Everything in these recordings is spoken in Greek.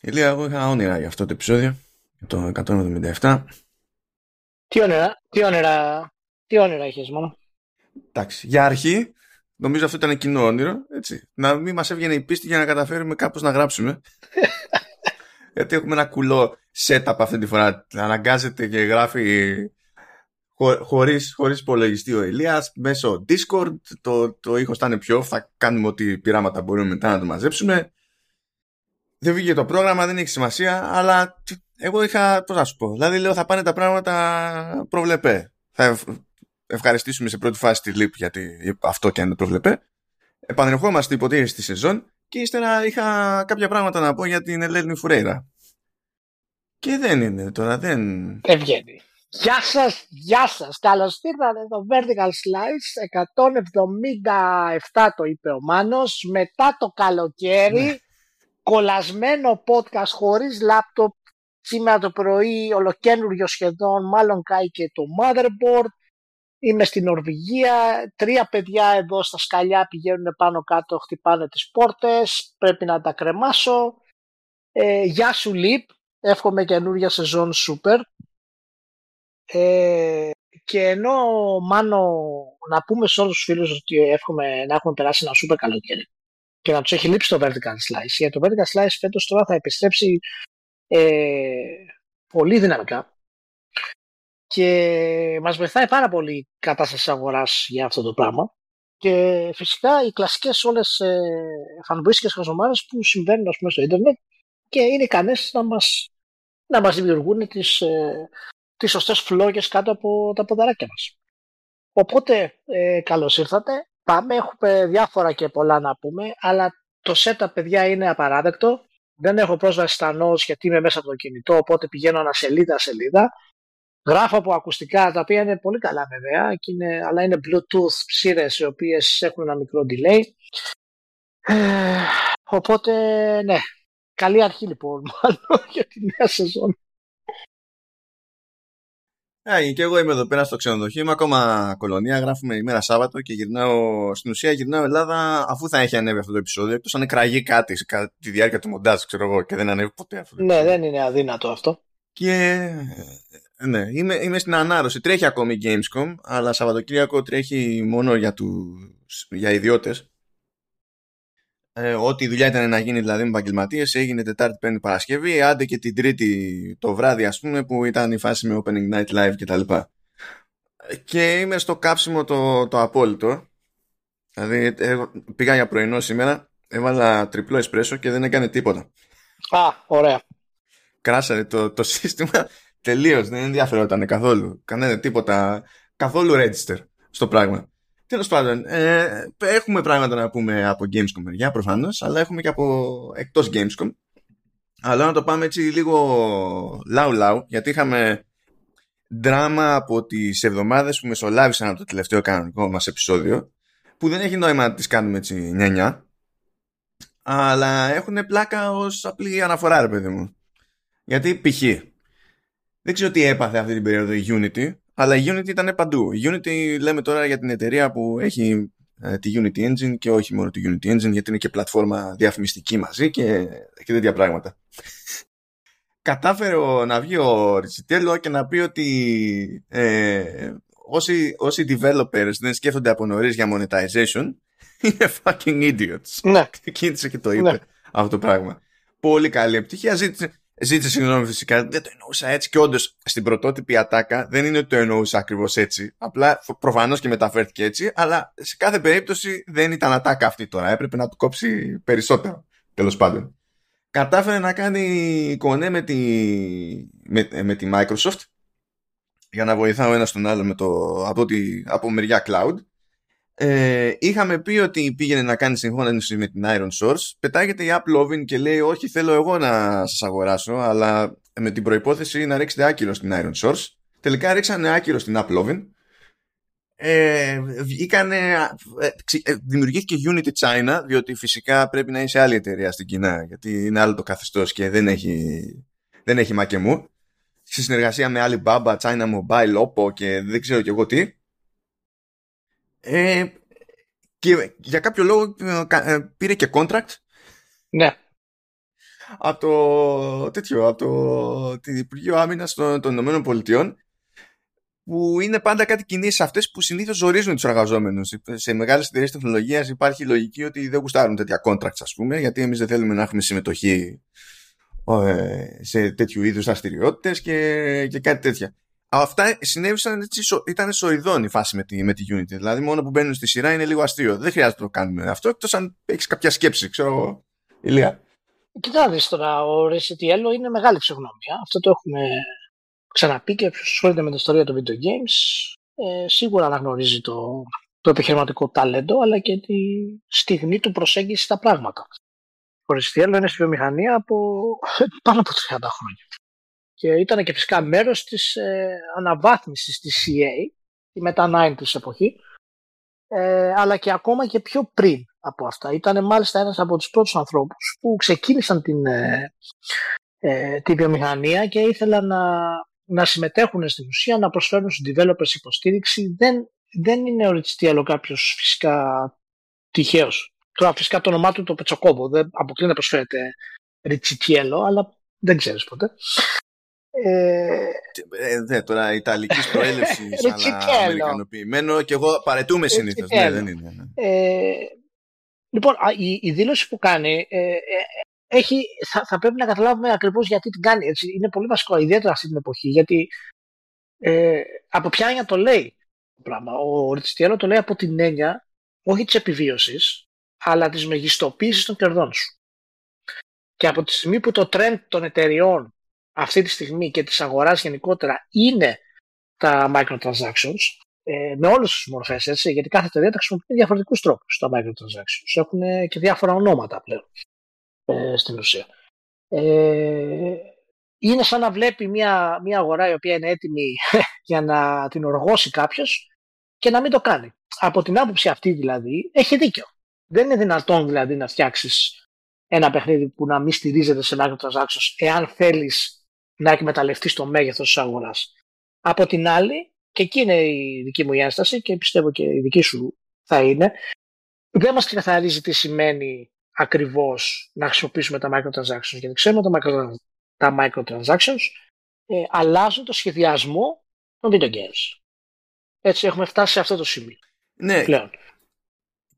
Ηλία, εγώ είχα όνειρα για αυτό το επεισόδιο, το 177. Τι όνειρα, τι όνειρα, τι όνειρα είχες μόνο. Εντάξει, για αρχή, νομίζω αυτό ήταν κοινό όνειρο, έτσι. Να μην μας έβγαινε η πίστη για να καταφέρουμε κάπως να γράψουμε. Γιατί έχουμε ένα κουλό setup αυτή τη φορά. Αναγκάζεται και γράφει χω, χωρίς, χωρίς υπολογιστή ο Ηλίας μέσω Discord. Το, το ήχος θα είναι πιο θα κάνουμε ό,τι πειράματα μπορούμε μετά να το μαζέψουμε δεν βγήκε το πρόγραμμα, δεν έχει σημασία, αλλά εγώ είχα, πώς να σου πω, δηλαδή λέω θα πάνε τα πράγματα προβλεπέ. Θα ευχαριστήσουμε σε πρώτη φάση τη ΛΥΠ γιατί αυτό και αν είναι προβλεπέ. Επανερχόμαστε υποτίθεση στη σεζόν και ύστερα είχα κάποια πράγματα να πω για την Ελένη Φουρέιρα. Και δεν είναι τώρα, δεν... Δεν βγαίνει. Γεια σας, γεια σας. Καλώς ήρθατε στο Vertical Slice 177 το είπε ο Μάνος. Μετά το καλοκαίρι ναι κολλασμένο podcast χωρίς λάπτοπ σήμερα το πρωί ολοκένουργιο σχεδόν μάλλον κάει και το motherboard. Είμαι στην Νορβηγία. Τρία παιδιά εδώ στα σκαλιά πηγαίνουν πάνω κάτω χτυπάνε τις πόρτες. Πρέπει να τα κρεμάσω. Ε, γεια σου Λιπ. Εύχομαι καινούργια σεζόν super ε, και ενώ μάλλον να πούμε σε όλους τους φίλους ότι εύχομαι να έχουμε περάσει ένα super καλοκαίρι και να τους έχει λείψει το vertical slice. Γιατί το vertical slice φέτος τώρα θα επιστρέψει ε, πολύ δυναμικά και μας βοηθάει πάρα πολύ η κατάσταση αγοράς για αυτό το πράγμα. Και φυσικά οι κλασικές όλες ε, φανμπούιστικες που συμβαίνουν ας πούμε, στο ίντερνετ και είναι ικανές να μας, να μας δημιουργούν τις, ε, τις σωστές φλόγες κάτω από τα ποδαράκια μας. Οπότε, ε, καλώς ήρθατε πάμε. Έχουμε διάφορα και πολλά να πούμε, αλλά το setup, παιδιά, είναι απαράδεκτο. Δεν έχω πρόσβαση στα notes γιατί είμαι μέσα από το κινητό, οπότε πηγαίνω ένα σελίδα σελίδα. Γράφω από ακουστικά, τα οποία είναι πολύ καλά βέβαια, και είναι, αλλά είναι Bluetooth ψήρες οι οποίες έχουν ένα μικρό delay. Ε, οπότε, ναι, καλή αρχή λοιπόν, μάλλον για τη νέα σεζόν. Ε, και εγώ είμαι εδώ πέρα στο ξενοδοχείο, είμαι ακόμα κολονία, γράφουμε ημέρα Σάββατο και γυρνάω, στην ουσία γυρνάω Ελλάδα αφού θα έχει ανέβει αυτό το επεισόδιο, εκτός αν εκραγεί κάτι κατά τη διάρκεια του μοντάζ, ξέρω εγώ, και δεν ανέβει ποτέ αυτό. Ναι, δεν είναι αδύνατο αυτό. Και ε, ναι, είμαι, είμαι στην ανάρρωση. Τρέχει ακόμη η Gamescom, αλλά Σαββατοκύριακο τρέχει μόνο για, τους, για ιδιώτες ε, ό,τι δουλειά ήταν να γίνει δηλαδή με επαγγελματίες έγινε Τετάρτη, Πέμπτη, Παρασκευή, άντε και την Τρίτη το βράδυ, ας πούμε, που ήταν η φάση με Opening Night Live κτλ. Και είμαι στο κάψιμο το, το απόλυτο. Δηλαδή, πήγα για πρωινό σήμερα, έβαλα τριπλό εσπρέσο και δεν έκανε τίποτα. Α, ωραία. Κράσαρε το, το σύστημα τελείως. Δεν ενδιαφέρονταν καθόλου. Κανένα τίποτα. Καθόλου register στο πράγμα. Τέλος πάντων, ε, έχουμε πράγματα να πούμε από Gamescom μεριά προφανώς, αλλά έχουμε και από εκτός Gamescom. Αλλά να το πάμε έτσι λίγο λαου-λαου, γιατί είχαμε δράμα από τις εβδομάδες που μεσολάβησαν από το τελευταίο κανονικό μας επεισόδιο, που δεν έχει νόημα να τις κάνουμε έτσι νιά αλλά έχουν πλάκα ως απλή αναφορά, ρε παιδί μου. Γιατί π.χ. δεν ξέρω τι έπαθε αυτή την περίοδο η Unity, αλλά η Unity ήταν παντού. Η Unity λέμε τώρα για την εταιρεία που έχει ε, τη Unity Engine και όχι μόνο τη Unity Engine γιατί είναι και πλατφόρμα διαφημιστική μαζί και, και τέτοια πράγματα. Κατάφερε να βγει ο Ριτσιτέλο και να πει ότι ε, όσοι, όσοι developers δεν σκέφτονται από νωρίς για monetization είναι fucking idiots. Ναι. Κίνησε και το είπε ναι. αυτό το πράγμα. Πολύ καλή επιτυχία. Ζήτησε, Ζήτησε συγγνώμη φυσικά, δεν το εννοούσα έτσι και όντως στην πρωτότυπη ατάκα δεν είναι ότι το εννοούσα ακριβώς έτσι. Απλά προφανώς και μεταφέρθηκε έτσι, αλλά σε κάθε περίπτωση δεν ήταν ατάκα αυτή τώρα. Έπρεπε να του κόψει περισσότερο. Τέλος πάντων. Κατάφερε να κάνει κονέ με τη, με, με τη Microsoft για να βοηθάω ένα τον άλλο με το, από, τη, από μεριά cloud ε, είχαμε πει ότι πήγαινε να κάνει συγχώνευση με την Iron Source. Πετάγεται η Lovin και λέει: Όχι, θέλω εγώ να σας αγοράσω, αλλά με την προπόθεση να ρίξετε άκυρο στην Iron Source. Τελικά ρίξανε άκυρο στην Lovin. Ε, βγήκανε, ε, ε, δημιουργήθηκε Unity China, διότι φυσικά πρέπει να είσαι άλλη εταιρεία στην Κίνα, γιατί είναι άλλο το καθεστώς και δεν έχει, δεν έχει μακεμού. Σε συνεργασία με Alibaba, China Mobile, Oppo και δεν ξέρω και εγώ τι. Ε, και για κάποιο λόγο ε, ε, πήρε και contract. Ναι. από το τέτοιο, από το την Υπουργείο Άμυνας των, των Ηνωμένων Πολιτειών που είναι πάντα κάτι κινήσεις αυτές που συνήθως ζορίζουν τους εργαζόμενους. Σε μεγάλες εταιρείες τεχνολογίας υπάρχει η λογική ότι δεν γουστάρουν τέτοια contracts, ας πούμε, γιατί εμείς δεν θέλουμε να έχουμε συμμετοχή ε, σε τέτοιου είδους δραστηριότητες και, και κάτι τέτοια. Αυτά συνέβησαν έτσι, ήταν σοειδών η φάση με τη, με τη Unity. Δηλαδή, μόνο που μπαίνουν στη σειρά είναι λίγο αστείο. Δεν χρειάζεται να το κάνουμε αυτό, εκτός αν έχεις κάποια σκέψη, ξέρω εγώ. Ηλία. Κοιτάξτε τώρα, ο Resident είναι μεγάλη ψυχονομία. Αυτό το έχουμε ξαναπεί και ποιο ασχολείται με την ιστορία των video games ε, σίγουρα αναγνωρίζει το, το επιχειρηματικό ταλέντο αλλά και τη στιγμή του προσέγγισης στα πράγματα. Ο Ριστιέλο είναι στη βιομηχανία από πάνω από 30 χρόνια. Και ήταν και φυσικά μέρος της ε, αναβάθμισης της CA, τη μετά 90 εποχή, ε, αλλά και ακόμα και πιο πριν από αυτά. Ήταν μάλιστα ένας από τους πρώτους ανθρώπους που ξεκίνησαν την, ε, ε, τη βιομηχανία και ήθελαν να να συμμετέχουν στην ουσία, να προσφέρουν στους developers υποστήριξη. Δεν, δεν είναι ο Ριτσιτιέλο κάποιος φυσικά τυχαίος. Τώρα φυσικά το όνομά του το Πετσοκόβο δεν αποκλεί να προσφέρεται Ριτσιτιέλο, αλλά δεν ξέρεις ποτέ. Ε, ε, ναι, τώρα Ιταλικής προέλευσης, αλλά Αμερικανοποιημένο και εγώ παρετούμε συνήθως. Ναι, δεν είναι. Ναι. Ε, λοιπόν, η, η, δήλωση που κάνει ε, ε έχει, θα, θα πρέπει να καταλάβουμε ακριβώς γιατί την κάνει. Έτσι. Είναι πολύ βασικό, ιδιαίτερα αυτή την εποχή, γιατί ε, από ποια έννοια το λέει το πράγμα. Ο Ριτσιτιέλο το λέει από την έννοια όχι της επιβίωσης, αλλά της μεγιστοποίησης των κερδών σου. Και από τη στιγμή που το trend των εταιριών αυτή τη στιγμή και της αγοράς γενικότερα είναι τα microtransactions, ε, με όλες τις μορφές, έτσι, γιατί κάθε εταιρεία τα χρησιμοποιεί διαφορετικούς τρόπους τα microtransactions. Έχουν και διάφορα ονόματα πλέον ε, στην ουσία. Ε, είναι σαν να βλέπει μια, μια αγορά η οποία είναι έτοιμη για να την οργώσει κάποιος και να μην το κάνει. Από την άποψη αυτή δηλαδή έχει δίκιο. Δεν είναι δυνατόν δηλαδή να φτιάξεις ένα παιχνίδι που να μην στηρίζεται σε microtransactions εάν θέλεις να εκμεταλλευτείς το μέγεθος της αγοράς. Από την άλλη, και εκεί είναι η δική μου ένσταση και πιστεύω και η δική σου θα είναι, δεν μας ξεκαθαρίζει τι σημαίνει ακριβώς να χρησιμοποιήσουμε τα microtransactions. Γιατί ξέρουμε ότι τα microtransactions ε, αλλάζουν το σχεδιασμό των video games. Έτσι έχουμε φτάσει σε αυτό το σημείο. Ναι. Πλέον.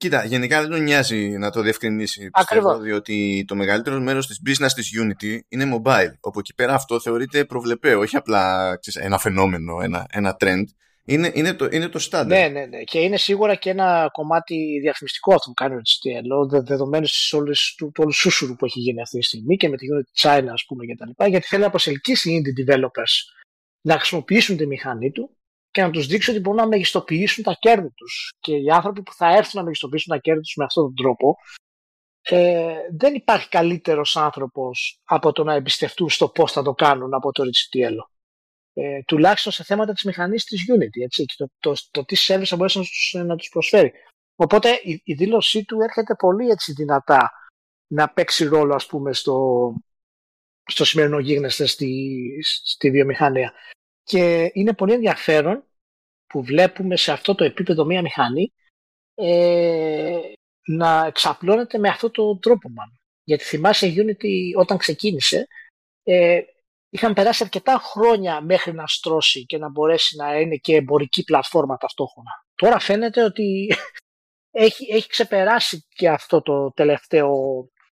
Κοίτα, γενικά δεν τον νοιάζει να το διευκρινίσει. Πιστεύω, διότι το μεγαλύτερο μέρος της business της Unity είναι mobile. Όπου εκεί πέρα αυτό θεωρείται προβλεπαίο, όχι απλά ξέρεις, ένα φαινόμενο, ένα, ένα trend. Είναι, είναι, το, είναι το στάνταρ. Ναι, ναι, ναι. Και είναι σίγουρα και ένα κομμάτι διαφημιστικό αυτό που κάνει ο HTML, δεδομένου του, του όλου σούσουρου που έχει γίνει αυτή τη στιγμή και με τη Unity China, ας πούμε, κτλ. Γιατί θέλει να προσελκύσει οι indie developers να χρησιμοποιήσουν τη μηχανή του και να τους δείξει ότι μπορούν να μεγιστοποιήσουν τα κέρδη τους. Και οι άνθρωποι που θα έρθουν να μεγιστοποιήσουν τα κέρδη τους με αυτόν τον τρόπο, ε, δεν υπάρχει καλύτερος άνθρωπος από το να εμπιστευτούν στο πώς θα το κάνουν από το HTML ε, τουλάχιστον σε θέματα της μηχανής της Unity έτσι, και το, το, το, τι service θα μπορέσει να τους, να τους προσφέρει. Οπότε η, η, δήλωσή του έρχεται πολύ έτσι δυνατά να παίξει ρόλο ας πούμε στο, στο σημερινό γίγνεσθε στη, στη βιομηχανία. Και είναι πολύ ενδιαφέρον που βλέπουμε σε αυτό το επίπεδο μία μηχανή ε, να εξαπλώνεται με αυτό το τρόπο μάλλον. Γιατί θυμάσαι η Unity όταν ξεκίνησε ε, είχαν περάσει αρκετά χρόνια μέχρι να στρώσει και να μπορέσει να είναι και εμπορική πλατφόρμα ταυτόχρονα. Τώρα φαίνεται ότι έχει, έχει ξεπεράσει και αυτό το τελευταίο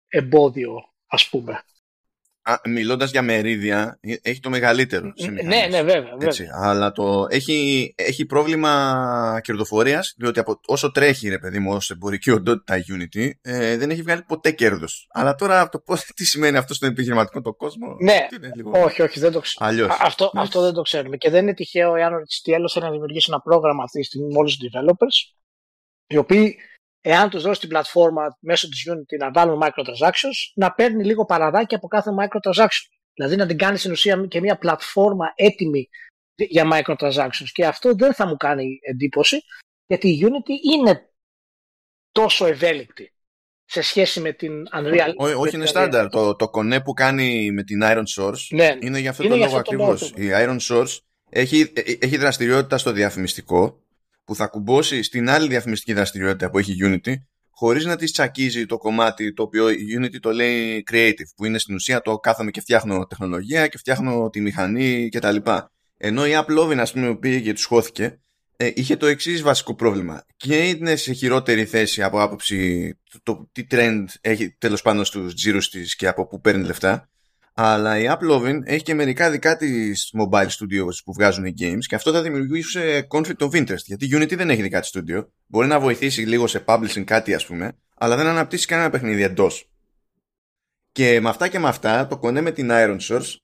εμπόδιο, ας πούμε. Μιλώντας για μερίδια, ε, έχει το μεγαλύτερο. ναι, ναι, βέβαια. βέβαια. Έτσι, αλλά το, έχει, έχει πρόβλημα κερδοφορίας, διότι από, όσο τρέχει, ρε παιδί μου, ω εμπορική οντότητα η Unity, ε, δεν έχει βγάλει ποτέ κέρδος. Αλλά τώρα το πώς, τι σημαίνει αυτό στον επιχειρηματικό το κόσμο; Ναι, είναι λίγο... όχι, όχι, δεν το ξέρουμε. Αυτό, ναι. αυτό δεν το ξέρουμε. Και δεν είναι τυχαίο εάν ο Ριστιέλο να δημιουργήσει ένα πρόγραμμα αυτή τη στιγμή με όλους τους developers, οι οποίοι εάν τους δώσει την πλατφόρμα μέσω της Unity να βάλουν microtransactions, να παίρνει λίγο παραδάκι από κάθε microtransaction. Δηλαδή να την κάνει στην ουσία και μια πλατφόρμα έτοιμη για microtransactions. Και αυτό δεν θα μου κάνει εντύπωση, γιατί η Unity είναι τόσο ευέλικτη σε σχέση με την Unreal. Ό, όχι, είναι στάνταρ. Το, το κονέ που κάνει με την Iron Source ναι, είναι για αυτό το λόγο ακριβώς. Η Iron Source έχει, ε, ε, έχει δραστηριότητα στο διαφημιστικό που θα κουμπώσει στην άλλη διαφημιστική δραστηριότητα που έχει Unity χωρίς να της τσακίζει το κομμάτι το οποίο η Unity το λέει creative που είναι στην ουσία το κάθομαι και φτιάχνω τεχνολογία και φτιάχνω τη μηχανή κτλ. Ενώ η Uplovin ας πούμε πήγε και τους χώθηκε ε, είχε το εξής βασικό πρόβλημα και είναι σε χειρότερη θέση από άποψη το, το τι trend έχει τέλος πάντων στους τζίρους της και από πού παίρνει λεφτά αλλά η Uplovin έχει και μερικά δικά της mobile studios που βγάζουν games και αυτό θα δημιουργήσει conflict of interest. Γιατί η Unity δεν έχει δικά της studio. Μπορεί να βοηθήσει λίγο σε publishing κάτι, ας πούμε, αλλά δεν αναπτύσσει κανένα παιχνίδι εντός. Και με αυτά και με αυτά, το κονέ με την Iron Source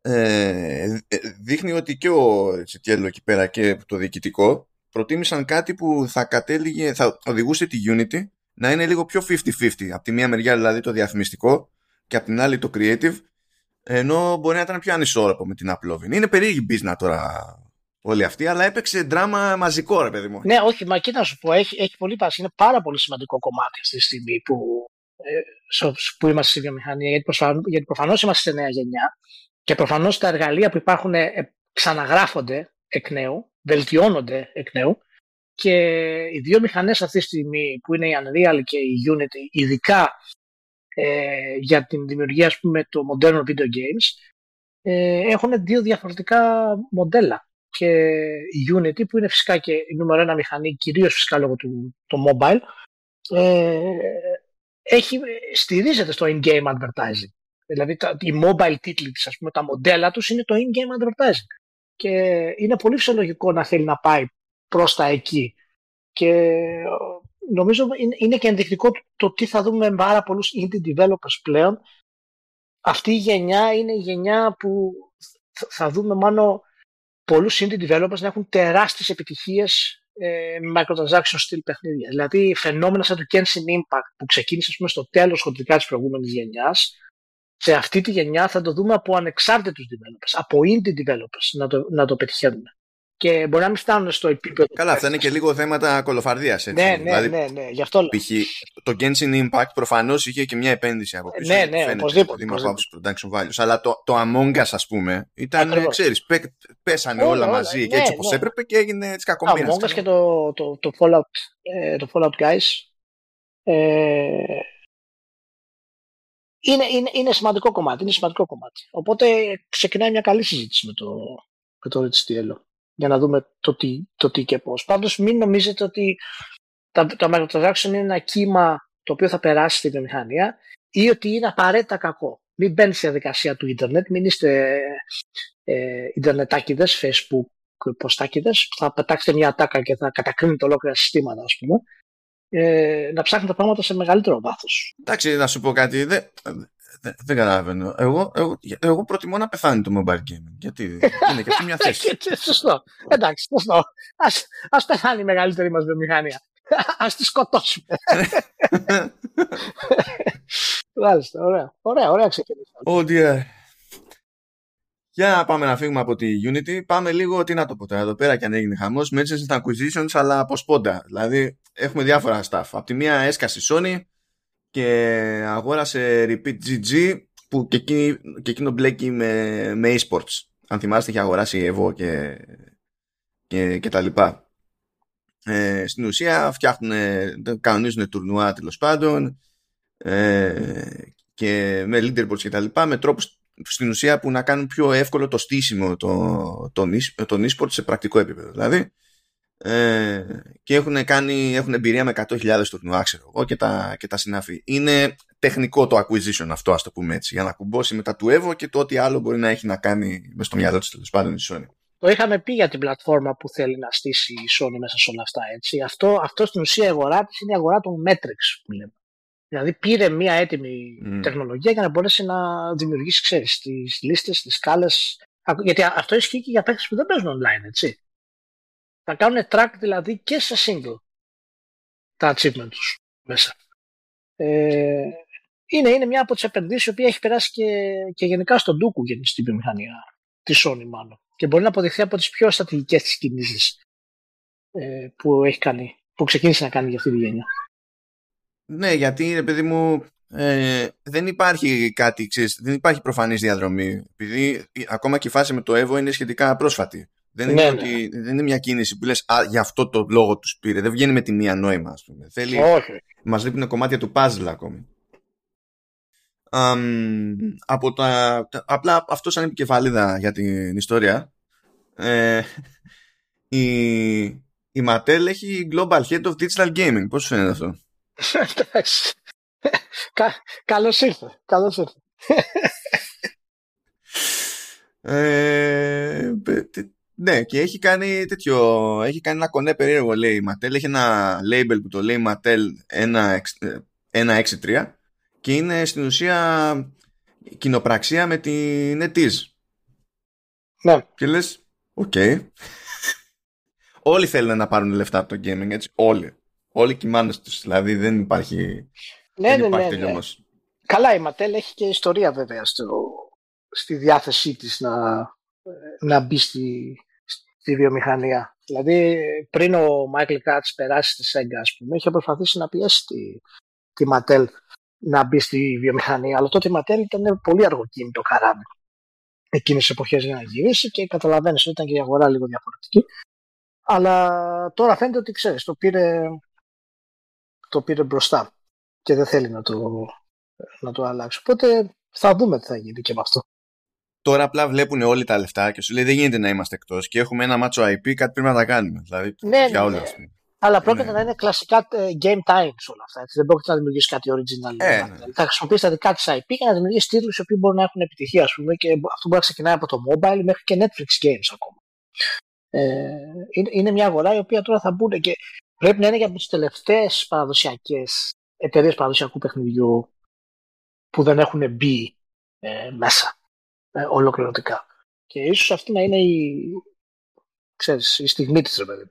ε, δείχνει ότι και ο Τσιτιέλο εκεί πέρα και το διοικητικό προτίμησαν κάτι που θα κατέληγε, θα οδηγούσε τη Unity να είναι λίγο πιο 50-50. Από τη μία μεριά δηλαδή το διαφημιστικό και απ' την άλλη το creative ενώ μπορεί να ήταν πιο ανισόρροπο με την Uplovin. Είναι περίεργη business τώρα όλη αυτή, αλλά έπαιξε δράμα μαζικό, ρε παιδί μου. Ναι, όχι, μα κοίτα να σου πω, έχει, έχει πολύ πάση. Είναι πάρα πολύ σημαντικό κομμάτι αυτή τη στιγμή που, ε, που είμαστε στη βιομηχανία, γιατί, προφανώς, γιατί προφανώς είμαστε σε νέα γενιά και προφανώς τα εργαλεία που υπάρχουν ε, ξαναγράφονται εκ νέου, βελτιώνονται εκ νέου και οι δύο μηχανές αυτή τη στιγμή που είναι η Unreal και η Unity, ειδικά ε, για την δημιουργία ας πούμε το μοντέρνο video games ε, έχουν δύο διαφορετικά μοντέλα και η Unity που είναι φυσικά και η νούμερο ένα μηχανή κυρίως φυσικά λόγω του το mobile ε, έχει, στηρίζεται στο in-game advertising. Δηλαδή τα, οι mobile τίτλοι της ας πούμε τα μοντέλα τους είναι το in-game advertising. Και είναι πολύ φυσιολογικό να θέλει να πάει προς τα εκεί. Και νομίζω είναι και ενδεικτικό το τι θα δούμε με πάρα πολλούς indie developers πλέον. Αυτή η γενιά είναι η γενιά που θα δούμε μάλλον πολλούς indie developers να έχουν τεράστιες επιτυχίες ε, με microtransaction στυλ παιχνίδια. Δηλαδή φαινόμενα σαν το Kenshin Impact που ξεκίνησε πούμε, στο τέλος χοντρικά της προηγούμενης γενιάς σε αυτή τη γενιά θα το δούμε από ανεξάρτητους developers, από indie developers να το, να το πετυχαίνουμε και μπορεί να μην φτάνουν στο επίπεδο. Καλά, αυτά είναι και λίγο θέματα κολοφαρδίας. Ναι, ναι, δηλαδή, ναι, ναι, γι' αυτό λέω. το Genshin Impact προφανώς είχε και μια επένδυση από πίσω. Ναι, ναι, φαίνεται, οπωσδήποτε. Δηλαδή, production values. Αλλά το, το Among Us, ας πούμε, ήταν, ξέρεις, πέσανε όλα, όλα μαζί ναι, και έτσι όπως ναι. έπρεπε και έγινε τη κακομοίρα. Το Among Us και το, το, το, Fallout, ε, το Fallout Guys. Ε, είναι, είναι, είναι σημαντικό κομμάτι, είναι σημαντικό κομμάτι. Οπότε ξεκινάει μια καλή συζήτηση με το, με το HTL για να δούμε το τι, το τι και πώς. Πάντως μην νομίζετε ότι τα, τα microtransactions είναι ένα κύμα το οποίο θα περάσει στη βιομηχανία ή ότι είναι απαραίτητα κακό. Μην μπαίνει στη διαδικασία του ίντερνετ, μην είστε ε, ιντερνετάκιδες, facebook ποστάκιδες, που θα πετάξετε μια τάκα και θα κατακρίνετε ολόκληρα συστήματα, ας πούμε. Ε, να ψάχνετε πράγματα σε μεγαλύτερο βάθος. Εντάξει, να σου πω κάτι. Δεν, δεν, δεν καταλαβαίνω. Εγώ, εγώ, εγώ προτιμώ να πεθάνει το mobile gaming. Γιατί είναι και αυτή μια θέση. σωστό. Εντάξει, σωστό. Ας, ας πεθάνει η μεγαλύτερη μας βιομηχανία. Ας τη σκοτώσουμε. Μάλιστα, ωραία. Ωραία, ωραία ξεκινήσαμε. Oh dear. Για να πάμε να φύγουμε από τη Unity. Πάμε λίγο, τι να το πω τώρα, εδώ πέρα και αν έγινε χαμός. Merchants acquisitions, αλλά από σπόντα. Δηλαδή, έχουμε διάφορα staff. Από τη μία έσκασε η Sony, και αγόρασε Repeat GG που και, εκείνη, και εκείνο μπλέκει με, με eSports. Αν θυμάστε είχε αγοράσει Evo και, και, και τα λοιπά. Ε, στην ουσία φτιάχνουν, κανονίζουν τουρνουά τέλος πάντων ε, και με leaderboards και τα λοιπά με τρόπους στην ουσία που να κάνουν πιο εύκολο το στήσιμο των το, το, e-sport σε πρακτικό επίπεδο. Δηλαδή ε, και έχουν, κάνει, έχουν εμπειρία με 100.000 τουρνουά, ξέρω εγώ, και τα, και τα συνάφη. Είναι τεχνικό το acquisition αυτό, ας το πούμε έτσι, για να κουμπώσει μετά του Evo και το ό,τι άλλο μπορεί να έχει να κάνει με στο μυαλό της τέλος πάντων η Sony. Το είχαμε πει για την πλατφόρμα που θέλει να στήσει η Sony μέσα σε όλα αυτά. Έτσι. Αυτό, αυτό στην ουσία η αγορά της είναι η αγορά των Metrics που λέμε. Δηλαδή πήρε μια έτοιμη mm. τεχνολογία για να μπορέσει να δημιουργήσει, ξέρεις, τις λίστες, τις σκάλες. Γιατί αυτό ισχύει και για παίχτε που δεν παίζουν online, έτσι. Θα κάνουν track δηλαδή και σε single τα achievement τους μέσα. Ε, είναι, είναι μια από τις επενδύσεις η οποία έχει περάσει και, και γενικά στον Ντούκου στην βιομηχανία τη Sony μάλλον. Και μπορεί να αποδειχθεί από τις πιο στρατηγικές της κινήσεις ε, που έχει κάνει, που ξεκίνησε να κάνει για αυτή τη γενιά. Ναι, γιατί παιδί μου ε, δεν υπάρχει κάτι, ξέρεις, δεν υπάρχει προφανής διαδρομή. Επειδή ακόμα και η φάση με το Evo είναι σχετικά πρόσφατη. Δεν, είναι, ναι, ότι, δεν είναι μια κίνηση που λες α, για αυτό το λόγο τους πήρε. Δεν βγαίνει με τη μία νόημα, ας πούμε. Θέλει, Όχι. Μας λείπουν κομμάτια του puzzle ακόμη. Um, από τα, απλά αυτό σαν επικεφαλίδα για την ιστορία ε, η, η Mattel έχει Global Head of Digital Gaming. Πώς φαίνεται αυτό; Εντάξει. Καλώς ήρθες. Καλώς ήρθες. ε, ναι, και έχει κάνει τέτοιο. Έχει κάνει ένα κονέ περίεργο, λέει η Mattel. Έχει ένα label που το λέει Mattel 163 και είναι στην ουσία κοινοπραξία με την NetEase. Ναι. Και λες, οκ. Όλοι θέλουν να πάρουν λεφτά από το gaming, έτσι. Όλοι. Όλοι και η μάνα τους. Δηλαδή δεν υπάρχει. Ναι, δεν ναι, υπάρχει ναι, ναι. Καλά, η Mattel έχει και ιστορία βέβαια στο, στη διάθεσή της να, να μπει στη, στη βιομηχανία. Δηλαδή πριν ο Μάικλ Κάτς περάσει στη Sega, ας πούμε, είχε προσπαθήσει να πιέσει τη, τη Mattel να μπει στη βιομηχανία. Αλλά τότε η Mattel ήταν πολύ αργοκίνητο το καράβι. Εκείνες τις εποχές για να γυρίσει και καταλαβαίνεις ότι ήταν και η αγορά λίγο διαφορετική. Αλλά τώρα φαίνεται ότι ξέρεις, το πήρε, το πήρε μπροστά και δεν θέλει να το, να το αλλάξει. Οπότε θα δούμε τι θα γίνει και με αυτό. Τώρα απλά βλέπουν όλοι τα λεφτά και σου λέει δεν γίνεται να είμαστε εκτός και έχουμε ένα μάτσο IP, κάτι πρέπει να τα κάνουμε. Δηλαδή, ναι, για όλα, ναι. Αλλά πρόκειται ναι. να είναι κλασικά ε, game times όλα αυτά. Έτσι. Δεν πρόκειται να δημιουργήσει κάτι original. Ε, ναι. Θα χρησιμοποιήσει τα δικά της IP και να δημιουργήσει τίτλους οι οποίοι μπορούν να έχουν επιτυχία, ας πούμε, και αυτό μπορεί να ξεκινάει από το mobile μέχρι και Netflix games ακόμα. Ε, είναι, είναι μια αγορά η οποία τώρα θα μπουν και πρέπει να είναι για τις τελευταίες παραδοσιακές εταιρείες παραδοσιακού παιχνιδιού που δεν έχουν μπει ε, μέσα ε, ολοκληρωτικά. Και ίσως αυτή να είναι η, ξέρεις, η στιγμή της, ρε παιδί.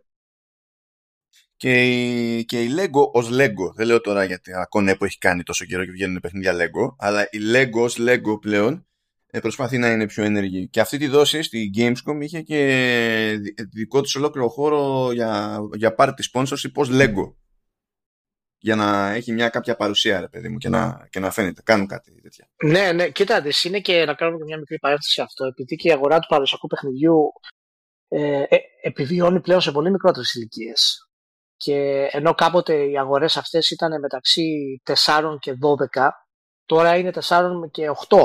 Και η, και η Lego ως Lego, δεν λέω τώρα γιατί ακόμα που έχει κάνει τόσο καιρό και βγαίνουν παιχνίδια Lego, αλλά η Lego ως Lego πλέον ε, προσπαθεί να είναι πιο ενεργή. Και αυτή τη δόση στη Gamescom είχε και δικό της ολόκληρο χώρο για, για party sponsorship ως Lego. Για να έχει μια κάποια παρουσία, ρε παιδί μου, και να, και να φαίνεται. Κάνουν κάτι τέτοια. Ναι, ναι, κοίτα, είναι και να κάνουμε μια μικρή παρένθεση αυτό. Επειδή και η αγορά του παραδοσιακού παιχνιδιού ε, ε, επιβιώνει πλέον σε πολύ μικρότερες ηλικίες. Και ενώ κάποτε οι αγορές αυτές ήταν μεταξύ 4 και 12, τώρα είναι 4 και 8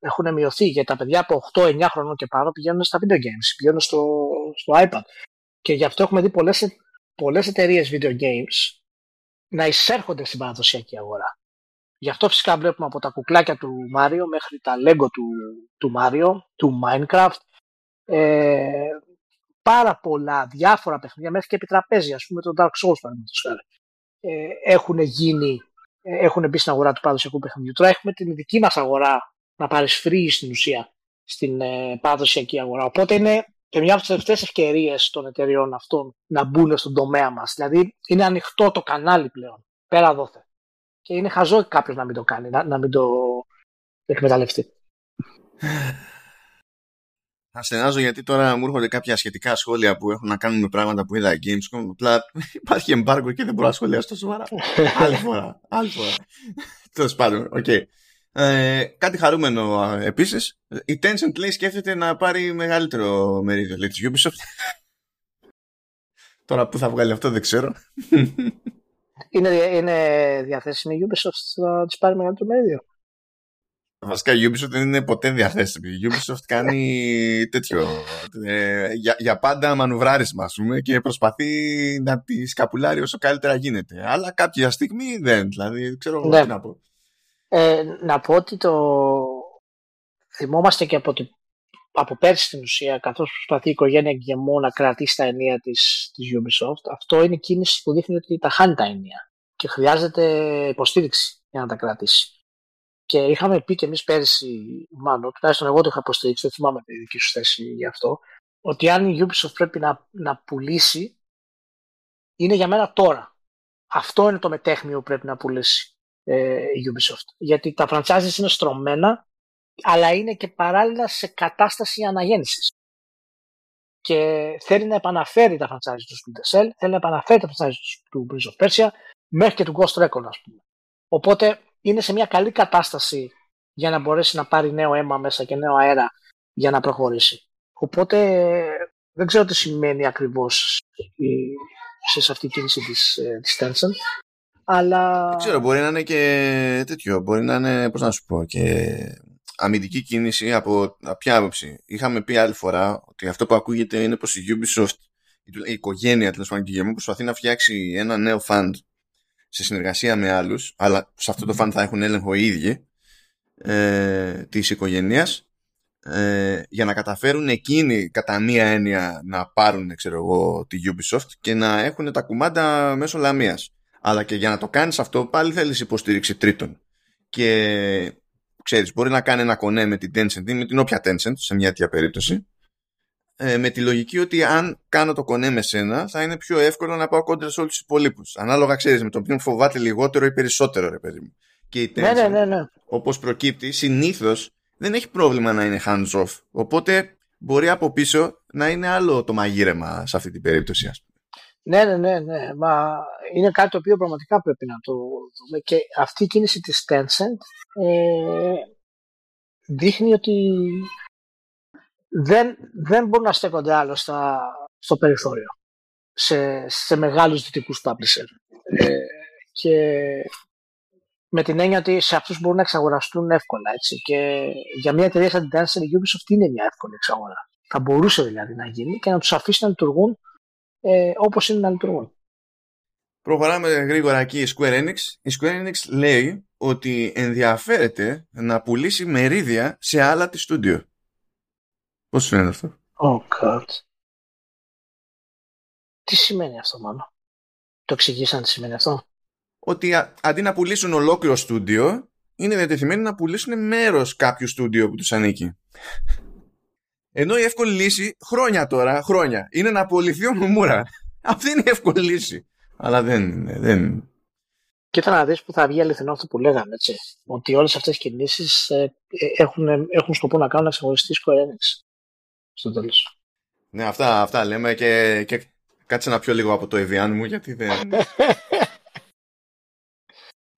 έχουν μειωθεί γιατί τα παιδιά από 8-9 χρονών και πάνω πηγαίνουν στα video games, πηγαίνουν στο, στο iPad. Και γι' αυτό έχουμε δει πολλές, πολλές εταιρείες video games να εισέρχονται στην παραδοσιακή αγορά. Γι' αυτό φυσικά βλέπουμε από τα κουκλάκια του Μάριο μέχρι τα Lego του, του Mario, του Minecraft, ε, πάρα πολλά διάφορα παιχνίδια, μέχρι και επιτραπέζια, ας πούμε το Dark Souls παραδείγματος ε, έχουν γίνει, ε, έχουν μπει στην αγορά του παραδοσιακού παιχνιδιού. Τώρα έχουμε την δική μας αγορά να παρισφρεί στην ουσία στην ε, παραδοσιακή αγορά. Οπότε είναι και μια από τις τελευταίες ευκαιρίες των εταιριών αυτών να μπουν στον τομέα μας. Δηλαδή είναι ανοιχτό το κανάλι πλέον. Πέρα δόθε. Και είναι χαζό κάποιος να μην το κάνει, να, να μην το εκμεταλλευτεί. Θα στενάζω γιατί τώρα μου έρχονται κάποια σχετικά σχόλια που έχουν να κάνουν με πράγματα που είδα Gamescom. Απλά υπάρχει εμπάργκο και δεν μπορώ να σχολιάσω τόσο σοβαρά. άλλη φορά. Άλλη φορά. Τέλος πάντων, οκ. Ε, κάτι χαρούμενο επίσης. Η Tencent λέει σκέφτεται να πάρει μεγαλύτερο μερίδιο λέει, της Ubisoft. Τώρα που θα βγάλει αυτό δεν ξέρω. Είναι, είναι διαθέσιμη η Ubisoft να της πάρει μεγαλύτερο μερίδιο; Βασικά η Ubisoft δεν είναι ποτέ διαθέσιμη. Η Ubisoft κάνει τέτοιο. Ε, για, για πάντα μανουβράρισμα, ας πούμε, και προσπαθεί να τη σκαπουλάρει όσο καλύτερα γίνεται. Αλλά κάποια στιγμή δεν. Δηλαδή, ξέρω ναι. τι να πω. Ε, να πω ότι το θυμόμαστε και από, το... από πέρσι στην ουσία, καθώς προσπαθεί η οικογένεια Γκεμό να κρατήσει τα ενία της, της Ubisoft, αυτό είναι κίνηση που δείχνει ότι τα χάνει τα ενία και χρειάζεται υποστήριξη για να τα κρατήσει. Και είχαμε πει και εμείς πέρσι, μάλλον, τουλάχιστον εγώ το είχα υποστηρίξει, δεν θυμάμαι τη δική σου θέση γι' αυτό, ότι αν η Ubisoft πρέπει να, να πουλήσει, είναι για μένα τώρα. Αυτό είναι το μετέχνιο που πρέπει να πουλήσει ε, η Ubisoft. Γιατί τα franchises είναι στρωμένα, αλλά είναι και παράλληλα σε κατάσταση αναγέννησης. Και θέλει να επαναφέρει τα franchises του Splinter Cell, θέλει να επαναφέρει τα franchises του Prince of Persia, μέχρι και του Ghost Recon, ας πούμε. Οπότε είναι σε μια καλή κατάσταση για να μπορέσει να πάρει νέο αίμα μέσα και νέο αέρα για να προχωρήσει. Οπότε Δεν ξέρω τι σημαίνει ακριβώς σε αυτή η κίνηση της, ε, της Tencent. Αλλά... Δεν ξέρω, μπορεί να είναι και τέτοιο. Μπορεί να είναι, πώς να σου πω, και αμυντική κίνηση από ποια άποψη. Είχαμε πει άλλη φορά ότι αυτό που ακούγεται είναι πως η Ubisoft, η οικογένεια τέλος πάντων και προσπαθεί να φτιάξει ένα νέο fund σε συνεργασία με άλλους, αλλά σε αυτό το fund θα έχουν έλεγχο οι ίδιοι ε, της οικογένειας ε, για να καταφέρουν εκείνοι κατά μία έννοια να πάρουν ξέρω εγώ, τη Ubisoft και να έχουν τα κουμάντα μέσω λαμίας. Αλλά και για να το κάνεις αυτό πάλι θέλεις υποστήριξη τρίτων. Και ξέρεις, μπορεί να κάνει ένα κονέ με την Tencent ή με την όποια Tencent σε μια τέτοια περίπτωση ε, με τη λογική ότι αν κάνω το κονέ με σένα θα είναι πιο εύκολο να πάω κόντρα σε όλους τους υπολείπους. Ανάλογα ξέρεις με τον οποίο φοβάται λιγότερο ή περισσότερο ρε παιδί μου. Και η ναι, ναι, ναι, ναι. όπως προκύπτει συνήθως δεν έχει πρόβλημα να είναι hands off. Οπότε μπορεί από πίσω να είναι άλλο το μαγείρεμα σε αυτή την περίπτωση. Ας πούμε. Ναι, ναι, ναι, ναι. Μα είναι κάτι το οποίο πραγματικά πρέπει να το δούμε. Και αυτή η κίνηση της Tencent ε, δείχνει ότι δεν, δεν μπορούν να στέκονται άλλο στα, στο περιθώριο σε, σε μεγάλους δυτικούς publisher. Ε, και με την έννοια ότι σε αυτούς μπορούν να εξαγοραστούν εύκολα. Έτσι. Και για μια εταιρεία σαν την Tencent, η Ubisoft είναι μια εύκολη εξαγορά. Θα μπορούσε δηλαδή να γίνει και να τους αφήσει να λειτουργούν ε, όπως είναι να λειτουργούν. Προχωράμε γρήγορα εκεί η Square Enix. Η Square Enix λέει ότι ενδιαφέρεται να πουλήσει μερίδια σε άλλα της στούντιο. Πώς φαίνεται αυτό; Oh God. Τι σημαίνει αυτό μάλλον; Το εξηγήσαν τι σημαίνει αυτό; Ότι αντί να πουλήσουν ολόκληρο στούντιο, είναι διατεθειμένοι να πουλήσουν μέρος κάποιου στούντιο που τους ανήκει. Ενώ η εύκολη λύση, χρόνια τώρα, χρόνια, είναι να απολυθεί ο Νομούρα. Αυτή είναι η εύκολη λύση. Αλλά δεν είναι. Δεν... Και θα να δεις που θα βγει αληθινό αυτό που λέγαμε, έτσι. Ότι όλες αυτές οι κινήσεις ε, ε, έχουν, έχουν σκοπό να κάνουν ξεχωριστή Square στο τέλος. Ναι, αυτά, αυτά λέμε και, και κάτσε να πιω λίγο από το Evian μου γιατί δεν...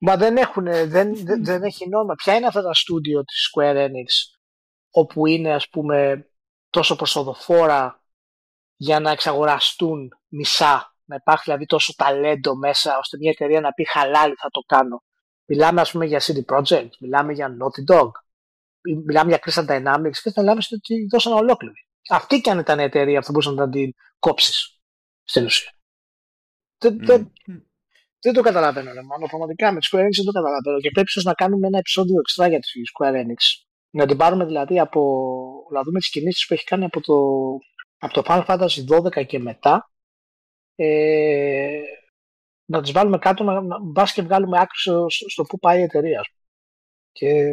Μα δεν έχουν, δεν, δεν, δεν έχει νόημα. Ποια είναι αυτά τα στούντιο της Square Enix όπου είναι ας πούμε τόσο προσοδοφόρα για να εξαγοραστούν μισά. Να υπάρχει δηλαδή τόσο ταλέντο μέσα ώστε μια εταιρεία να πει χαλάλι θα το κάνω. Μιλάμε ας πούμε για CD Projekt, μιλάμε για Naughty Dog, μιλάμε για Crystal Dynamics και θα μιλάμε ότι δώσαν ολόκληρη. Αυτή κι αν ήταν η εταιρεία που θα μπορούσε να την κόψεις στην ουσία. Δεν, mm. δεν, δεν το καταλαβαίνω, ρε, μάλλον. Πραγματικά με τη Square Enix δεν το καταλαβαίνω. Και πρέπει να κάνουμε ένα επεισόδιο εξτρά για τη Square Enix. Να την πάρουμε δηλαδή από. Να δούμε τις κινήσεις που έχει κάνει από το, από το Final Fantasy 12 και μετά. Ε, να τις βάλουμε κάτω, να, να και βγάλουμε άκρη στο, στο πού πάει η εταιρεία. Και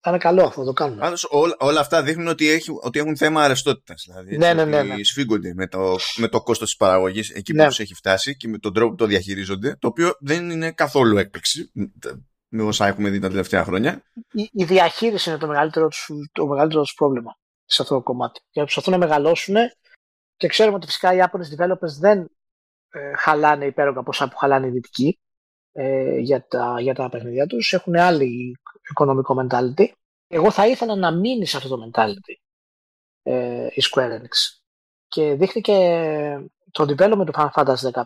θα είναι καλό αυτό, το κάνουμε. Πάντως, όλα, όλα αυτά δείχνουν ότι, έχει, ότι έχουν θέμα αρεστότητας. Δηλαδή, ναι, ναι, ναι, ναι. Σφίγγονται με το, με το κόστος της παραγωγής εκεί ναι. που τους έχει φτάσει και με τον τρόπο που το διαχειρίζονται. Το οποίο δεν είναι καθόλου έκπληξη με όσα έχουμε δει τα τελευταία χρόνια. Η, η διαχείριση είναι το μεγαλύτερο του το μεγαλύτερο πρόβλημα σε αυτό το κομμάτι. Και προσπαθούν να μεγαλώσουν και ξέρουμε ότι φυσικά οι Japanese developers δεν ε, χαλάνε υπέρογκα ποσά που χαλάνε οι δυτικοί ε, για, τα, για τα παιχνίδια τους. Έχουν άλλη οικονομικό mentality. Εγώ θα ήθελα να μείνει σε αυτό το mentality ε, η Square Enix. Και δείχτηκε το development του Final Fantasy 15,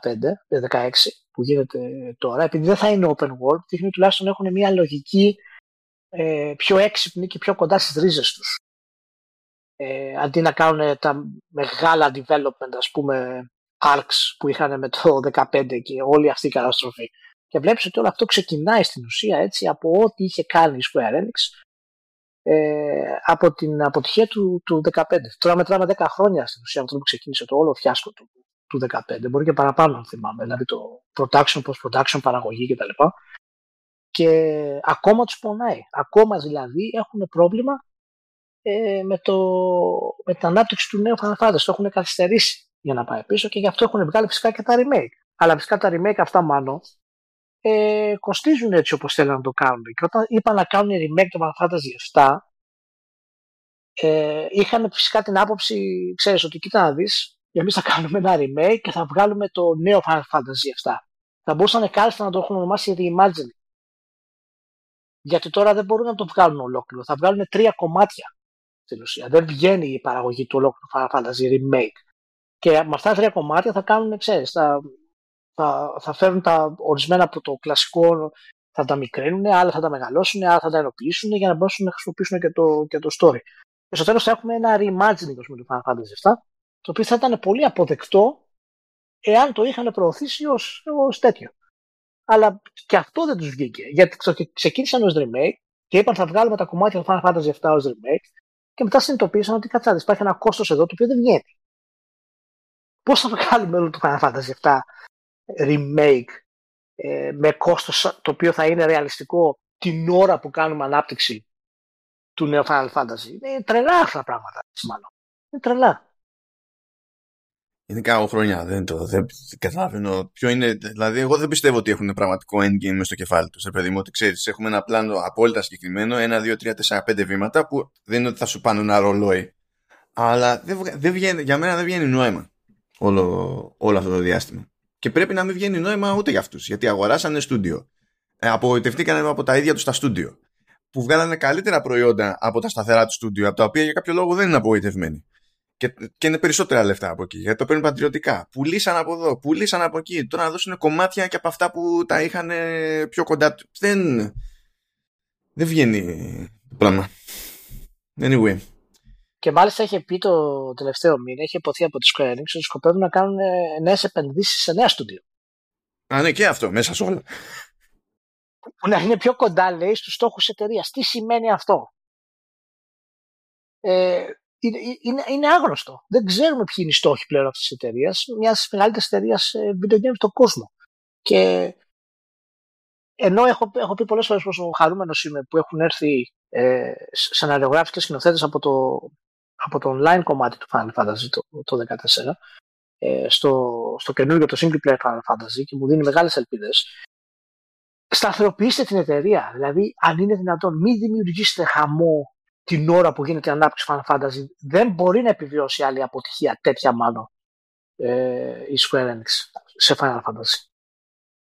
16 ε, που γίνεται τώρα, επειδή δεν θα είναι open world, δείχνει τουλάχιστον έχουν μια λογική ε, πιο έξυπνη και πιο κοντά στις ρίζες τους. Ε, αντί να κάνουν τα μεγάλα development, ας πούμε, arcs που είχαν με το 15 και όλη αυτή η καταστροφή. Και βλέπεις ότι όλο αυτό ξεκινάει στην ουσία έτσι από ό,τι είχε κάνει η Square Enix ε, από την αποτυχία του, του 15. Τώρα μετράμε 10 χρόνια στην ουσία αυτό που ξεκίνησε το όλο φιάσκο του, του 15. Μπορεί και παραπάνω αν θυμάμαι. Δηλαδή το production, post-production, παραγωγή κτλ. Και ακόμα τους πονάει. Ακόμα δηλαδή έχουν πρόβλημα ε, με, το, με την ανάπτυξη του νέου Final Fantasy. Το έχουν καθυστερήσει για να πάει πίσω και γι' αυτό έχουν βγάλει φυσικά και τα remake. Αλλά φυσικά τα remake αυτά μάλλον ε, κοστίζουν έτσι όπως θέλουν να το κάνουν. Και όταν είπαν να κάνουν remake το Final Fantasy 7, ε, είχαν φυσικά την άποψη, ξέρεις, ότι κοίτα να δεις, εμείς θα κάνουμε ένα remake και θα βγάλουμε το νέο Final Fantasy 7. Θα μπορούσαν κάλλιστα να το έχουν ονομάσει Reimagining. Γιατί τώρα δεν μπορούν να το βγάλουν ολόκληρο. Θα βγάλουν τρία κομμάτια στην ουσία. Δεν βγαίνει η παραγωγή του ολόκληρου Final Fantasy Remake. Και με αυτά τα τρία κομμάτια θα κάνουν, ξέρεις, θα, θα, θα φέρουν τα ορισμένα από το κλασικό, θα τα μικρύνουν, άλλα θα τα μεγαλώσουν, άλλα θα τα ενοποιήσουν για να μπορέσουν να χρησιμοποιήσουν και το, και το story. Και στο τέλος θα έχουμε ένα reimagining με το Final Fantasy VII, το οποίο θα ήταν πολύ αποδεκτό εάν το είχαν προωθήσει ως, ως τέτοιο. Αλλά και αυτό δεν τους βγήκε, γιατί ξεκίνησαν ως remake και είπαν θα βγάλουμε τα κομμάτια του Final Fantasy VII ως remake και μετά συνειδητοποίησαν ότι κατσάδες υπάρχει ένα κόστος εδώ το οποίο δεν βγαίνει. Πώς θα βγάλουμε όλο το Final Fantasy VII remake ε, με κόστος το οποίο θα είναι ρεαλιστικό την ώρα που κάνουμε ανάπτυξη του νέου Final Fantasy; Είναι τρελά αυτά τα πράγματα, μάλλον. Είναι τρελά. Είναι χρόνια, δεν το δεν καταλαβαίνω ποιο είναι. Δηλαδή, εγώ δεν πιστεύω ότι έχουν πραγματικό endgame στο κεφάλι τους. Σε παιδί μου, ότι ξέρεις, έχουμε ένα πλάνο απόλυτα συγκεκριμένο, ένα, δύο, τρία, τέσσερα, πέντε βήματα που δεν είναι ότι θα σου πάνε ένα ρολόι. Αλλά δεν, δεν βγαίνει, για μένα δεν βγαίνει νόημα όλο, όλο αυτό το διάστημα. Και πρέπει να μην βγαίνει νόημα ούτε για αυτούς. Γιατί αγοράσανε στούντιο. Ε, απογοητευτήκαν από τα ίδια τους τα στούντιο. Που βγάλανε καλύτερα προϊόντα από τα σταθερά του στούντιο, από τα οποία για κάποιο λόγο δεν είναι απογοητευμένοι. Και, και είναι περισσότερα λεφτά από εκεί. Γιατί το παίρνουν πατριωτικά. Πουλήσαν από εδώ, πουλήσαν από εκεί. Τώρα να δώσουν κομμάτια και από αυτά που τα είχαν πιο κοντά του. Δεν. Δεν βγαίνει το πράγμα. Anyway. Και μάλιστα είχε πει το τελευταίο μήνα, είχε υποθεί από τη Square Enix ότι σκοπεύουν να κάνουν νέες επενδύσεις σε νέα στούντιο. Α, ναι, και αυτό μέσα σε όλα. Που να είναι πιο κοντά, λέει, στους στόχους εταιρείας. Τι σημαίνει αυτό; Ε, είναι, είναι, είναι άγνωστο. Δεν ξέρουμε ποιοι είναι οι στόχοι πλέον αυτής της εταιρείας, μιας μεγαλύτερης εταιρείας ε, video games στον κόσμο. Και ενώ έχω, έχω πει πολλές φορές πόσο χαρούμενος είμαι που έχουν έρθει ε, σεναριογράφοι και σκηνοθέτες από το, από το online κομμάτι του Final Fantasy το, το 2014 ε, στο, στο καινούργιο το single player Final Fantasy και μου δίνει μεγάλες ελπίδες σταθεροποιήστε την εταιρεία δηλαδή αν είναι δυνατόν μην δημιουργήσετε χαμό την ώρα που γίνεται η ανάπτυξη Final Fantasy δεν μπορεί να επιβιώσει άλλη αποτυχία τέτοια μάλλον ε, η Square Enix σε Final Fantasy.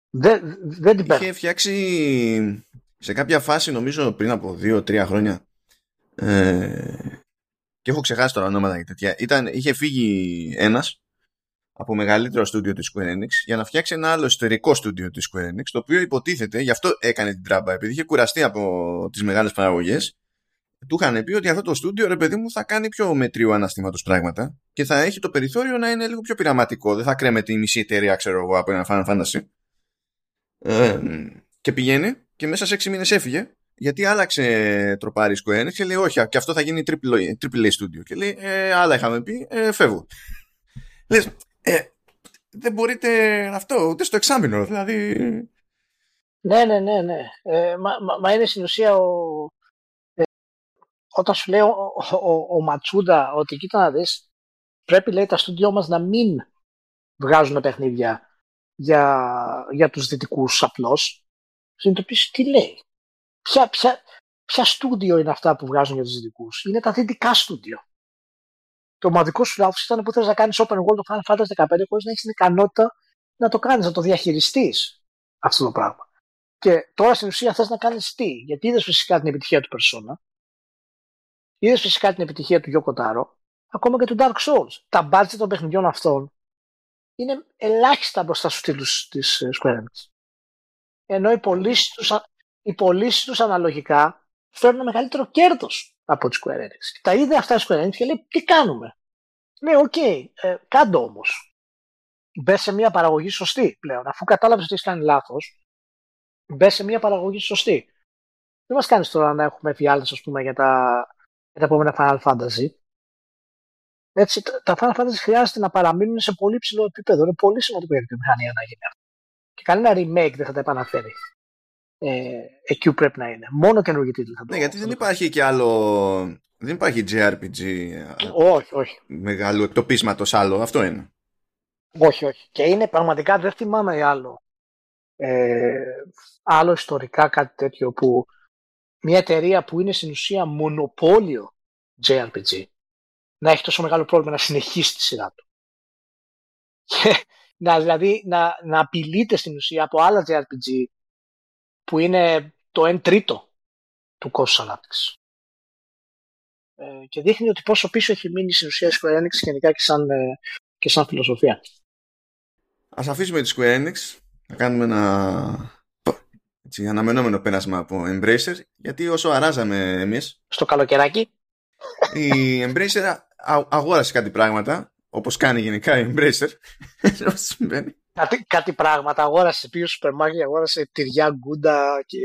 Δεν, δεν την Είχε φτιάξει σε κάποια φάση νομίζω πριν από 2-3 χρόνια. Ε, και έχω ξεχάσει τώρα ονόματα και τέτοια. Ήταν, είχε φύγει ένας από μεγαλύτερο στούντιο της Square Enix για να φτιάξει ένα άλλο εσωτερικό στούντιο της Square Enix το οποίο υποτίθεται, γι' αυτό έκανε την τράμπα επειδή είχε κουραστεί από τις μεγάλες παραγωγές του είχαν πει ότι αυτό το στούντιο ρε παιδί μου θα κάνει πιο μετρίου αναστήματος πράγματα και θα έχει το περιθώριο να είναι λίγο πιο πειραματικό. Δεν θα κρέμεται η μισή εταιρεία, ξέρω εγώ, από ένα Final Fantasy. Ε, και πηγαίνει και μέσα σε 6 μήνες έφυγε γιατί άλλαξε τροπάρι Square Enix και λέει όχι και αυτό θα γίνει triple, triple A studio και λέει ε, άλλα είχαμε πει ε, φεύγω λες ε, δεν μπορείτε αυτό ούτε στο εξάμεινο δηλαδή ναι ναι ναι ναι ε, μα, μα, μα, είναι στην ουσία ο, ε, όταν σου λέει ο, ο, ο, Ματσούντα ότι κοίτα να δεις πρέπει λέει τα στούντιό μας να μην βγάζουν παιχνίδια για, για τους δυτικούς απλώς συνειδητοποιήσει τι λέει; Ποια, ποια, ποια στούντιο είναι αυτά που βγάζουν για τους δυτικούς; Είναι τα δυτικά στούντιο. Το ομαδικό σου λάθο ήταν που θες να κάνεις open world το Final Fantasy 15 χωρίς να έχεις την ικανότητα να το κάνεις, να το διαχειριστείς αυτό το πράγμα. Και τώρα στην ουσία θες να κάνεις τι; Γιατί είδες φυσικά την επιτυχία του Persona, είδε φυσικά την επιτυχία του Yoko Taro, ακόμα και του Dark Souls. Τα budget των παιχνιδιών αυτών είναι ελάχιστα μπροστά στους τίτλους της Square Enix. Ενώ οι πωλήσεις τους οι πωλήσεις τους αναλογικά φέρνουν μεγαλύτερο κέρδος από τη Square Enix. Και τα είδε αυτά η Square Enix και λέει: Τι κάνουμε; Λέει: OK, okay, ε, κάντο όμως. Μπες σε μια παραγωγή σωστή πλέον. Αφού κατάλαβες ότι έχεις κάνει λάθος, μπες σε μια παραγωγή σωστή. Δεν μας κάνεις τώρα να έχουμε εφιάλτες, ας πούμε, για τα, για τα επόμενα Final Fantasy. Έτσι, τα Final Fantasy χρειάζεται να παραμείνουν σε πολύ ψηλό επίπεδο. Είναι πολύ σημαντικό για τη βιομηχανία να γίνει αυτό. Και κανένα remake δεν θα τα επαναφέρει ε, εκεί που πρέπει να είναι. Μόνο καινούργιοι τίτλοι θα Ναι, γιατί δεν υπάρχει και άλλο. Δεν υπάρχει JRPG. Όχι, όχι. Μεγάλου εκτοπίσματος άλλο. Αυτό είναι. Όχι, όχι. Και είναι πραγματικά δεν θυμάμαι άλλο. Ε, άλλο ιστορικά κάτι τέτοιο που μια εταιρεία που είναι στην ουσία μονοπόλιο JRPG να έχει τόσο μεγάλο πρόβλημα να συνεχίσει τη σειρά του. Και να, δηλαδή να, να απειλείται στην ουσία από άλλα JRPG που είναι το 1 τρίτο του κόστους ανάπτυξης. Ε, και δείχνει ότι πόσο πίσω έχει μείνει στην ουσία Square Enix γενικά και σαν, ε, και σαν φιλοσοφία. Ας αφήσουμε τη Square Enix να κάνουμε ένα έτσι, αναμενόμενο πέρασμα από Embracer γιατί όσο αράζαμε εμείς Στο καλοκαιράκι. η Embracer α- αγόρασε κάτι πράγματα όπως κάνει γενικά η Embracer Όσο συμβαίνει. Κάτι, κάτι πράγματα. Αγόρασε, πήγε στο σούπερ μάρκετ, αγόρασε τυριά, γκούντα και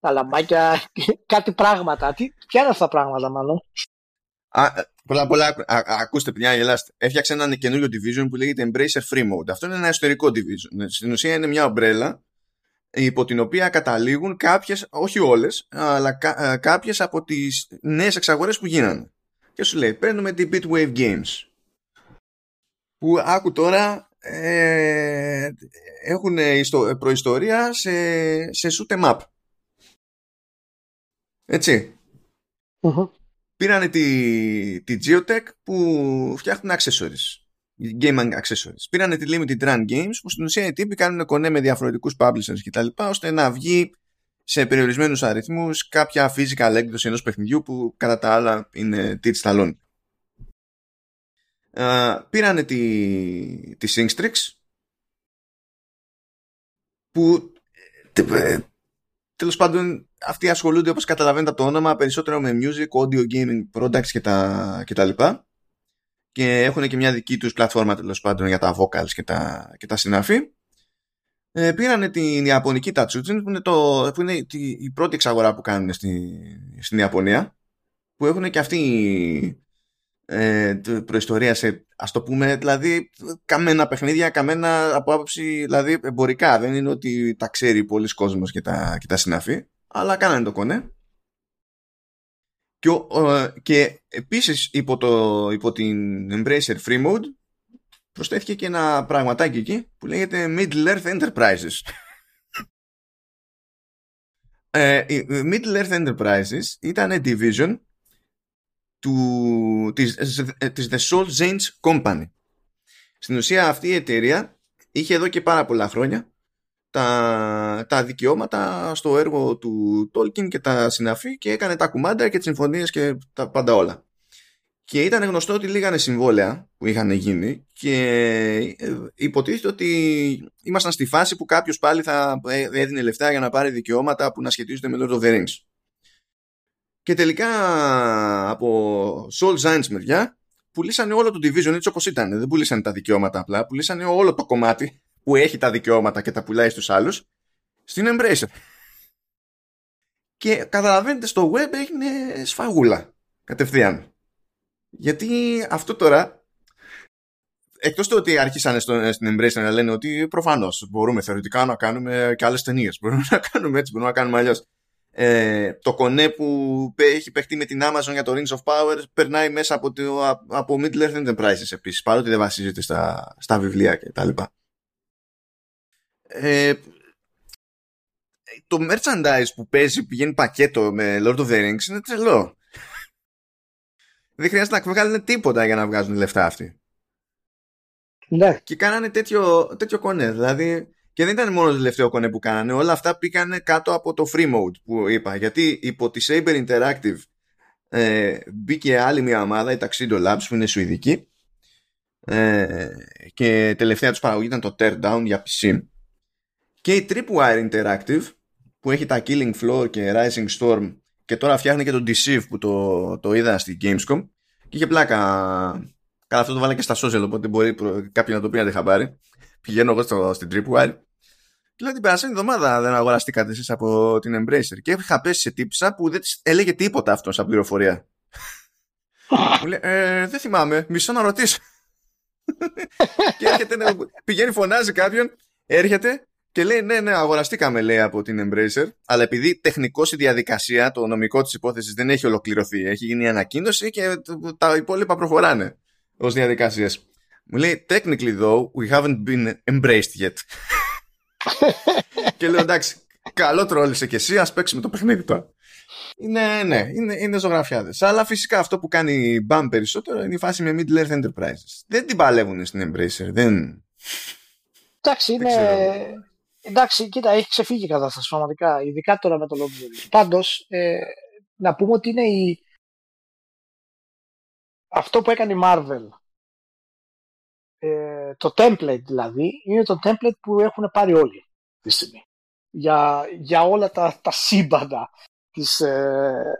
καλαμάκια. και κάτι πράγματα. Τι, ποια είναι αυτά τα πράγματα, μάλλον; Α, ε, πολλά, πολλά, α, α, ακούστε παιδιά, γελάστε. Έφτιαξε ένα καινούριο division που λέγεται Embracer Free Mode. Αυτό είναι ένα εσωτερικό division. Στην ουσία είναι μια ομπρέλα υπό την οποία καταλήγουν κάποιες, όχι όλες, αλλά κα, ε, κάποιες από τις νέες εξαγορές που γίνανε. Και σου λέει, παίρνουμε την Bitwave Games. Που άκου τώρα, ε, έχουν ιστο- προϊστορία σε, σε shoot 'em up. Έτσι. Μμμ. Πήρανε τη, τη Geotech που φτιάχνουν accessories. Game accessories. Πήρανε τη Limited Run Games που στην ουσία οι τύποι κάνουν κονέ με διαφορετικούς publishers κτλ. ώστε να βγει σε περιορισμένους αριθμούς κάποια physical έκδοση ενός παιχνιδιού που κατά τα άλλα είναι digital only. Ε, πήρανε τη, τη Singstrix που ε, τέλος πάντων αυτοί ασχολούνται όπως καταλαβαίνετε από το όνομα περισσότερο με music, audio gaming products και τα, και τα λοιπά και έχουν και μια δική τους πλατφόρμα τέλος πάντων για τα vocals και τα, και τα συναφή. Ε, πήρανε την Ιαπωνική Tatsujin που είναι, το, που είναι τη, η πρώτη εξαγορά που κάνουν στη, στην Ιαπωνία που έχουν και αυτή ε, τε- προϊστορία σε ας το πούμε δηλαδή καμένα παιχνίδια καμένα από άποψη δηλαδή εμπορικά. Δεν είναι ότι τα ξέρει πολλοί κόσμος και τα, και τα συναφή αλλά κάνανε το κονέ και, ο- ε, και επίσης υπό, το, υπό την Embracer Free Mode προσθέθηκε και ένα πραγματάκι εκεί που λέγεται Middle Earth Enterprises. ε, η Middle Earth Enterprises ήταν division του, της, ε, της The Soul Zanes Company. Στην ουσία αυτή η εταιρεία είχε εδώ και πάρα πολλά χρόνια τα, τα δικαιώματα στο έργο του Tolkien και τα συναφή και έκανε τα κουμάντα και τις συμφωνίες και τα πάντα όλα. Και ήταν γνωστό ότι λίγανε συμβόλαια που είχαν γίνει και ε, υποτίθεται ότι ήμασταν στη φάση που κάποιος πάλι θα ε, έδινε λεφτά για να πάρει δικαιώματα που να σχετίζονται με Lord of the Rings. Και τελικά από Soul Giants μεριά πουλήσανε όλο το division έτσι όπως ήταν. Δεν πουλήσανε τα δικαιώματα απλά, πουλήσανε όλο το κομμάτι που έχει τα δικαιώματα και τα πουλάει στους άλλους στην Embracer. Και καταλαβαίνετε στο web έγινε σφαγούλα κατευθείαν. Γιατί αυτό τώρα εκτός του ότι άρχισαν στο, στην Embracer να λένε ότι προφανώς μπορούμε θεωρητικά να κάνουμε και άλλες ταινίες. Μπορούμε να κάνουμε έτσι, μπορούμε να κάνουμε αλλιώς. Ε, το κονέ που έχει παιχτεί με την Amazon για το Rings of Power περνάει μέσα από, το, από Middle Earth Enterprises επίσης παρότι δεν βασίζεται στα, στα βιβλία και τα λοιπά. Ε, το merchandise που παίζει πηγαίνει πακέτο με Lord of the Rings είναι τρελό. Δεν χρειάζεται να βγάλουν τίποτα για να βγάζουν λεφτά αυτοί. Ναι. Και κάνανε τέτοιο, τέτοιο κονέ. Δηλαδή, και δεν ήταν μόνο το τελευταίο κονέ που κάνανε, όλα αυτά πήγανε κάτω από το free mode που είπα. Γιατί υπό τη Saber Interactive ε, μπήκε άλλη μια ομάδα, η Tuxedo Labs, που είναι σουηδική. Ε, και τελευταία τους παραγωγή ήταν το Teardown για PC. Και η Tripwire Interactive, που έχει τα Killing Floor και Rising Storm, και τώρα φτιάχνει και το Deceive που το, το είδα στη Gamescom. Και είχε πλάκα Καλά, αυτό το βάλα και στα social, οπότε μπορεί προ- κάποιοι να το πει να δεν χαμπάρει. Πηγαίνω εγώ στο, στην Tripwire. Και λέω την περασμένη εβδομάδα δεν αγοραστήκατε εσείς από την Embracer. Και είχα πέσει σε τύψα που δεν της έλεγε τίποτα αυτός σαν πληροφορία. Μου λέει, ε, δεν θυμάμαι, μισό να ρωτήσω. και έρχεται, ναι, πηγαίνει, φωνάζει κάποιον, έρχεται και λέει, ναι, ναι, αγοραστήκαμε, λέει, από την Embracer. Αλλά επειδή τεχνικώς η διαδικασία, το νομικό της υπόθεσης δεν έχει ολοκληρωθεί, έχει γίνει η ανακοίνωση και τα υπόλοιπα προχωράνε ως διαδικασίες. Μου λέει, technically though, we haven't been embraced yet. και λέω, εντάξει, καλό τρόλισε και εσύ, ας παίξουμε το παιχνίδι τώρα. Είναι, ναι, είναι, είναι ζωγραφιάδες. Αλλά φυσικά αυτό που κάνει BAM περισσότερο είναι η φάση με Middle Earth Enterprises. Δεν την παλεύουν στην Embracer. Δεν... Εντάξει, Δεν είναι. Ξέρω. Εντάξει, κοίτα, έχει ξεφύγει η κατάσταση πραγματικά. Ειδικά τώρα με το Lord Πάντως, ε, να πούμε ότι είναι η... αυτό που έκανε η Marvel ε, το template δηλαδή είναι το template που έχουν πάρει όλοι τη στιγμή. Για, για όλα τα, τα σύμπαντα της, ε,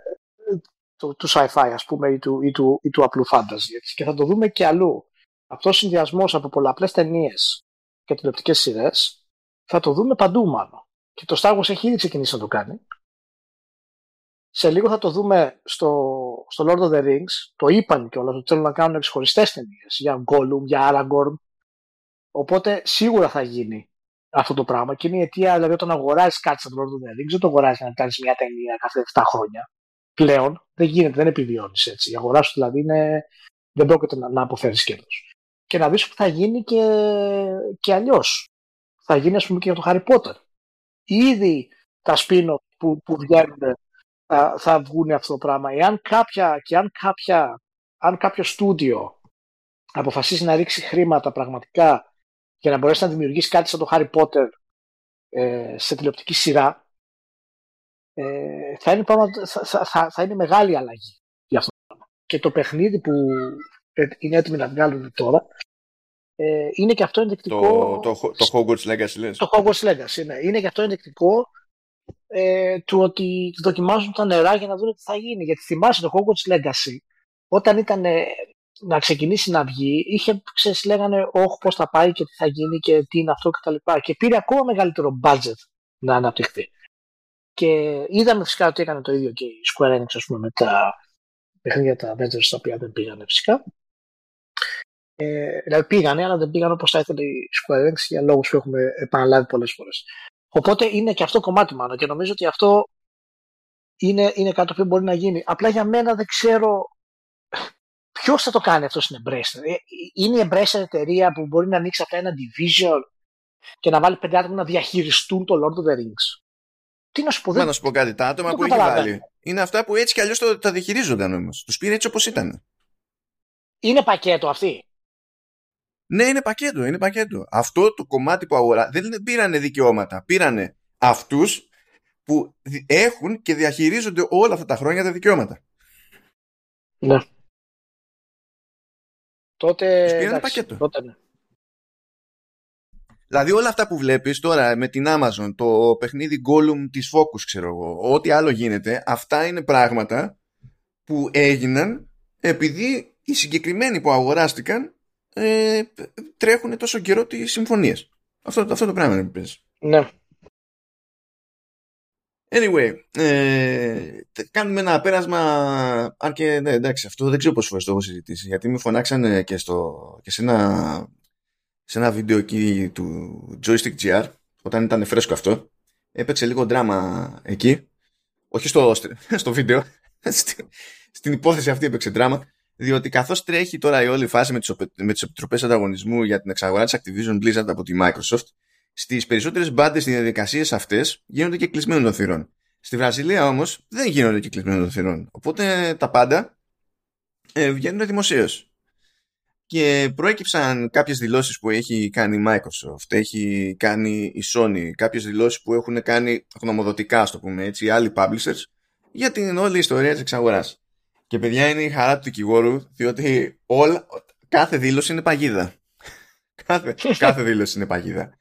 του, του sci-fi ας πούμε ή του, ή του, ή του απλού fantasy. Και θα το δούμε και αλλού. Αυτός ο συνδυασμός από πολλαπλές ταινίες και τηλεοπτικές σειρές θα το δούμε παντού μάλλον. Και το Star Wars έχει ήδη ξεκινήσει να το κάνει. Σε λίγο θα το δούμε στο, στο Lord of the Rings. Το είπαν και όλα, ότι θέλουν να κάνουν ξεχωριστές ταινίες για Gollum, για Aragorn. Οπότε σίγουρα θα γίνει αυτό το πράγμα. Και είναι η αιτία, δηλαδή, όταν αγοράζεις κάτι στο Lord of the Rings, δεν το αγοράζεις να κάνεις μια ταινία κάθε 7 χρόνια. Πλέον δεν γίνεται, δεν επιβιώνεις έτσι. Η αγορά σου δηλαδή είναι, δεν πρόκειται να, να αποφέρεις κέρδος. Και να δεις που θα γίνει και, και αλλιώς. Θα γίνει, ας πούμε, και για το Harry Potter. Ήδη τα σπίνο που, που βγαίνουν θα, θα βγουν αυτό το πράγμα. Εάν κάποια, και αν, κάποια, αν κάποιο στούντιο αποφασίσει να ρίξει χρήματα πραγματικά για να μπορέσει να δημιουργήσει κάτι σαν το Harry Potter ε, σε τηλεοπτική σειρά, ε, θα, είναι θα, θα, θα, είναι μεγάλη αλλαγή για αυτό το πράγμα. Και το παιχνίδι που ε, είναι έτοιμοι να βγάλουν τώρα, ε, είναι και αυτό ενδεικτικό. Το, το, το Hogwarts Legacy, λες. Το Hogwarts Legacy, ναι. Είναι και αυτό ενδεικτικό ε, του ότι δοκιμάζουν τα νερά για να δουν τι θα γίνει. Γιατί θυμάσαι το Hogwarts Legacy, όταν ήταν ε, να ξεκινήσει να βγει, είχε, ξέρεις, λέγανε όχι πώς θα πάει και τι θα γίνει και τι είναι αυτό κτλ. Και, και πήρε ακόμα μεγαλύτερο budget να αναπτυχθεί. Και είδαμε φυσικά ότι έκανε το ίδιο και η Square Enix ας πούμε, με τα παιχνίδια τα Avengers τα οποία δεν πήγανε φυσικά. Ε, δηλαδή πήγανε, αλλά δεν πήγαν όπως θα ήθελε η Square Enix για λόγους που έχουμε επαναλάβει πολλές φορές. Οπότε είναι και αυτό κομμάτι μάλλον και νομίζω ότι αυτό είναι, είναι κάτι που μπορεί να γίνει. Απλά για μένα δεν ξέρω ποιος θα το κάνει αυτό στην Embracer. Ε, είναι η Embracer εταιρεία που μπορεί να ανοίξει αυτά ένα division και να βάλει πέντε άτομα να διαχειριστούν το Lord of the Rings. Τι να σου πω, δεν... να σου πω κάτι. Τα άτομα που έχει βάλει είναι αυτά που έτσι κι αλλιώς τα διαχειρίζονταν όμως. Τους πήρε έτσι όπως ήταν. Είναι πακέτο αυτή. Ναι, είναι πακέτο, είναι πακέτο. Αυτό το κομμάτι που αγορά δεν πήρανε δικαιώματα. Πήρανε αυτούς που έχουν και διαχειρίζονται όλα αυτά τα χρόνια τα δικαιώματα. Ναι. Τότε. Τους πήρανε πακέτο. Τότε ναι. Δηλαδή όλα αυτά που βλέπεις τώρα με την Amazon, το παιχνίδι Gollum της Focus ξέρω εγώ, ό,τι άλλο γίνεται, αυτά είναι πράγματα που έγιναν επειδή οι συγκεκριμένοι που αγοράστηκαν ε, τρέχουν τόσο καιρό τις συμφωνίες. Αυτό, αυτό το πράγμα είναι που Ναι. Anyway, ε, κάνουμε ένα πέρασμα, αν και ναι, εντάξει, αυτό δεν ξέρω πόσες φορές το έχω συζητήσει, γιατί με φωνάξανε και, στο, και σε ένα σε ένα βίντεο εκεί του Joystick GR, όταν ήταν φρέσκο αυτό, έπαιξε λίγο δράμα εκεί. Όχι στο, στο βίντεο, στην υπόθεση αυτή έπαιξε δράμα, διότι καθώς τρέχει τώρα η όλη φάση με τις, με τις επιτροπές ανταγωνισμού για την εξαγορά της Activision Blizzard από τη Microsoft, στις περισσότερες μπάντες οι διαδικασίες αυτές γίνονται και κλεισμένων των θυρών. Στη Βραζιλία όμως δεν γίνονται και κλεισμένων των θυρών. Οπότε τα πάντα ε, βγαίνουν δημοσίως και προέκυψαν κάποιες δηλώσεις που έχει κάνει η Microsoft, έχει κάνει η Sony, κάποιες δηλώσεις που έχουν κάνει γνωμοδοτικά, στο πούμε έτσι, άλλοι publishers, για την όλη ιστορία της εξαγοράς. Και παιδιά είναι η χαρά του δικηγόρου, διότι όλα, κάθε δήλωση είναι παγίδα. κάθε, κάθε δήλωση είναι παγίδα.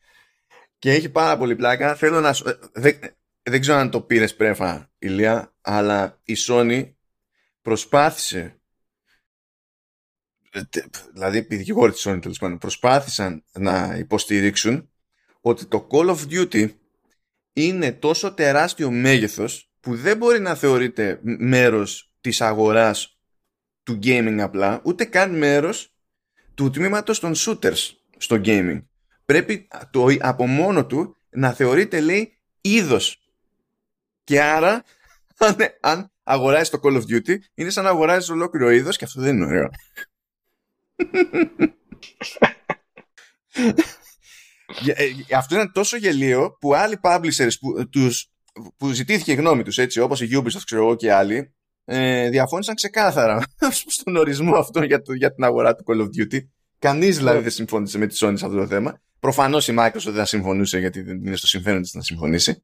Και έχει πάρα πολύ πλάκα. Θέλω να σου... Δεν, δεν ξέρω αν το πήρες πρέφα, Ηλία, αλλά η Sony προσπάθησε δηλαδή οι δικηγόροι της Sony τέλος πάντων, προσπάθησαν να υποστηρίξουν ότι το Call of Duty είναι τόσο τεράστιο μέγεθος που δεν μπορεί να θεωρείται μέρος της αγοράς του gaming απλά, ούτε καν μέρος του τμήματος των shooters στο gaming. Πρέπει το, από μόνο του να θεωρείται λέει είδος. Και άρα αν, αν αγοράζεις το Call of Duty είναι σαν να αγοράζεις ολόκληρο είδος και αυτό δεν είναι ωραίο. Ε, αυτό είναι τόσο γελίο που άλλοι publishers που, τους, που ζητήθηκε γνώμη τους έτσι όπως η Ubisoft ξέρω εγώ και άλλοι ε, διαφώνησαν ξεκάθαρα στον ορισμό αυτό για, το, για την αγορά του Call of Duty κανείς δηλαδή ναι. δεν συμφώνησε με τη Sony σε αυτό το θέμα προφανώς η Microsoft δεν θα συμφωνούσε γιατί δεν είναι στο συμφέρον της να συμφωνήσει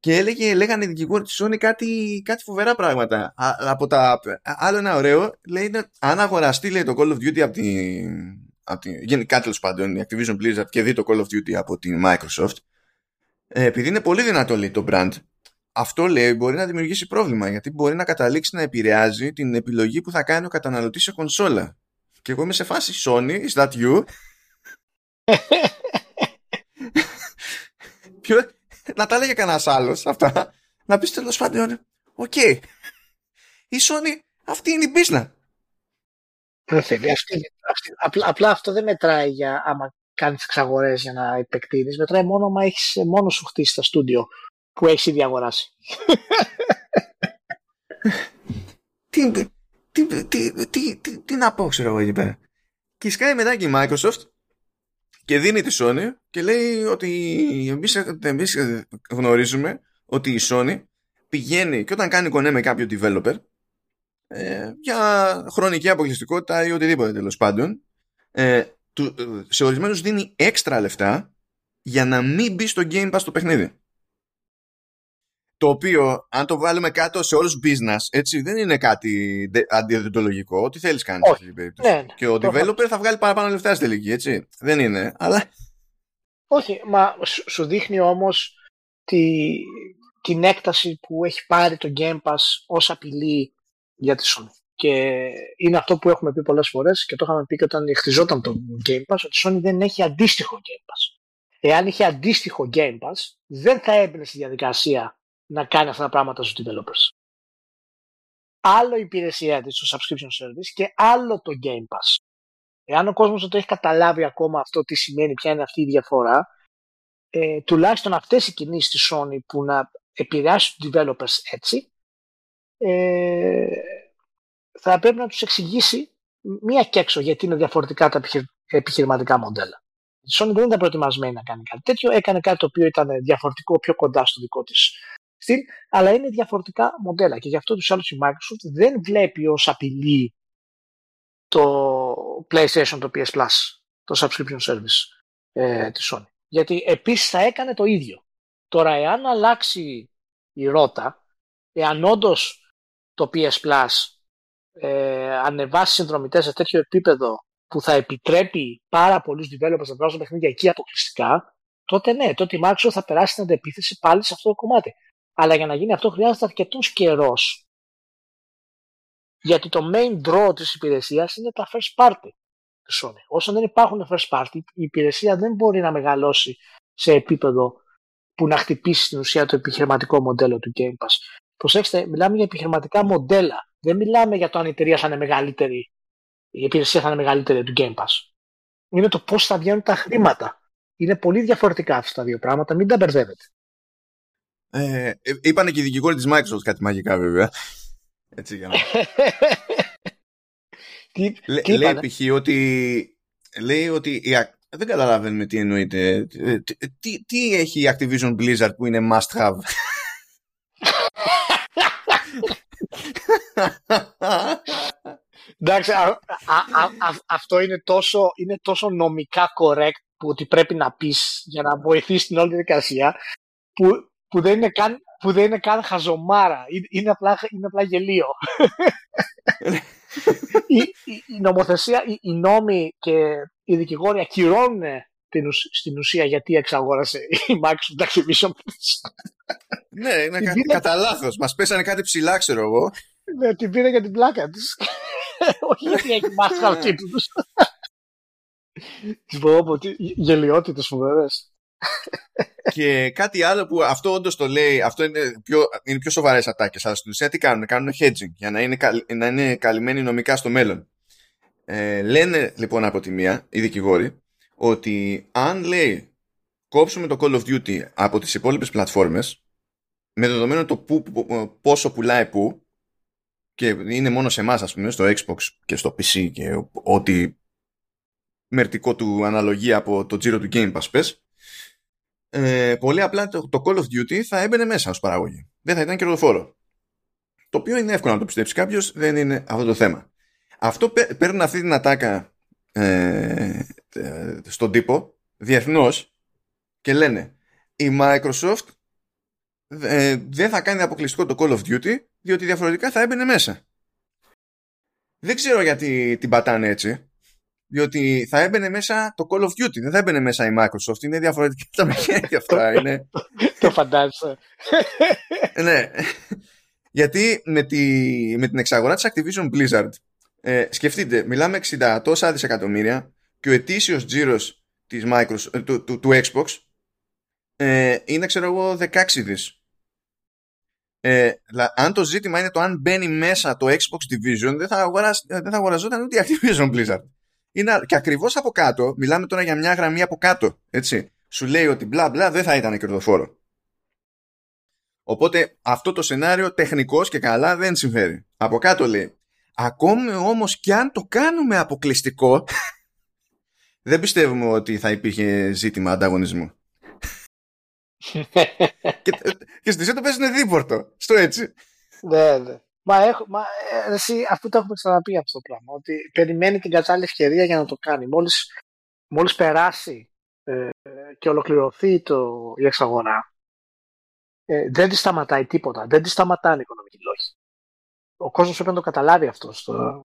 και έλεγε, λέγανε οι δικηγόροι της Sony κάτι, κάτι φοβερά πράγματα. από τα, άλλο ένα ωραίο, λέει, αν αγοραστεί λέει, το Call of Duty από τη, από τη, γενικά τέλος πάντων η Activision Blizzard και δει το Call of Duty από τη Microsoft ε, επειδή είναι πολύ δυνατό λέει το brand αυτό λέει μπορεί να δημιουργήσει πρόβλημα γιατί μπορεί να καταλήξει να επηρεάζει την επιλογή που θα κάνει ο καταναλωτής σε κονσόλα και εγώ είμαι σε φάση Sony, is that you? Ποιο, να τα λέγε κανένας άλλος αυτά να πεις τέλος πάντων OK okay. η Sony αυτή είναι η business αυτή, απλά, απλά, αυτό δεν μετράει για άμα κάνεις εξαγορές για να επεκτείνεις. Μετράει μόνο άμα έχεις μόνος σου χτίσει τα στούντιο που έχει ήδη αγοράσει. τι, τι, τι, τι, τι, να πω, ξέρω εγώ εκεί πέρα. Και σκάει μετά και η Microsoft και δίνει τη Sony και λέει ότι εμείς, εμείς γνωρίζουμε ότι η Sony πηγαίνει και όταν κάνει κονέ με κάποιο developer ε, για χρονική αποκλειστικότητα ή οτιδήποτε τέλος πάντων ε, του, σε ορισμένους δίνει έξτρα λεφτά για να μην μπει στο Game Pass το παιχνίδι. Το οποίο, αν το βάλουμε κάτω σε όλους business, έτσι, δεν είναι κάτι αντιδιοντολογικό. Ό,τι θέλεις κάνεις αυτή την περίπτωση. Ναι, ναι, και ο developer θα βγάλει παραπάνω λεφτά στη τελική, έτσι. Δεν είναι, αλλά... Όχι, μα σου δείχνει όμως τη, την έκταση που έχει πάρει το Game Pass ως απειλή για τη Sony. Και είναι αυτό που έχουμε πει πολλές φορές και το είχαμε πει και όταν χτιζόταν το Game Pass, ότι η Sony δεν έχει αντίστοιχο Game Pass. Εάν είχε αντίστοιχο Game Pass, δεν θα έμπαινε στη διαδικασία να κάνει αυτά τα πράγματα στους developers. Άλλο η υπηρεσία της στο subscription service και άλλο το Game Pass. Εάν ο κόσμος δεν το έχει καταλάβει ακόμα αυτό τι σημαίνει, ποια είναι αυτή η διαφορά, ε, τουλάχιστον αυτές οι κινήσεις της Sony που να επηρεάσουν τους developers έτσι, ε, θα πρέπει να τους εξηγήσει μία και έξω γιατί είναι διαφορετικά τα επιχειρηματικά μοντέλα. Η Sony δεν ήταν προετοιμασμένη να κάνει κάτι τέτοιο, έκανε κάτι το οποίο ήταν διαφορετικό, πιο κοντά στο δικό της στυλ, αλλά είναι διαφορετικά μοντέλα και γι' αυτό τους άλλους η Microsoft δεν βλέπει ως απειλή το PlayStation, το PS Plus, το subscription service ε, της Sony. Γιατί επίσης θα έκανε το ίδιο. Τώρα, εάν αλλάξει η ρότα, εάν όντως το PS Plus ε, ανεβάσει συνδρομητές σε τέτοιο επίπεδο που θα επιτρέπει πάρα πολλούς developers να βγάζουν παιχνίδια εκεί αποκλειστικά, τότε ναι, τότε η Microsoft θα περάσει την αντεπίθεση πάλι σε αυτό το κομμάτι. Αλλά για να γίνει αυτό χρειάζεται αρκετός καιρός. Γιατί το main draw της υπηρεσίας είναι τα first party της Sony. Όσο δεν υπάρχουν first party, η υπηρεσία δεν μπορεί να μεγαλώσει σε επίπεδο που να χτυπήσει στην ουσία το επιχειρηματικό μοντέλο του Game Pass. Προσέξτε, μιλάμε για επιχειρηματικά μοντέλα. Δεν μιλάμε για το αν η εταιρεία θα είναι μεγαλύτερη, η υπηρεσία θα είναι μεγαλύτερη του Game Pass. Είναι το πώς θα βγαίνουν τα χρήματα. Είναι πολύ διαφορετικά αυτά τα δύο πράγματα, μην τα μπερδεύετε. Ε, ε είπανε και οι δικηγόροι της Microsoft κάτι μαγικά βέβαια. Έτσι για να. τι, τι λέει π.χ. ότι, λέει ότι η, δεν καταλαβαίνουμε τι εννοείται. Ε, τι, τι έχει η Activision Blizzard που είναι must have. Εντάξει, αυτό είναι τόσο, είναι τόσο νομικά correct που ότι πρέπει να πεις για να βοηθήσει την όλη διαδικασία που, που, δεν είναι καν, που δεν είναι καν χαζομάρα. Είναι, απλά, είναι απλά γελίο. η, η, η, νομοθεσία, οι, οι νόμοι και οι δικηγόροι ακυρώνουν την, στην ουσία γιατί εξαγόρασε η Microsoft Activision ναι, είναι κα, κατά λάθος. Μας πέσανε κάτι ψηλά, ξέρω εγώ. Ναι, την πήρε για την πλάκα της. Όχι γιατί έχει μάθει τίτλου. Της πω από γελιότητες φοβερές. Και κάτι άλλο που αυτό όντως το λέει, αυτό είναι πιο, είναι πιο σοβαρές ατάκες. Αλλά στην ουσία τι κάνουν, κάνουν hedging για να είναι, να είναι καλυμμένοι νομικά στο μέλλον. Ε, λένε λοιπόν από τη μία οι δικηγόροι ότι αν λέει κόψουμε το Call of Duty από τις υπόλοιπες πλατφόρμες με δεδομένο το που, πόσο πουλάει που και είναι μόνο σε εμάς, ας πούμε, στο Xbox και στο PC και ό,τι μερτικό του αναλογεί από το τζίρο του Game Pass πες, ε, πολύ απλά το, το, Call of Duty θα έμπαινε μέσα ως παραγωγή. Δεν θα ήταν κερδοφόρο. Το οποίο είναι εύκολο να το πιστέψει κάποιος, δεν είναι αυτό το θέμα. Αυτό παίρνουν αυτή την ατάκα ε, ε, στον τύπο διεθνώς και λένε η Microsoft ε, δεν θα κάνει αποκλειστικό το Call of Duty διότι διαφορετικά θα έμπαινε μέσα. Δεν ξέρω γιατί την πατάνε έτσι Διότι θα έμπαινε μέσα το Call of Duty, δεν θα έμπαινε μέσα η Microsoft. Είναι διαφορετικά τα μεγέθη αυτά. Είναι... το φαντάζεσαι. ναι. Γιατί με, τη, με την εξαγορά της Activision Blizzard, ε, σκεφτείτε, μιλάμε 60 τόσα δισεκατομμύρια και ο ετήσιος τζίρος της Microsoft, ε, του, του, του, Xbox ε, είναι, ξέρω εγώ, 16 δις. Ε, αν το ζήτημα είναι το αν μπαίνει μέσα το Xbox Division, δεν θα, αγορασ, δεν θα αγοραζόταν ούτε η Activision Blizzard. Είναι, και ακριβώς από κάτω, μιλάμε τώρα για μια γραμμή από κάτω, έτσι. Σου λέει ότι μπλα μπλα δεν θα ήταν κερδοφόρο. Οπότε αυτό το σενάριο τεχνικός και καλά δεν συμφέρει. Από κάτω λέει, ακόμη όμως και αν το κάνουμε αποκλειστικό, δεν πιστεύουμε ότι θα υπήρχε ζήτημα ανταγωνισμού. και, και στη το παίζουν δίπορτο. Στο έτσι. Ναι, ναι. Μα, έχω, μα ε, εσύ, αφού το έχουμε ξαναπεί αυτό το πράγμα, ότι περιμένει την κατάλληλη ευκαιρία για να το κάνει. Μόλις, μόλις περάσει ε, και ολοκληρωθεί το, η εξαγορά, ε, δεν της σταματάει τίποτα. Δεν της σταματάνε οι οικονομικοί λόγοι. Ο κόσμος πρέπει να το καταλάβει αυτό στο...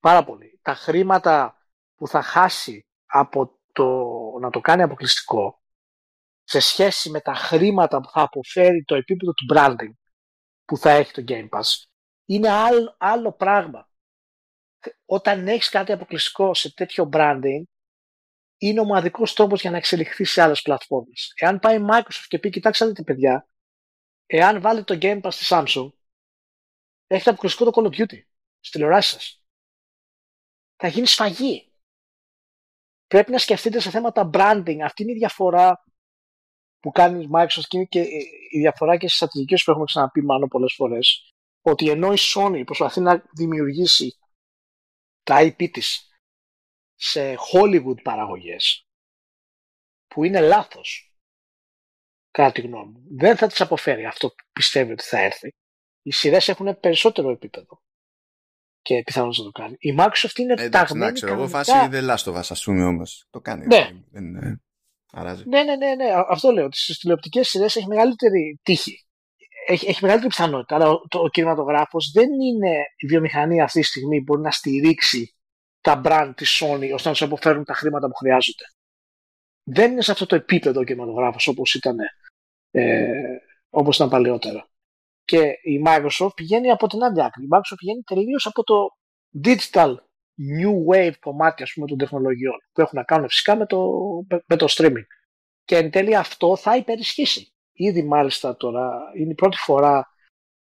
πάρα πολύ. Τα χρήματα που θα χάσει από το να το κάνει αποκλειστικό σε σχέση με τα χρήματα που θα αποφέρει το επίπεδο του branding που θα έχει το Game Pass είναι άλλο, άλλο πράγμα. Όταν έχεις κάτι αποκλειστικό σε τέτοιο branding είναι ο μοναδικός τρόπος για να εξελιχθείς σε άλλες πλατφόρμες. Εάν πάει η Microsoft και πει κοιτάξτε δείτε παιδιά εάν βάλετε το Game Pass στη Samsung έχετε αποκλειστικό το Call of Duty στη τηλεοράση σας. Θα γίνει σφαγή. Πρέπει να σκεφτείτε σε θέματα branding. Αυτή είναι η διαφορά που κάνει η Microsoft και είναι και η διαφορά και στις στρατηγικές που έχουμε ξαναπεί μάλλον πολλές φορές. Ότι ενώ η Sony προσπαθεί να δημιουργήσει τα IP της σε Hollywood παραγωγές που είναι λάθος κατά τη γνώμη μου. Δεν θα τις αποφέρει αυτό που πιστεύει ότι θα έρθει. Οι σειρές έχουν περισσότερο επίπεδο και πιθανόν να το κάνει. Η Microsoft είναι ε, ταγμένη. Εντάξει, εγώ φάση δεν λάστο ας πούμε όμως. Το κάνει. Ναι. Δεν, δεν, ναι, ναι, ναι, ναι. Αυτό λέω. Ότι στις τηλεοπτικές σειρές έχει μεγαλύτερη τύχη. Έχει, έχει μεγαλύτερη πιθανότητα. Αλλά ο, ο κινηματογράφος δεν είναι η βιομηχανία αυτή τη στιγμή που μπορεί να στηρίξει τα brand της Sony ώστε να τους αποφέρουν τα χρήματα που χρειάζονται. Δεν είναι σε αυτό το επίπεδο ο κινηματογράφος όπως ήταν, ε, όπως ήταν παλαιότερα. Και η Microsoft πηγαίνει από την άλλη άκρη. Η Microsoft πηγαίνει τελείως από το digital new wave κομμάτι ας πούμε, των τεχνολογιών που έχουν να κάνουν φυσικά με το, με το streaming. Και εν τέλει αυτό θα υπερισχύσει. Ήδη μάλιστα τώρα είναι η πρώτη φορά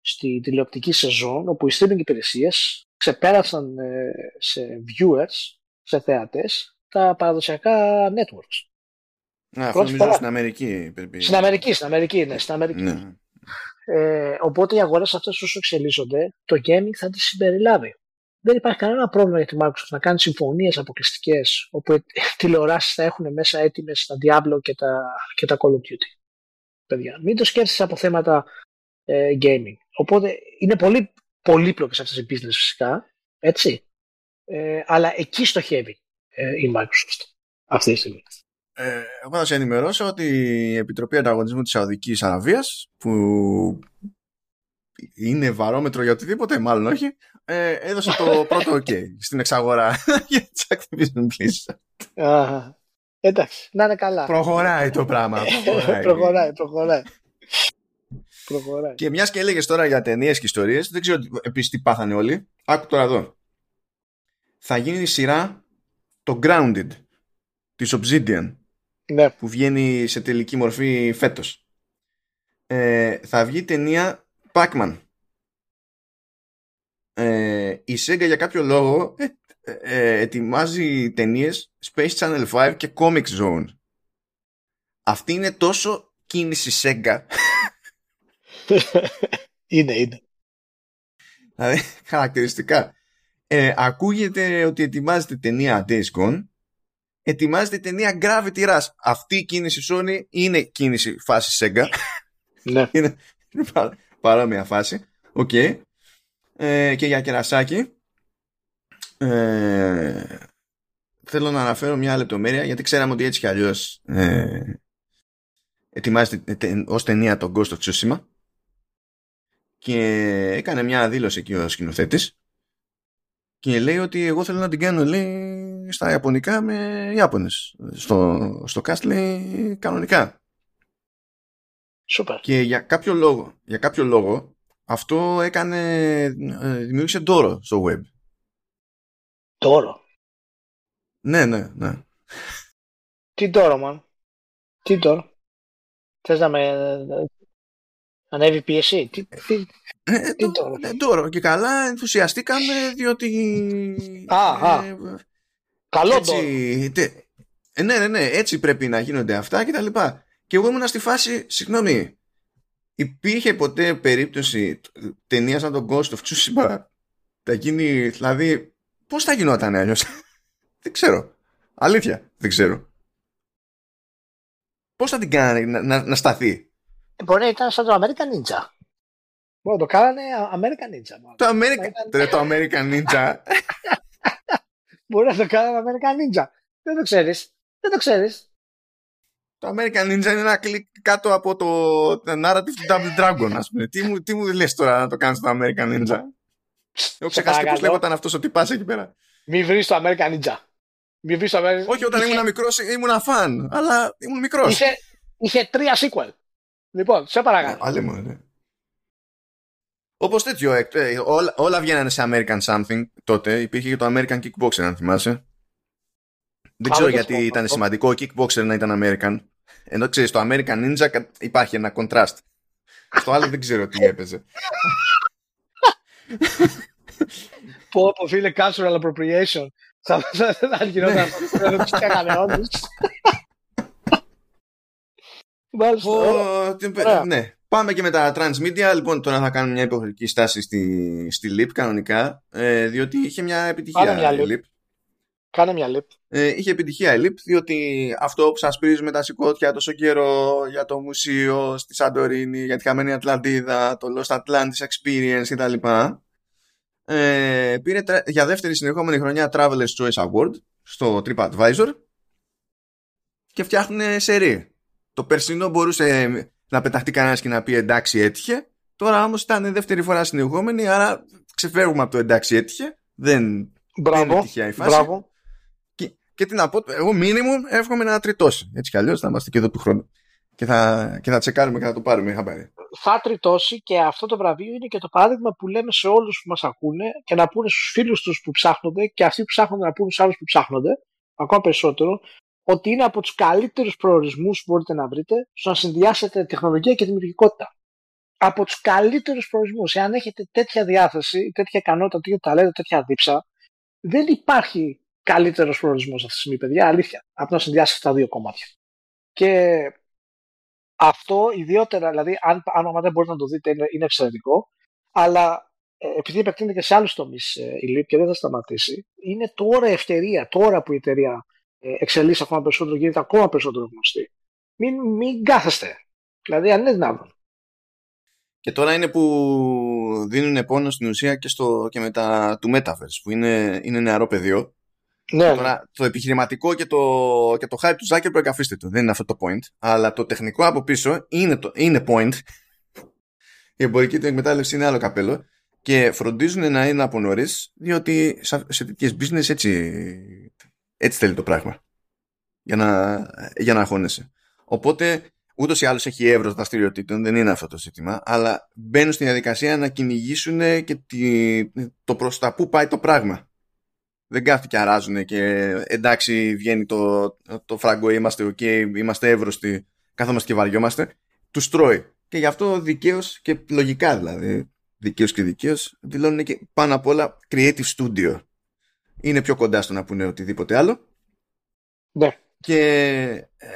στη τηλεοπτική σεζόν όπου οι streaming υπηρεσίες ξεπέρασαν ε, σε viewers, σε θεατές, τα παραδοσιακά networks. Ναι, αυτό νομίζω στην Αμερική. Στην Αμερική, στην Αμερική, ναι. Στην Αμερική. Ναι. Ε, οπότε οι αγορές αυτές όσο εξελίσσονται, το gaming θα τις συμπεριλάβει δεν υπάρχει κανένα πρόβλημα για τη Microsoft να κάνει συμφωνίες αποκλειστικές όπου οι τηλεοράσεις θα έχουν μέσα έτοιμες τα Diablo και τα, και τα Call of Duty. Παιδιά, μην το σκέφτεσαι από θέματα ε, gaming. Οπότε είναι πολύ πολύπλοκες αυτές οι business φυσικά, έτσι. Ε, αλλά εκεί στοχεύει ε, η Microsoft αυτή τη στιγμή. Ε, εγώ θα σε ενημερώσω ότι η Επιτροπή Ανταγωνισμού της Σαουδικής Αραβίας που είναι βαρόμετρο για οτιδήποτε, μάλλον όχι, ε, έδωσε το πρώτο OK στην εξαγορά για τις Activision Blizzard. Εντάξει, να είναι καλά. Προχωράει το πράγμα. προχωράει, προχωράει. προχωράει. Και μιας και έλεγες τώρα για ταινίες και ιστορίες, δεν ξέρω επίσης τι πάθανε όλοι. Άκου τώρα εδώ. Θα γίνει η σειρά το Grounded της Obsidian ναι. που βγαίνει σε τελική μορφή φέτος. Ε, θα βγει ταινία Pac-Man. Ε, η Sega για κάποιο λόγο ε, ε, ετοιμάζει ταινίες Space Channel 5 και Comic Zone. Αυτή είναι τόσο κίνηση Sega. είναι, είναι. Δηλαδή, χαρακτηριστικά. Ε, ακούγεται ότι ετοιμάζεται ταινία Days Gone. Ετοιμάζεται ταινία Gravity Rush. Αυτή η κίνηση Sony είναι κίνηση φάση Sega. ναι. είναι, παρόμοια φάση. OK. Okay. Ε, και για κερασάκι. Ε, θέλω να αναφέρω μια λεπτομέρεια γιατί ξέραμε ότι έτσι κι αλλιώς ε, ετοιμάζεται ως ταινία το Ghost of Tsushima και έκανε μια δήλωση εκεί ο σκηνοθέτης και λέει ότι εγώ θέλω να την κάνω λέει στα Ιαπωνικά με Ιάπωνες. Στο, στο cast λέει κανονικά. Σούπερ. Και για κάποιο λόγο, για κάποιο λόγο αυτό έκανε, ε, δημιούργησε ντόρο στο web. Τόρο. Ναι, ναι, ναι. Τι τόρο, man. Τι τόρο. Θες να με ανέβει πίεση; Τι, τι, Ε, Τι το- τώρα; ναι, τώρα και καλά ενθουσιαστήκαμε διότι Α, α. ε, καλό έτσι, τόρο. τε- ε, ναι, ναι, ναι, έτσι πρέπει να γίνονται αυτά και τα λοιπά. Και εγώ ήμουν στη φάση, συγγνώμη, υπήρχε ποτέ περίπτωση ταινίας σαν τον Ghost of Tsushima θα γίνει, δηλαδή, πώς θα γινόταν αλλιώς; δεν ξέρω. Αλήθεια, δεν ξέρω. Πώς θα την κάνανε να, να, να σταθεί; Μπορεί να ήταν σαν το American Ninja. Μπορεί να το κάνανε American Ninja. μάλλον. Το Θα American, ήταν- Ρε, το American Ninja Μπορεί να το κάνανε American Ninja. Δεν το ξέρεις. Δεν το ξέρεις. Το American Ninja είναι ένα κλικ κάτω από το το narrative του Double Dragon, ας πούμε. Τι μου, τι μου λες τώρα να το κάνεις το American Ninja; Έχω ξεχάσει και πώς παρακαλώ. λέγονταν αυτός ο τυπάς εκεί πέρα. Μη βρεις το American Ninja. Μη βρεις το American Όχι, όταν είχε, ήμουν μικρός ήμουν φαν, αλλά ήμουν μικρός. Είχε, είχε τρία sequel. Λοιπόν, σε παρακαλώ. Άλλε μου, ναι. Όπως τέτοιο, ε, ε, όλα, όλα βγαίνανε σε American something τότε. Υπήρχε και το American Kickboxer, αν θυμάσαι. Δεν Α, ξέρω δεν το γιατί θυμάμαι ήταν αυτό. σημαντικό ο Kickboxer να ήταν American. Ενώ ξέρεις, το American Ninja κα- υπάρχει ένα contrast. Στο άλλο δεν ξέρω τι έπαιζε. Πω, πω, φίλε, cultural appropriation. Θα θα- θα γινόταν αυτό. Δεν τους έκανε όντως. Μάλιστα. ωραία. Ω, τι- Ωραία. ναι. Πάμε και με τα transmedia. Λοιπόν, τώρα θα κάνουμε μια υποχρεωτική στάση στη, στη LIP κανονικά. Ε, διότι είχε μια επιτυχία Πάμε μια η LIP. LIP. Κάνε μια λίπ. Ε, είχε επιτυχία η LIP, διότι αυτό που σας πρίζουμε τα σηκώτια τόσο καιρό για το μουσείο στη Σαντορίνη, για τη χαμένη Ατλαντίδα, το Lost Atlantis Experience κτλ. Ε, πήρε τρα- για δεύτερη συνεχόμενη χρονιά Traveler's Choice Award στο TripAdvisor και φτιάχνουν σερί. Το περσινό μπορούσε να πεταχτεί κανένας και να πει εντάξει έτυχε. Τώρα όμως ήταν δεύτερη φορά συνεχόμενη, άρα ξεφεύγουμε από το εντάξει έτυχε. Δεν, δεν είναι Μπράβο. τυχαία η φάση. Μπράβο. Και, και τι να πω, εγώ minimum εύχομαι να τριτώσει. Έτσι κι αλλιώς θα είμαστε και εδώ του χρόνου. Και θα, και θα τσεκάρουμε και θα το πάρουμε χαμπάρι. θα τριτώσει και αυτό το βραβείο είναι και το παράδειγμα που λέμε σε όλους που μας ακούνε και να πούνε στους φίλους τους που ψάχνονται και αυτοί που ψάχνονται να πούνε στους άλλους που ψάχνονται ακόμα περισσότερο ότι είναι από τους καλύτερους προορισμούς που μπορείτε να βρείτε στο να συνδυάσετε τεχνολογία και δημιουργικότητα. Από τους καλύτερους προορισμούς. Εάν έχετε τέτοια διάθεση, τέτοια ικανότητα, τέτοια ταλέντα, τέτοια δίψα, δεν υπάρχει καλύτερος προορισμός αυτή τη στιγμή, παιδιά, αλήθεια, από το να συνδυάσετε αυτά τα δύο κομμάτια. Και αυτό ιδιότερα, δηλαδή, αν, αν άμα δεν μπορείτε να το δείτε, είναι, είναι εξαιρετικό. Αλλά ε, επειδή επεκτείνεται και σε άλλους τομείς ε, η ΛΥΠ και δεν θα σταματήσει, είναι τώρα ευκαιρία, τώρα που η εταιρεία ε, εξελίσσεται ακόμα περισσότερο, γίνεται ακόμα περισσότερο γνωστή. Μην, μην κάθεστε. Δηλαδή, αν είναι δυνατόν. Και τώρα είναι που δίνουν πόνο στην ουσία και, στο, και με τα του Metaverse, που είναι, είναι νεαρό πεδίο. Ναι, Τώρα, το επιχειρηματικό και το, και το hype του Zuckerberg αφήστε το. Δεν είναι αυτό το point. Αλλά το τεχνικό από πίσω είναι, το, είναι point. Η εμπορική του εκμετάλλευση είναι άλλο καπέλο. Και φροντίζουν να είναι από νωρίς, διότι σε, σε τέτοιες business έτσι, έτσι θέλει το πράγμα. Για να, για να αγχώνεσαι. Οπότε, ούτως ή άλλως έχει εύρος δραστηριοτήτων, δεν είναι αυτό το ζήτημα, αλλά μπαίνουν στη διαδικασία να κυνηγήσουν και τη, το προς τα πού πάει το πράγμα δεν κάθεται και αράζουν και εντάξει βγαίνει το, το φράγκο είμαστε ok, είμαστε εύρωστοι κάθομαστε και βαριόμαστε. Τους τρώει. Και γι' αυτό δικαίως και λογικά δηλαδή δικαίως και δικαίως δηλώνουν και πάνω απ' όλα creative studio. Είναι πιο κοντά στο να πούνε οτιδήποτε άλλο. Ναι. και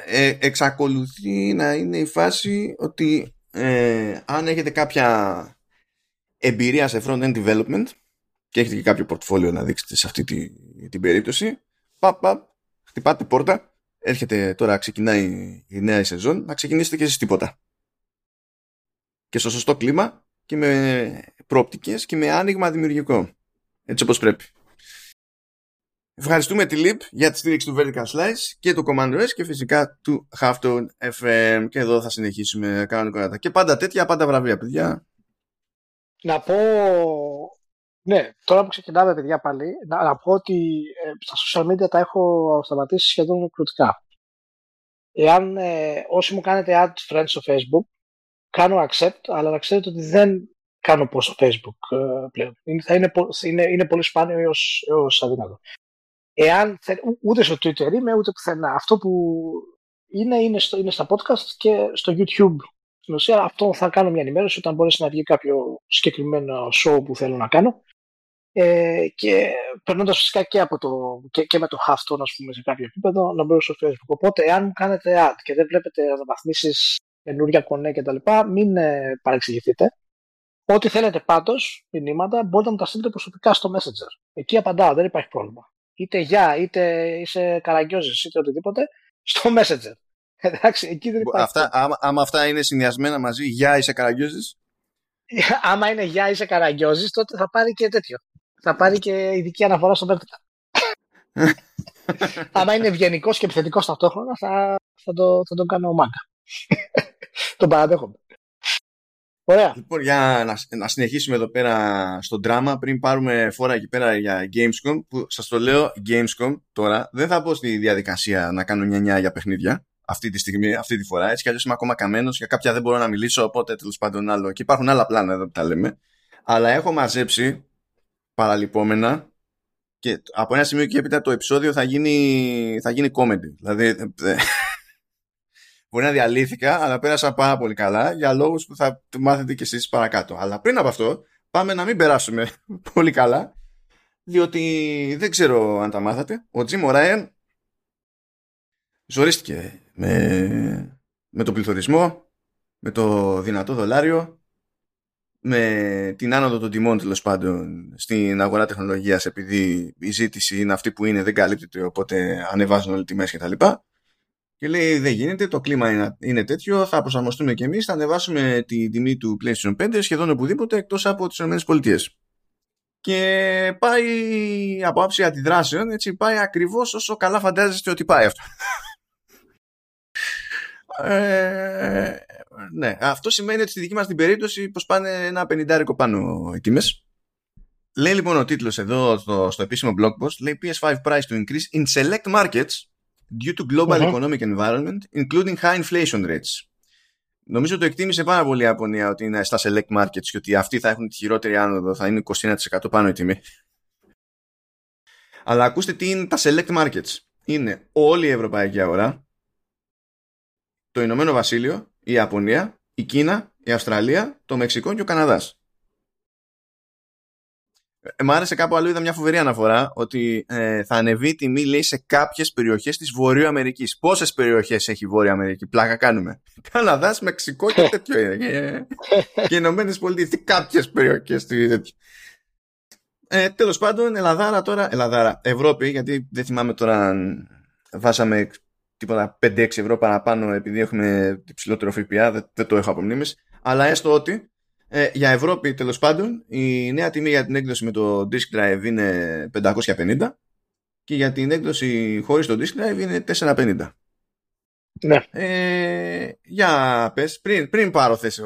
ε, εξακολουθεί να είναι η φάση ότι ε, αν έχετε κάποια εμπειρία σε front-end development και έχετε και κάποιο πορτφόλιο να δείξετε σε αυτή τη, την περίπτωση, παπ, παπ, χτυπάτε πόρτα, έρχεται τώρα, ξεκινάει η νέα σεζόν, να ξεκινήσετε και εσείς τίποτα. Και στο σωστό κλίμα και με προοπτικές και με άνοιγμα δημιουργικό. Έτσι όπως πρέπει. Ευχαριστούμε τη LIP για τη στήριξη του Vertical Slice και του Command OS και φυσικά του Halftone FM. Και εδώ θα συνεχίσουμε κανονικότατα. Και πάντα τέτοια, πάντα βραβεία, παιδιά. Να πω Ναι, τώρα που ξεκινάμε, παιδιά, πάλι, να, να πω ότι ε, στα social media τα έχω σταματήσει σχεδόν εκπληκτικά. Εάν ε, όσοι μου κάνετε add friends στο facebook, κάνω accept, αλλά να ξέρετε ότι δεν κάνω post στο facebook ε, πλέον. Είναι, θα είναι, είναι, είναι πολύ σπάνιο έως, έως αδύνατο. Εάν, ούτε στο Twitter είμαι, ούτε πουθενά. Αυτό που είναι, είναι, στο, είναι στα podcast και στο YouTube. Στην ουσία αυτό θα κάνω μια ενημέρωση όταν μπορέσει να βγει κάποιο συγκεκριμένο show που θέλω να κάνω. Ε, και περνώντας φυσικά και, από το, και, και με το Hafton, ας πούμε, σε κάποιο επίπεδο, να μπω στο Facebook. Οπότε, εάν μου κάνετε ad και δεν βλέπετε αναβαθμίσεις, καινούργια κονέ κτλ., μην ε, παρεξηγηθείτε. Ό,τι θέλετε πάντως, μηνύματα, μπορείτε να μου τα στείλετε προσωπικά στο Messenger. Εκεί απαντάω, δεν υπάρχει πρόβλημα. Είτε γεια, είτε είσαι καραγκιόζης, είτε οτιδήποτε, στο Messenger. Εντάξει, εκεί δεν υπάρχει. Αυτά, άμα, άμα αυτά είναι συνδυασμένα μαζί, γεια, είσαι καραγκιόζης. άμα είναι γεια, είσαι καραγκιόζης, τότε θα πάρει και τέτοιο θα πάρει και ειδική αναφορά στο Vertical. Άμα είναι ευγενικός και επιθετικός ταυτόχρονα, θα, θα, το, θα τον κάνω μάγκα. τον παραδέχομαι. Ωραία. Λοιπόν, για να, να συνεχίσουμε εδώ πέρα στο δράμα, πριν πάρουμε φόρα εκεί πέρα για Gamescom, που σας το λέω Gamescom τώρα, δεν θα πω στη διαδικασία να κάνω νιά για παιχνίδια αυτή τη στιγμή, αυτή τη φορά. Έτσι κι αλλιώς είμαι ακόμα καμένος, για κάποια δεν μπορώ να μιλήσω, οπότε τέλος πάντων άλλο. Και υπάρχουν άλλα πλάνα εδώ που τα λέμε. Αλλά έχω μαζέψει παραλυπόμενα και από ένα σημείο και έπειτα το επεισόδιο θα γίνει, θα γίνει comedy. Δηλαδή ε, μπορεί να διαλύθηκα αλλά πέρασα πάρα πολύ καλά για λόγους που θα μάθετε και εσείς παρακάτω. Αλλά πριν από αυτό πάμε να μην περάσουμε πολύ καλά διότι δεν ξέρω αν τα μάθατε. Ο Τζιμ O'Ryan ζορίστηκε με, με τον πληθωρισμό, με το δυνατό δολάριο με την άνοδο των τιμών τέλος πάντων στην αγορά τεχνολογίας επειδή η ζήτηση είναι αυτή που είναι, δεν καλύπτεται οπότε ανεβάζουν όλοι τιμές και τα λοιπά. Και λέει δεν γίνεται, το κλίμα είναι, είναι τέτοιο, θα προσαρμοστούμε και εμείς, θα ανεβάσουμε τη τιμή του PlayStation 5 σχεδόν οπουδήποτε εκτός από τις ΗΠΑ. Και πάει από άψη αντιδράσεων, έτσι πάει ακριβώς όσο καλά φαντάζεστε ότι πάει αυτό. Ε, ναι, αυτό σημαίνει ότι στη δική μας την περίπτωση πως πάνε ένα πενιντάρικο πάνω οι τιμές. Λέει λοιπόν ο τίτλος εδώ στο, στο επίσημο blog post, λέει PS5 price to increase in select markets due to global uh-huh. economic environment, including high inflation rates. Νομίζω το εκτίμησε πάρα πολύ η Ιαπωνία ότι είναι στα select markets και ότι αυτοί θα έχουν τη χειρότερη άνοδο, θα είναι 21% πάνω η τιμή. Αλλά ακούστε τι είναι τα select markets. Είναι όλη η ευρωπαϊκή αγορά, το Ηνωμένο Βασίλειο, η Ιαπωνία, η Κίνα, η Αυστραλία, το Μεξικό και ο Καναδάς. Ε, μ' άρεσε κάπου αλλού είδα μια φοβερή αναφορά ότι ε, θα ανεβεί η τιμή λέει σε κάποιες περιοχές της Βορείου Αμερικής. Πόσες περιοχές έχει η Βόρεια Αμερική, πλάκα κάνουμε. Καναδάς, Μεξικό και τέτοιο είναι. και οι Ηνωμένες Πολιτείες, κάποιες περιοχές. Ε, τέλος πάντων, Ελλαδάρα τώρα, Ελλαδάρα, Ευρώπη, γιατί δεν θυμάμαι τώρα αν βάσαμε τίποτα 5-6 ευρώ παραπάνω επειδή έχουμε υψηλότερο ΦΠΑ, δεν, δεν το έχω από μνήμης, αλλά έστω ότι ε, για Ευρώπη τέλος πάντων η νέα τιμή για την έκδοση με το disk drive είναι 550 και για την έκδοση χωρίς το disk drive είναι 450. Ναι. Ε, για πες, πριν, πριν πάρω θέση,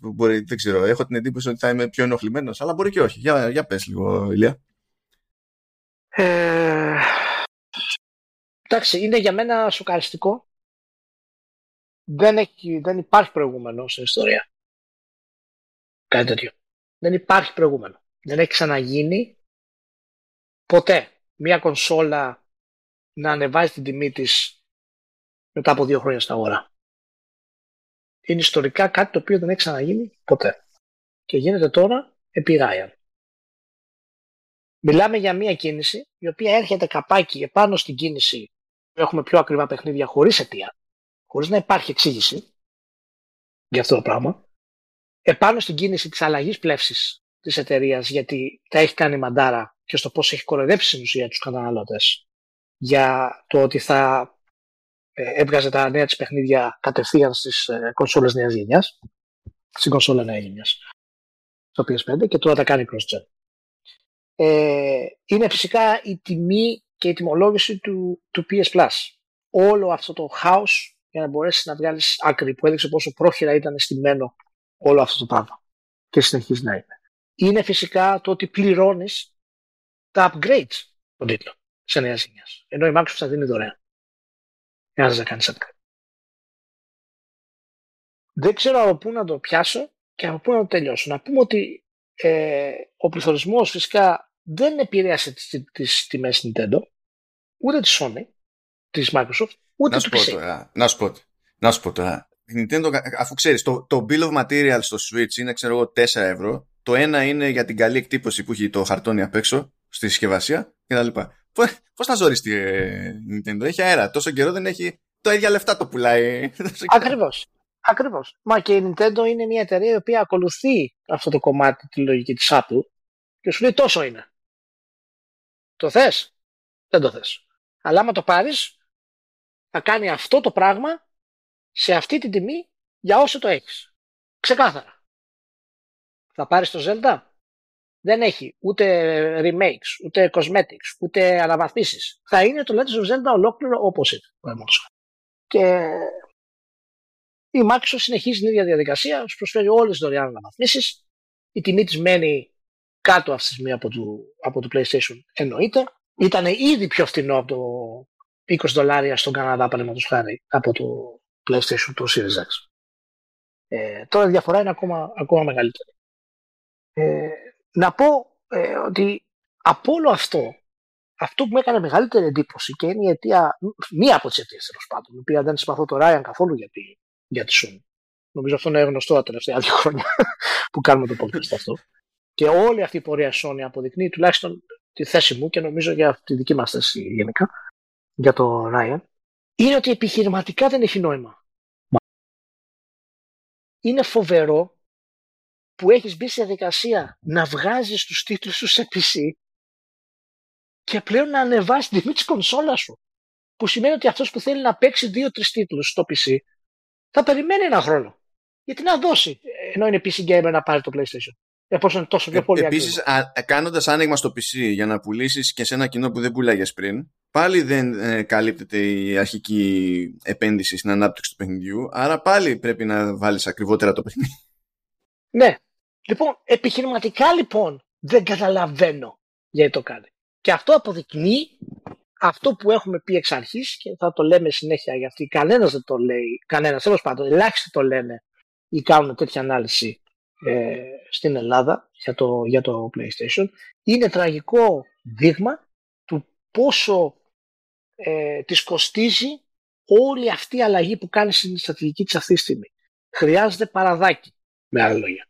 μπορεί, δεν ξέρω, έχω την εντύπωση ότι θα είμαι πιο ενοχλημένος, αλλά μπορεί και όχι. Για, για πες λίγο, Ηλία. Ε, Εντάξει, είναι για μένα σοκαριστικό. Δεν, έχει, δεν υπάρχει προηγούμενο στην ιστορία. Κάτι τέτοιο. Δεν υπάρχει προηγούμενο. Δεν έχει ξαναγίνει ποτέ μια κονσόλα να ανεβάζει την τιμή της μετά από δύο χρόνια στην αγορά. Είναι ιστορικά κάτι το οποίο δεν έχει ξαναγίνει ποτέ. Και γίνεται τώρα επί Ryan. Μιλάμε για μια κίνηση η οποία έρχεται καπάκι επάνω στην κίνηση έχουμε πιο ακριβά παιχνίδια χωρίς αιτία, χωρίς να υπάρχει εξήγηση για αυτό το πράγμα, επάνω στην κίνηση της αλλαγής πλεύσης της εταιρείας γιατί τα έχει κάνει μαντάρα και στο πώς έχει κοροϊδέψει στην ουσία τους καταναλώτες για το ότι θα ε, έβγαζε τα νέα της παιχνίδια κατευθείαν στις ε, κονσόλες νέας γενιάς, στην κονσόλα νέα γενιάς, στο PS5 και τώρα τα κάνει cross-gen. Ε, είναι φυσικά η τιμή και η τιμολόγηση του, του PS Plus. Όλο αυτό το χάος για να μπορέσεις να βγάλεις άκρη που έδειξε πόσο πρόχειρα ήταν στημένο όλο αυτό το πράγμα και συνεχίζει να είναι. είναι φυσικά το ότι πληρώνεις τα upgrades των τίτλων σε νέας γενιάς. Ενώ η Microsoft θα δίνει δωρεάν. Εάν δεν κάνεις upgrade. Δεν ξέρω από πού να το πιάσω και από πού να το τελειώσω. Να πούμε ότι ε, ο πληθωρισμός φυσικά δεν επηρέασε τις, τις τιμές Nintendo, ούτε της Sony, της Microsoft, ούτε να του PC. Τώρα, να σου πω, να σου πω τώρα. Η Nintendo, αφού ξέρεις, το, το Bill of Materials στο Switch είναι, ξέρω εγώ, 4 ευρώ. Το ένα είναι για την καλή εκτύπωση που έχει το χαρτόνι απ' έξω στη συσκευασία κτλ. Πώς να ζοριστεί ε, η Nintendo, έχει αέρα. Τόσο καιρό δεν έχει το ίδια λεφτά το πουλάει. Ακριβώς. Ακριβώς. Μα και η Nintendo είναι μια εταιρεία η οποία ακολουθεί αυτό το κομμάτι τη λογική της Apple και σου λέει τόσο είναι. Το θες; Δεν το θες. Αλλά άμα το πάρεις θα κάνει αυτό το πράγμα σε αυτή την τιμή για όσο το έχεις. Ξεκάθαρα. Θα πάρεις το Zelda? Δεν έχει ούτε remakes, ούτε cosmetics, ούτε αναβαθμίσεις. Θα είναι το Legend of Zelda ολόκληρο όπως είναι. Και η Microsoft συνεχίζει την ίδια διαδικασία, σου προσφέρει όλες τις δωρεάν αναβαθμίσεις. Η τιμή της μένει κάτω αυτή τη στιγμή από το, από το PlayStation εννοείται. Ήταν ήδη πιο φθηνό από το 20 δολάρια στον Καναδά, παραδείγματος χάρη, από το PlayStation το Series X. Ε, τώρα η διαφορά είναι ακόμα, ακόμα μεγαλύτερη. Ε, να πω ε, ότι από όλο αυτό, αυτό που μου έκανε μεγαλύτερη εντύπωση και είναι η αιτία, μία από τις αιτίες τέλος πάντων, η οποία δεν συμπαθώ το Ryan καθόλου για τη, για τη Sony. Νομίζω αυτό είναι γνωστό τα τελευταία δύο χρόνια που κάνουμε το podcast αυτό. Και όλη αυτή η πορεία Sony αποδεικνύει τουλάχιστον τη θέση μου και νομίζω για τη δική μας θέση γενικά, για το Ryan, είναι ότι επιχειρηματικά δεν έχει νόημα. Είναι φοβερό που έχεις μπει σε διαδικασία να βγάζεις τους τίτλους σου σε PC και πλέον να ανεβάσεις την τιμή της κονσόλας σου. Που σημαίνει ότι αυτός που θέλει να παίξει δύο-τρεις τίτλους στο PC θα περιμένει ένα χρόνο. Γιατί να δώσει, ενώ είναι PC gamer να πάρει το PlayStation. Εφόσον τόσο πιο πολύ. Επίσης, κάνοντας άνοιγμα στο PC για να πουλήσεις και σε ένα κοινό που δεν πουλάγες πριν, πάλι δεν ε, καλύπτεται η αρχική επένδυση στην ανάπτυξη του παιχνιδιού. Άρα πάλι πρέπει να βάλεις ακριβότερα το παιχνίδι. Ναι. Λοιπόν, επιχειρηματικά λοιπόν δεν καταλαβαίνω γιατί το κάνει. Και αυτό αποδεικνύει αυτό που έχουμε πει εξ αρχής και θα το λέμε συνέχεια γιατί κανένας δεν το λέει, κανένας τέλος πάντων, ελάχιστοι το λένε ή κάνουν τέτοια ανάλυση ε, στην Ελλάδα για το, για το PlayStation είναι τραγικό δείγμα του πόσο ε, της κοστίζει όλη αυτή η αλλαγή που κάνει στην στρατηγική της αυτή τη στιγμή. Χρειάζεται παραδάκι, με άλλα λόγια,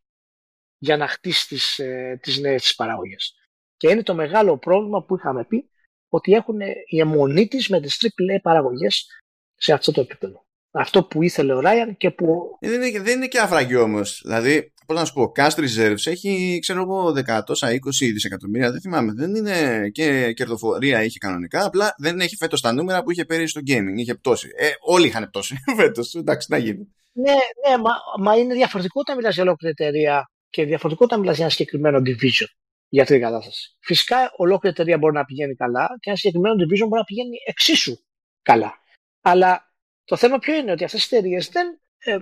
για να χτίσει τις, ε, τις νέες τις παραγωγές. Και είναι το μεγάλο πρόβλημα που είχαμε πει ότι έχουν η αιμονή της με τις AAA παραγωγές σε αυτό το επίπεδο. Αυτό που ήθελε ο Ράιαν και που... Δεν είναι, δεν είναι και αφραγή όμως. Δηλαδή, πώς να σου πω, Cast Reserves έχει, ξέρω εγώ, δεκατόσα, 20 δισεκατομμύρια, δεν θυμάμαι. Δεν είναι και κερδοφορία είχε κανονικά, απλά δεν έχει φέτος τα νούμερα που είχε πέρυσι στο gaming. Είχε πτώση. Ε, όλοι είχαν πτώση φέτος. Εντάξει, να γίνει. Ναι, ναι, μα, μα είναι διαφορετικό όταν μιλάς για ολόκληρη εταιρεία και διαφορετικό όταν μιλάς για ένα συγκεκριμένο division για αυτή την κατάσταση. Φυσικά, ολόκληρη εταιρεία μπορεί να πηγαίνει καλά και ένα συγκεκριμένο division μπορεί να πηγαίνει εξίσου καλά. Αλλά το θέμα ποιο είναι ότι αυτές οι εταιρείες δεν, ε,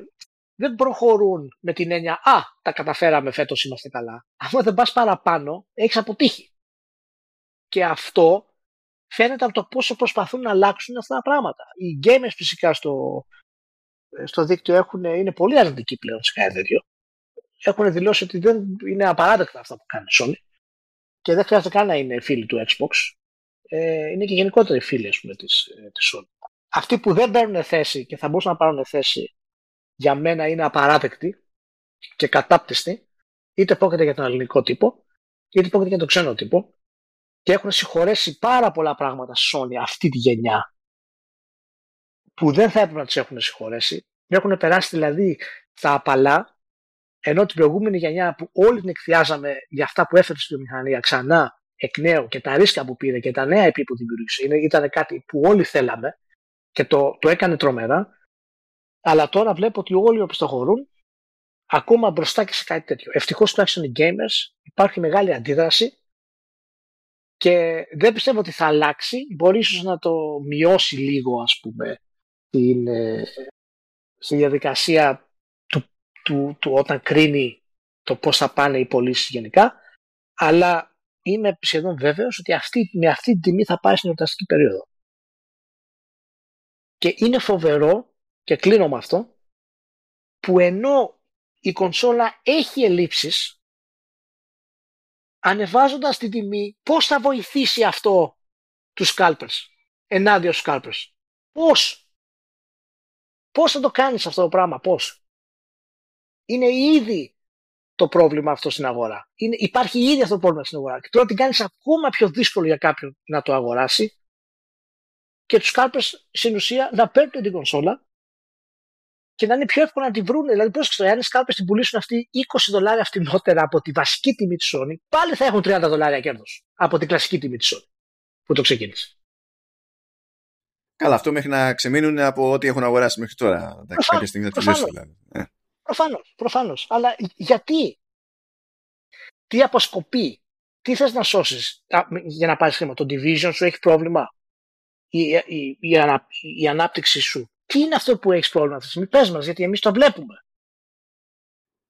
δεν προχωρούν με την έννοια «Α, τα καταφέραμε φέτος, είμαστε καλά». Αν δεν πας παραπάνω, έχεις αποτύχει. Και αυτό φαίνεται από το πόσο προσπαθούν να αλλάξουν αυτά τα πράγματα. Οι gamers φυσικά στο, στο δίκτυο έχουν, είναι πολύ αρνητικοί πλέον σε κάτι τέτοιο. Έχουν δηλώσει ότι δεν είναι απαράδεκτα αυτά που κάνει η Sony και δεν χρειάζεται καν να είναι φίλοι του Xbox. Ε, είναι και γενικότεροι φίλοι ας πούμε, της, ε, της Sony αυτοί που δεν παίρνουν θέση και θα μπορούσαν να πάρουν θέση για μένα είναι απαράδεκτοι και κατάπτυστοι είτε πρόκειται για τον ελληνικό τύπο είτε πρόκειται για τον ξένο τύπο και έχουν συγχωρέσει πάρα πολλά πράγματα Sony αυτή τη γενιά που δεν θα έπρεπε να του έχουν συγχωρέσει έχουν περάσει δηλαδή τα απαλά ενώ την προηγούμενη γενιά που όλοι την εκθιάζαμε για αυτά που έφερε στη βιομηχανία ξανά εκ νέου και τα ρίσκα που πήρε και τα νέα επί που δημιούργησε ήταν κάτι που όλοι θέλαμε και το, το έκανε τρομερά. Αλλά τώρα βλέπω ότι όλοι οπισθοχωρούν ακόμα μπροστά και σε κάτι τέτοιο. Ευτυχώς τουλάχιστον οι gamers υπάρχει μεγάλη αντίδραση και δεν πιστεύω ότι θα αλλάξει. Μπορεί ίσως να το μειώσει λίγο, ας πούμε, την, ε, στη διαδικασία του, του, του, όταν κρίνει το πώς θα πάνε οι πωλήσεις γενικά, αλλά είμαι σχεδόν βέβαιος ότι αυτή, με αυτή την τιμή θα πάει στην εορταστική περίοδο. Και είναι φοβερό, και κλείνω με αυτό, που ενώ η κονσόλα έχει ελλείψεις, ανεβάζοντας την τιμή, πώς θα βοηθήσει αυτό τους scalpers, ενάντια στους scalpers; Πώς; Πώς θα το κάνεις αυτό το πράγμα, πώς; Είναι ήδη το πρόβλημα αυτό στην αγορά. Είναι, υπάρχει ήδη αυτό το πρόβλημα στην αγορά. Και τώρα την κάνεις ακόμα πιο δύσκολο για κάποιον να το αγοράσει και τους scalpers στην ουσία να παίρνουν την κονσόλα και να είναι πιο εύκολο να τη βρουν. Δηλαδή, πρόσεξε, αν οι scalpers την πουλήσουν αυτή 20 δολάρια φτηνότερα από τη βασική τιμή της Sony, πάλι θα έχουν 30 δολάρια κέρδος από την κλασική τιμή της Sony που το ξεκίνησε. Καλά, αυτό μέχρι να ξεμείνουν από ό,τι έχουν αγοράσει μέχρι τώρα. Εντάξει, κάποια στιγμή θα τελειώσει δηλαδή. Ε. Προφανώς, προφανώς. Αλλά γιατί, τι αποσκοπεί, τι θες να σώσεις για να πάρεις χρήμα. Το division σου έχει πρόβλημα, η, η, η, η ανάπτυξη σου. Τι είναι αυτό που έχεις πρόβλημα αυτή τη στιγμή, πες μας, γιατί εμείς το βλέπουμε.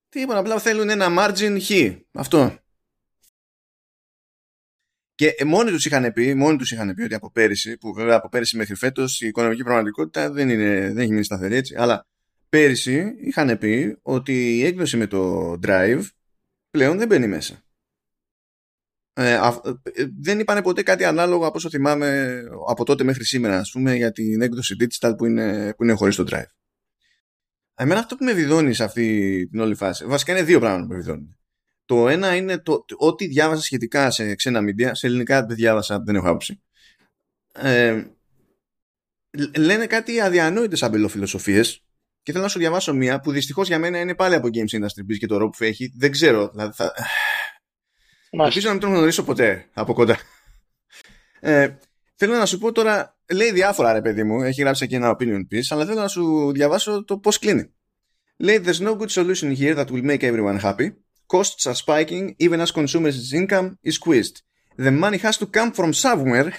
Τι είπαν, απλά θέλουν ένα margin χ. Αυτό. Και μόνοι τους είχαν πει, μόνοι τους είχαν πει ότι από πέρυσι, που βέβαια από πέρυσι μέχρι φέτος η οικονομική πραγματικότητα δεν, είναι, δεν έχει μείνει σταθερή έτσι, αλλά πέρυσι είχαν πει ότι η έκδοση με το Drive πλέον δεν μπαίνει μέσα. Ε, ε, δεν είπανε ποτέ κάτι ανάλογο από όσο θυμάμαι από τότε μέχρι σήμερα ας πούμε για την έκδοση digital που είναι, που είναι χωρίς το Drive. Εμένα αυτό που με βιδώνει σε αυτή την όλη φάση, βασικά είναι δύο πράγματα που με βιδώνει. Το ένα είναι το, ό,τι διάβασα σχετικά σε ξένα media, σε ελληνικά δεν διάβασα, δεν έχω άποψη. Ε, λένε κάτι αδιανόητες αμπελοφιλοσοφίες και θέλω να σου διαβάσω μία που δυστυχώς για μένα είναι πάλι από Games Industry και το ρόλο που έχει. Δεν ξέρω. Δηλαδή θα... Ελπίζω να μην τον γνωρίσω ποτέ από κοντά. Ε, θέλω να σου πω τώρα, λέει διάφορα ρε παιδί μου, έχει γράψει και ένα opinion piece, αλλά θέλω να σου διαβάσω το πώς κλείνει. Λέει, there's no good solution here that will make everyone happy. Costs are spiking even as consumers' income is squeezed. The money has to come from somewhere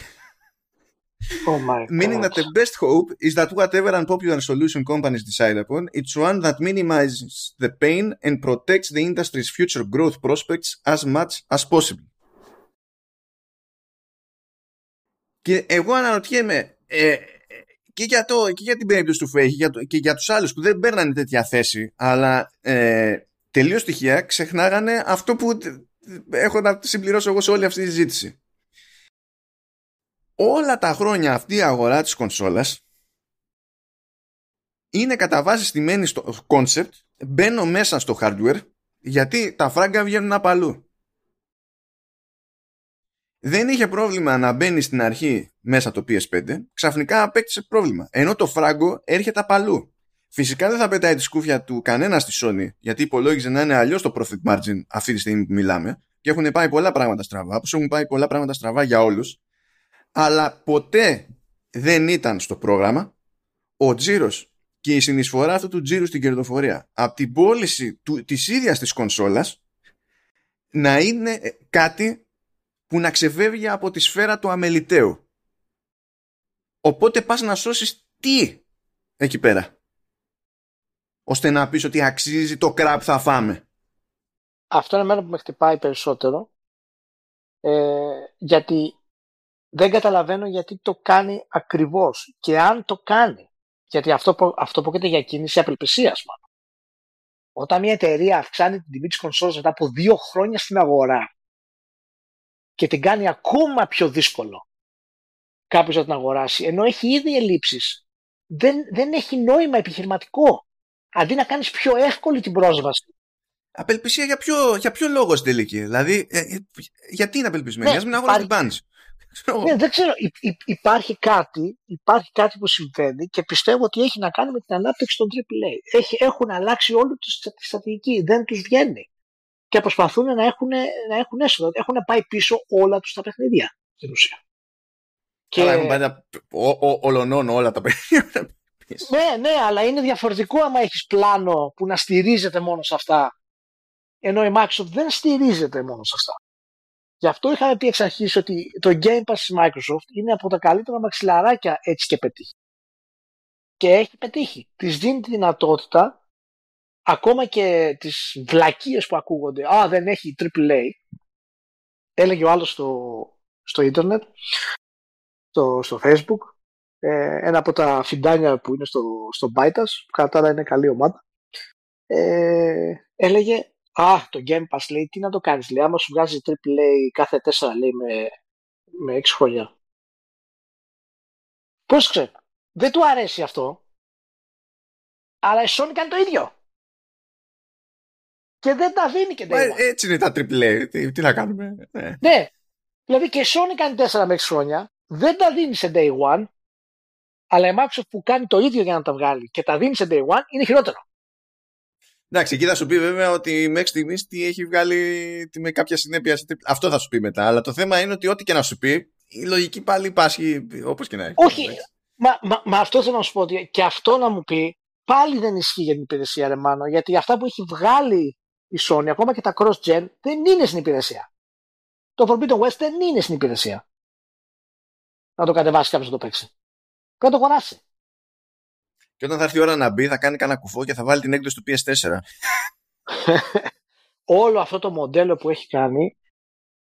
Oh my Meaning that the best hope is that whatever unpopular solution companies decide upon, it's one that minimizes the pain and protects the industry's future growth prospects as much as possible. Και εγώ αναρωτιέμαι ε, και, για το, και για την περίπτωση του Φέγη και, και για τους άλλους που δεν παίρνανε τέτοια θέση αλλά ε, τελείως στοιχεία ξεχνάγανε αυτό που έχω να συμπληρώσω εγώ σε όλη αυτή τη συζήτηση όλα τα χρόνια αυτή η αγορά της κονσόλας είναι κατά βάση στημένη στο concept μπαίνω μέσα στο hardware γιατί τα φράγκα βγαίνουν απ' αλλού. Δεν είχε πρόβλημα να μπαίνει στην αρχή μέσα το PS5, ξαφνικά απέκτησε πρόβλημα. Ενώ το φράγκο έρχεται απ' αλλού. Φυσικά δεν θα πετάει τη σκούφια του κανένας στη Sony, γιατί υπολόγιζε να είναι αλλιώς το profit margin αυτή τη στιγμή που μιλάμε, και έχουν πάει πολλά πράγματα στραβά, όπως έχουν πάει πολλά πράγματα στραβά για όλους, αλλά ποτέ δεν ήταν στο πρόγραμμα ο τζίρος και η συνεισφορά αυτού του τζίρου στην κερδοφορία από την πώληση του, της ίδιας της κονσόλας να είναι ε, κάτι που να ξεφεύγει από τη σφαίρα του αμεληταίου. Οπότε πας να σώσεις τι εκεί πέρα. Ώστε να πεις ότι αξίζει το κραπ θα φάμε. Αυτό είναι εμένα που με χτυπάει περισσότερο. Ε, γιατί δεν καταλαβαίνω γιατί το κάνει ακριβώς και αν το κάνει. Γιατί αυτό, αυτό πρόκειται για κίνηση απελπισίας μάλλον. Όταν μια εταιρεία αυξάνει την τιμή της κονσόλας μετά από δύο χρόνια στην αγορά και την κάνει ακόμα πιο δύσκολο κάποιος να την αγοράσει, ενώ έχει ήδη ελλείψεις, δεν, δεν έχει νόημα επιχειρηματικό. Αντί να κάνεις πιο εύκολη την πρόσβαση. Απελπισία για ποιο, για ποιο λόγο στην τελική; Δηλαδή, ε, ε, γιατί είναι απελπισμένη, ναι, μην αγοράσει την πάνης. Ναι, δεν ξέρω. υπάρχει κάτι, υπάρχει κάτι που συμβαίνει και πιστεύω ότι έχει να κάνει με την ανάπτυξη των AAA. Έχει, έχουν αλλάξει όλη τη στρατηγική. Δεν τους βγαίνει. Και προσπαθούν να έχουν, να έχουν έσοδα. Έχουν πάει πίσω όλα τους τα παιχνίδια στην ουσία. Και... Αλλά έχουν πάει ολονών όλα τα παιχνίδια. ναι, ναι, αλλά είναι διαφορετικό άμα έχεις πλάνο που να στηρίζεται μόνο σε αυτά. Ενώ η Microsoft δεν στηρίζεται μόνο σε αυτά. Γι' αυτό είχαμε πει εξ αρχής ότι το Game Pass της Microsoft είναι από τα καλύτερα μαξιλαράκια έτσι και πετύχει. Και έχει πετύχει. Της δίνει τη δυνατότητα ακόμα και τις βλακίες που ακούγονται, α, δεν έχει AAA, έλεγε ο άλλος στο, στο ίντερνετ, στο, στο facebook, ε, ένα από τα φιντάνια που είναι στο, στο Bytas, που κατά είναι καλή ομάδα, ε, έλεγε Α, το Game Pass λέει, τι να το κάνεις, λέει, άμα σου βγάζει AAA κάθε 4 λέει με, με 6 χρόνια. Πώς ξέρω, δεν του αρέσει αυτό, αλλά η Sony κάνει το ίδιο. Και δεν τα δίνει και τέτοια. Έτσι είναι τα AAA, τι, τι να κάνουμε. Ναι. ναι, δηλαδή και η Sony κάνει 4 με 6 χρόνια, δεν τα δίνει σε day one, αλλά η Microsoft που κάνει το ίδιο για να τα βγάλει και τα δίνει σε day one είναι χειρότερο. Εντάξει, εκεί θα σου πει βέβαια ότι μέχρι στιγμής τι έχει βγάλει με κάποια συνέπεια. Αυτό θα σου πει μετά. Αλλά το θέμα είναι ότι ό,τι και να σου πει, η λογική πάλι υπάρχει όπως και να έχει. Όχι. Μα, μα, μα, αυτό θέλω να σου πω ότι και αυτό να μου πει πάλι δεν ισχύει για την υπηρεσία, ρε Μάνο, γιατί αυτά που έχει βγάλει η Sony, ακόμα και τα cross-gen, δεν είναι στην υπηρεσία. Το Forbidden West δεν είναι στην υπηρεσία. Να το κατεβάσει κάποιος να το παίξει. Πρέπει να το αγοράσει. Και όταν θα έρθει η ώρα να μπει, θα κάνει κανένα κουφό και θα βάλει την έκδοση του PS4. Όλο αυτό το μοντέλο που έχει κάνει,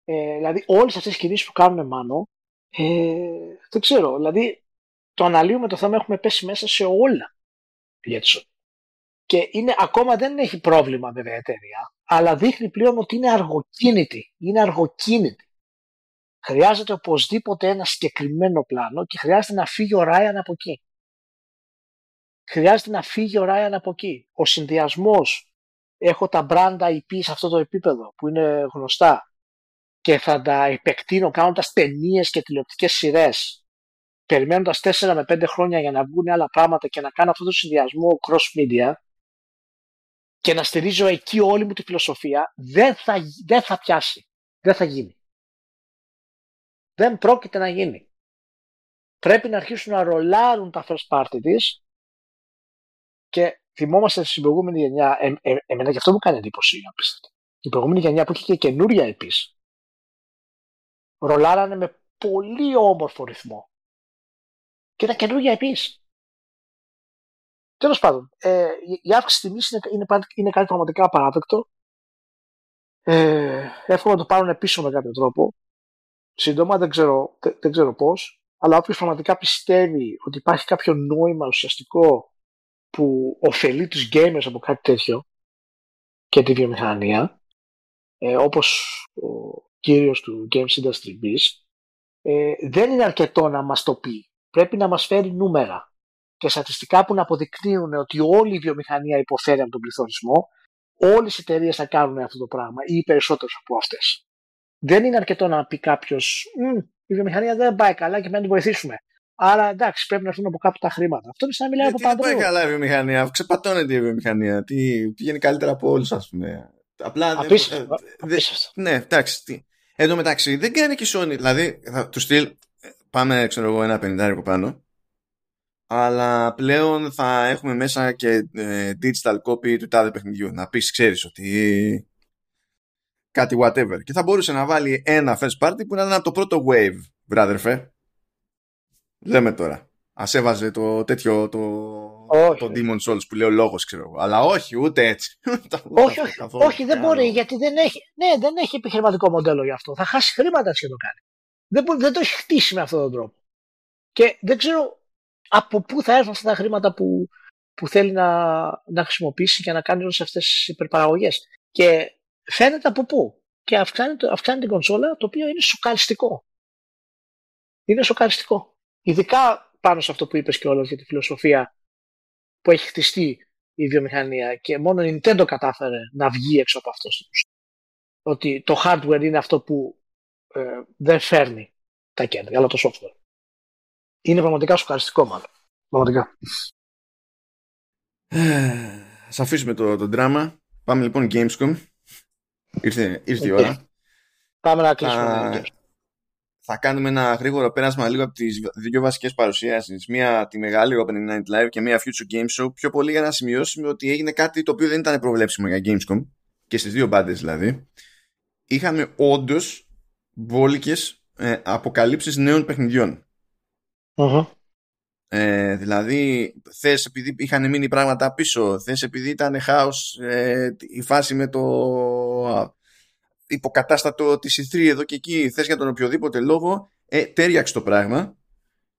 ε, δηλαδή όλες αυτές τις κινήσεις που κάνουν μάνο, ε, δεν ξέρω. Δηλαδή το αναλύουμε το θέμα, έχουμε πέσει μέσα σε όλα. Και είναι, ακόμα δεν έχει πρόβλημα βέβαια η εταιρεία, αλλά δείχνει πλέον ότι είναι αργοκίνητη. Είναι αργοκίνητη. Χρειάζεται οπωσδήποτε ένα συγκεκριμένο πλάνο και χρειάζεται να φύγει ο Ράιαν από εκεί χρειάζεται να φύγει ο Ράιαν από εκεί. Ο συνδυασμός, έχω τα brand IP σε αυτό το επίπεδο που είναι γνωστά και θα τα επεκτείνω κάνοντας ταινίες και τηλεοπτικές σειρές, περιμένοντας 4 με 5 χρόνια για να βγουν άλλα πράγματα και να κάνω αυτό το συνδυασμό cross media και να στηρίζω εκεί όλη μου τη φιλοσοφία, δεν θα, δεν θα πιάσει. Δεν θα γίνει. Δεν πρόκειται να γίνει. Πρέπει να αρχίσουν να ρολάρουν τα first party της και θυμόμαστε στην προηγούμενη γενιά, ε, ε, εμένα και αυτό μου κάνει εντύπωση, απίστευτο. Η προηγούμενη γενιά που είχε και καινούρια επίση. Ρολάρανε με πολύ όμορφο ρυθμό. Και τα καινούρια επίση. Τέλος πάντων, ε, η αύξηση τιμής είναι, είναι, είναι κάτι πραγματικά απαράδεκτο. Ε, εύχομαι να το πάρουν πίσω με κάποιο τρόπο. Σύντομα, δεν ξέρω, δεν, δεν ξέρω πώς. Αλλά όποιος πραγματικά πιστεύει ότι υπάρχει κάποιο νόημα ουσιαστικό που ωφελεί τους gamers από κάτι τέτοιο και τη βιομηχανία ε, όπως ο κύριος του Games Industry Biz ε, δεν είναι αρκετό να μας το πει. Πρέπει να μας φέρει νούμερα και στατιστικά που να αποδεικνύουν ότι όλη η βιομηχανία υποφέρει από τον πληθωρισμό, όλες οι εταιρείες θα κάνουν αυτό το πράγμα ή οι περισσότερες από αυτές. Δεν είναι αρκετό να πει κάποιος, η βιομηχανία δεν πάει καλά και πρέπει να την βοηθήσουμε. Άρα εντάξει, πρέπει να έρθουν από κάπου τα χρήματα. Αυτό είναι σαν να μιλάει από παντού. Δεν πάει καλά η βιομηχανία. Ξεπατώνεται η βιομηχανία. Τι πηγαίνει καλύτερα από όλους, ας πούμε. Απλά. Απίστευτο. Δε, ναι, εντάξει. Τι. Εν τω μεταξύ δεν κάνει και η Sony. Δηλαδή, θα, του στυλ. Πάμε, ξέρω εγώ, ένα πενιντάρι από πάνω. Αλλά πλέον θα έχουμε μέσα και ε, digital copy του τάδε παιχνιδιού. Να πεις, ξέρεις ότι. Κάτι whatever. Και θα μπορούσε να βάλει ένα first party που να είναι από το πρώτο wave, βράδερφε. Λέμε τώρα. Α έβαζε το τέτοιο. Το, όχι. το Demon Souls που λέει ο λόγος, ξέρω εγώ. Αλλά όχι, ούτε έτσι. όχι, όχι, όχι, δεν μπορεί γιατί δεν έχει, ναι, δεν έχει επιχειρηματικό μοντέλο γι' αυτό. Θα χάσει χρήματα έτσι και το κάνει. Δεν, δεν το έχει χτίσει με αυτόν τον τρόπο. Και δεν ξέρω από πού θα έρθουν αυτά τα χρήματα που, που θέλει να, να χρησιμοποιήσει για να κάνει όλες αυτές τις υπερπαραγωγές. Και φαίνεται από πού. Και αυξάνει, αυξάνει την κονσόλα το οποίο είναι σοκαριστικό. Είναι σοκαριστικό. Ειδικά πάνω σε αυτό που είπες και όλος για τη φιλοσοφία που έχει χτιστεί η βιομηχανία και μόνο η Nintendo κατάφερε να βγει έξω από αυτό. Ότι το hardware είναι αυτό που ε, δεν φέρνει τα κέρδη, αλλά το software. Είναι πραγματικά σοκαριστικό μάλλον. Πραγματικά. Ε, ας αφήσουμε το, το δράμα. Πάμε λοιπόν Gamescom. Ήρθε, ήρθε η ώρα. Πάμε να κλείσουμε θα κάνουμε ένα γρήγορο πέρασμα λίγο από τις δύο βασικές παρουσιάσεις. Μία τη μεγάλη Opening Night Live και μία Future Game Show. Πιο πολύ για να σημειώσουμε ότι έγινε κάτι το οποίο δεν ήταν προβλέψιμο για Gamescom και στις δύο μπάντες δηλαδή. Είχαμε όντως μπόλικε ε, αποκαλύψεις νέων παιχνιδιών. Ε, δηλαδή, θες επειδή είχαν μείνει πράγματα πίσω, θες επειδή ήταν χάος ε, η φάση με το υποκατάστατο της E3 εδώ και εκεί, θες για τον οποιοδήποτε λόγο, ε, τέριαξε το πράγμα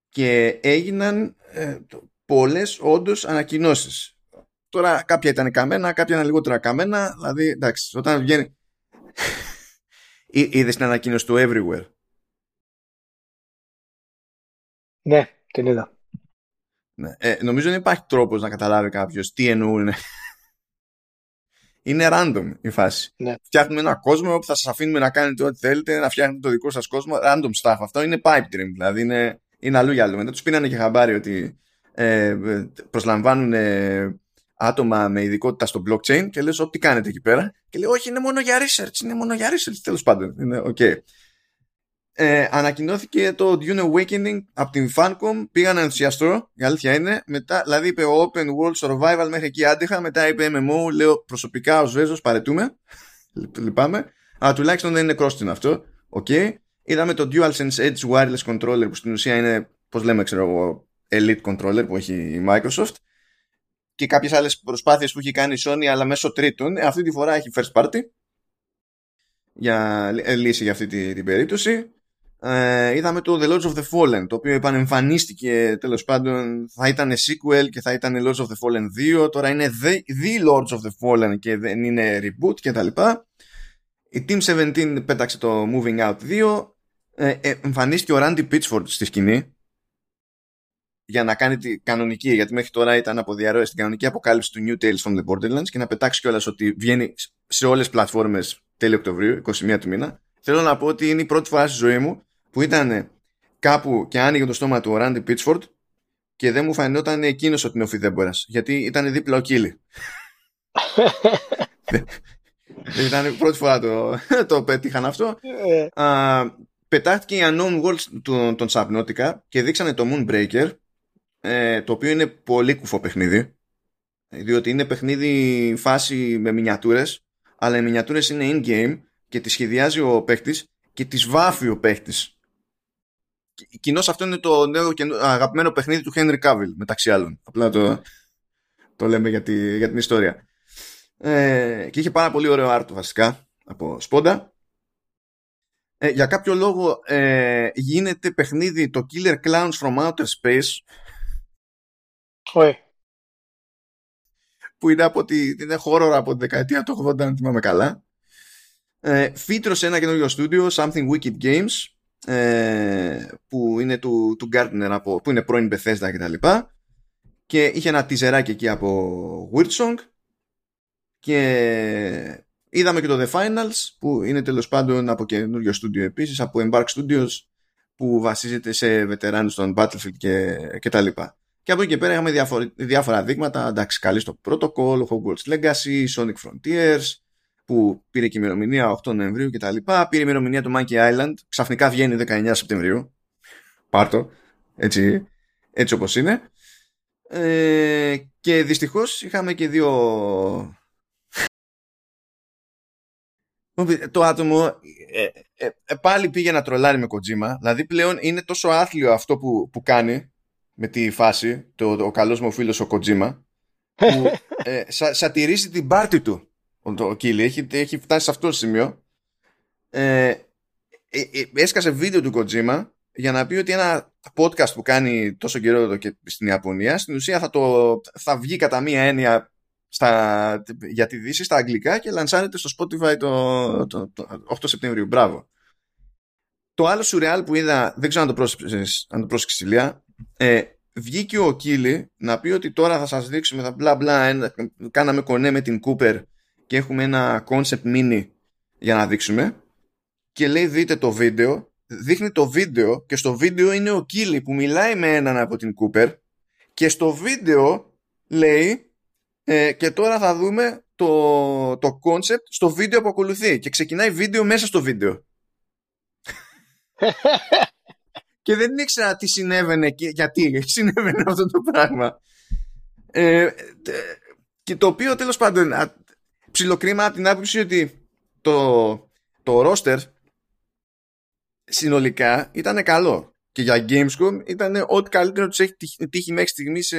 και έγιναν ε, πολλές όντως ανακοινώσεις. Τώρα κάποια ήταν καμένα, κάποια ήταν λιγότερα καμένα, δηλαδή εντάξει, όταν βγαίνει... Είδες την ανακοίνωση του Everywhere; Ναι, την είδα. Ναι. Ε, νομίζω δεν υπάρχει τρόπος να καταλάβει κάποιος τι εννοούν. Είναι random η φάση. Ναι. Φτιάχνουμε ένα κόσμο που θα σας αφήνουμε να κάνετε ό,τι θέλετε, να φτιάχνετε το δικό σας κόσμο. Random stuff. Αυτό είναι pipe dream. Δηλαδή είναι, είναι αλλού για αλλού. Μετά τους πήρανε και χαμπάρι ότι ε, προσλαμβάνουν ε, άτομα με ειδικότητα στο blockchain και λες, τι κάνετε εκεί πέρα; Και λέει, όχι, είναι μόνο για research. Είναι μόνο για research. Τέλος πάντων. Είναι okay ε, ανακοινώθηκε το Dune Awakening από την Funcom. Πήγα να ενθουσιαστώ, η αλήθεια είναι. Μετά, δηλαδή είπε Open World Survival μέχρι εκεί άντεχα. Μετά είπε MMO. Λέω προσωπικά ως Βέζος παραιτούμαι. Λυπάμαι. Αλλά τουλάχιστον δεν είναι cross αυτό. OK. Okay. Είδαμε το DualSense Edge Wireless Controller που στην ουσία είναι, πώς λέμε, ξέρω εγώ, Elite Controller που έχει η Microsoft. Και κάποιες άλλες προσπάθειες που έχει κάνει η Sony, αλλά μέσω τρίτων. Ε, αυτή τη φορά έχει first party για ε, λύση για αυτή την, την περίπτωση ε, είδαμε το The Lords of the Fallen το οποίο επανεμφανίστηκε τέλος πάντων θα ήταν sequel και θα ήταν Lords of the Fallen 2 τώρα είναι The, the Lords of the Fallen και δεν είναι reboot και τα λοιπά η Team 17 πέταξε το Moving Out 2 ε, ε, εμφανίστηκε ο Randy Pitchford στη σκηνή για να κάνει τη κανονική, γιατί μέχρι τώρα ήταν από διαρροές την κανονική αποκάλυψη του New Tales from the Borderlands και να πετάξει κιόλας ότι βγαίνει σε όλες τις πλατφόρμες τέλειο Οκτωβρίου, 21 του μήνα. Θέλω να πω ότι είναι η πρώτη φορά στη ζωή μου που ήταν κάπου και άνοιγε το στόμα του ο Ράντι Πίτσφορντ και δεν μου φανόταν εκείνος ότι είναι ο Φιδέμπορα. Γιατί ήταν δίπλα ο Κίλι. Δεν ήταν η πρώτη φορά το, το πέτυχαν αυτό. Ε. Α, πετάχτηκε η Unknown Worlds των, των Subnautica και δείξανε το Moonbreaker ε, το οποίο είναι πολύ κουφό παιχνίδι διότι είναι παιχνίδι φάση με μινιατούρες αλλά οι μινιατούρες είναι in-game και τις σχεδιάζει ο παίχτης και τις βάφει ο παίχτης Κοινώς αυτό είναι το νέο και αγαπημένο παιχνίδι του Henry Cavill, μεταξύ άλλων. Απλά το, το λέμε για, τη, για την ιστορία. Ε, και είχε πάρα πολύ ωραίο άρτο βασικά από σπόντα. Ε, για κάποιο λόγο ε, γίνεται παιχνίδι το Killer Clowns from Outer Space. Ωε. Που είναι, από τη, είναι horror από τη δεκαετία του 80, αν θυμάμαι καλά. Ε, φύτρωσε ένα καινούριο στούντιο, Something Wicked Games, ε, που είναι του, του Gardner από, που είναι πρώην Bethesda και τα λοιπά. Και είχε ένα τιζεράκι εκεί από Song και είδαμε και το The Finals που είναι τέλος πάντων από καινούριο στούντιο επίσης από Embark Studios που βασίζεται σε βετεράνους των Battlefield και, και τα λοιπά. Και από εκεί και πέρα είχαμε διάφορα δείγματα, εντάξει, καλή στο Protocol, Hogwarts Legacy, Sonic Frontiers, που πήρε και ημερομηνία 8 Νοεμβρίου και τα λοιπά. Πήρε ημερομηνία του Monkey Island. Ξαφνικά βγαίνει 19 Σεπτεμβρίου. Πάρτο. Έτσι, έτσι όπως είναι. Ε, και δυστυχώς είχαμε και δύο... Το άτομο ε, ε, ε, πάλι πήγε να τρολάρει με Kojima. Δηλαδή πλέον είναι τόσο άθλιο αυτό που, που κάνει με τη φάση, το, ο καλός μου φίλος ο Kojima, που ε, σα, σατηρίζει την πάρτη του ο Κίλι, έχει, έχει φτάσει σε αυτό το σημείο. Ε, ε, ε, έσκασε βίντεο του Kojima για να πει ότι ένα podcast που κάνει τόσο καιρό εδώ και στην Ιαπωνία στην ουσία θα, το, θα βγει κατά μία έννοια στα, για τη Δύση στα αγγλικά και λανσάρεται στο Spotify το, το, το 8 Σεπτεμβρίου. Μπράβο. Το άλλο σουρεάλ που είδα, δεν ξέρω αν το πρόσεξες, αν το πρόσεξες Ηλία, ε, βγήκε ο Κίλι να πει ότι τώρα θα σας δείξουμε θα μπλα μπλα, κάναμε κονέ με την Cooper και έχουμε ένα concept mini για να δείξουμε. Και λέει δείτε το βίντεο. Δείχνει το βίντεο και στο βίντεο είναι ο Κίλι που μιλάει με έναν από την Κούπερ και στο βίντεο λέει ε, και τώρα θα δούμε το, το concept στο βίντεο που ακολουθεί. Και ξεκινάει βίντεο μέσα στο βίντεο. Και δεν ήξερα τι συνέβαινε και γιατί συνέβαινε αυτό το πράγμα. Ε, και το οποίο τέλος πάντων ψιλοκρίμα από την άποψη ότι το, το roster συνολικά ήταν καλό. και για Gamescom ήταν ό,τι καλύτερο τους έχει τύχει μέχρι στιγμής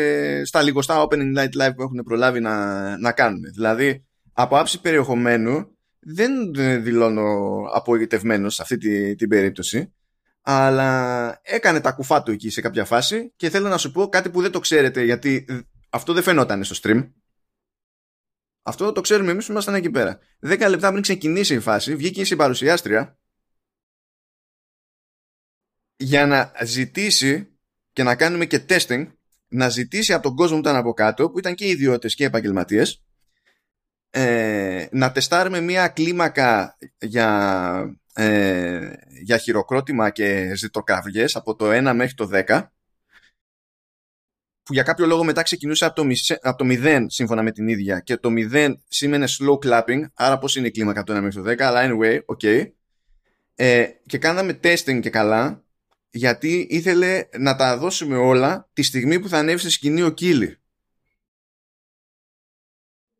στα λιγοστά Opening Night Live που έχουν προλάβει να, να κάνουν. Δηλαδή, από άψη περιεχομένου, δεν δηλώνω απογοητευμένος σε αυτή τη, την περίπτωση, αλλά έκανε τα κουφά του εκεί σε κάποια φάση και θέλω να σου πω κάτι που δεν το ξέρετε, γιατί αυτό δεν φαινόταν στο stream. Αυτό το ξέρουμε εμείς που ήμασταν εκεί πέρα. Δέκα λεπτά πριν ξεκινήσει η φάση, βγήκε η συμπαρουσιάστρια για να ζητήσει και να κάνουμε και testing, να ζητήσει από τον κόσμο που ήταν από κάτω, που ήταν και ιδιώτες και επαγγελματίες, ε, να τεστάρουμε μια κλίμακα για, ε, για χειροκρότημα και ζητοκαυγές από το 1 μέχρι το 10 που για κάποιο λόγο μετά ξεκινούσε από το, από το 0 σύμφωνα με την ίδια και το 0 σήμαινε slow clapping άρα πώς είναι η κλίμακα από το 1 μέχρι το 10 αλλά anyway, ok ε, και κάναμε testing και καλά γιατί ήθελε να τα δώσουμε όλα τη στιγμή που θα ανέβει σε σκηνή ο Κίλι.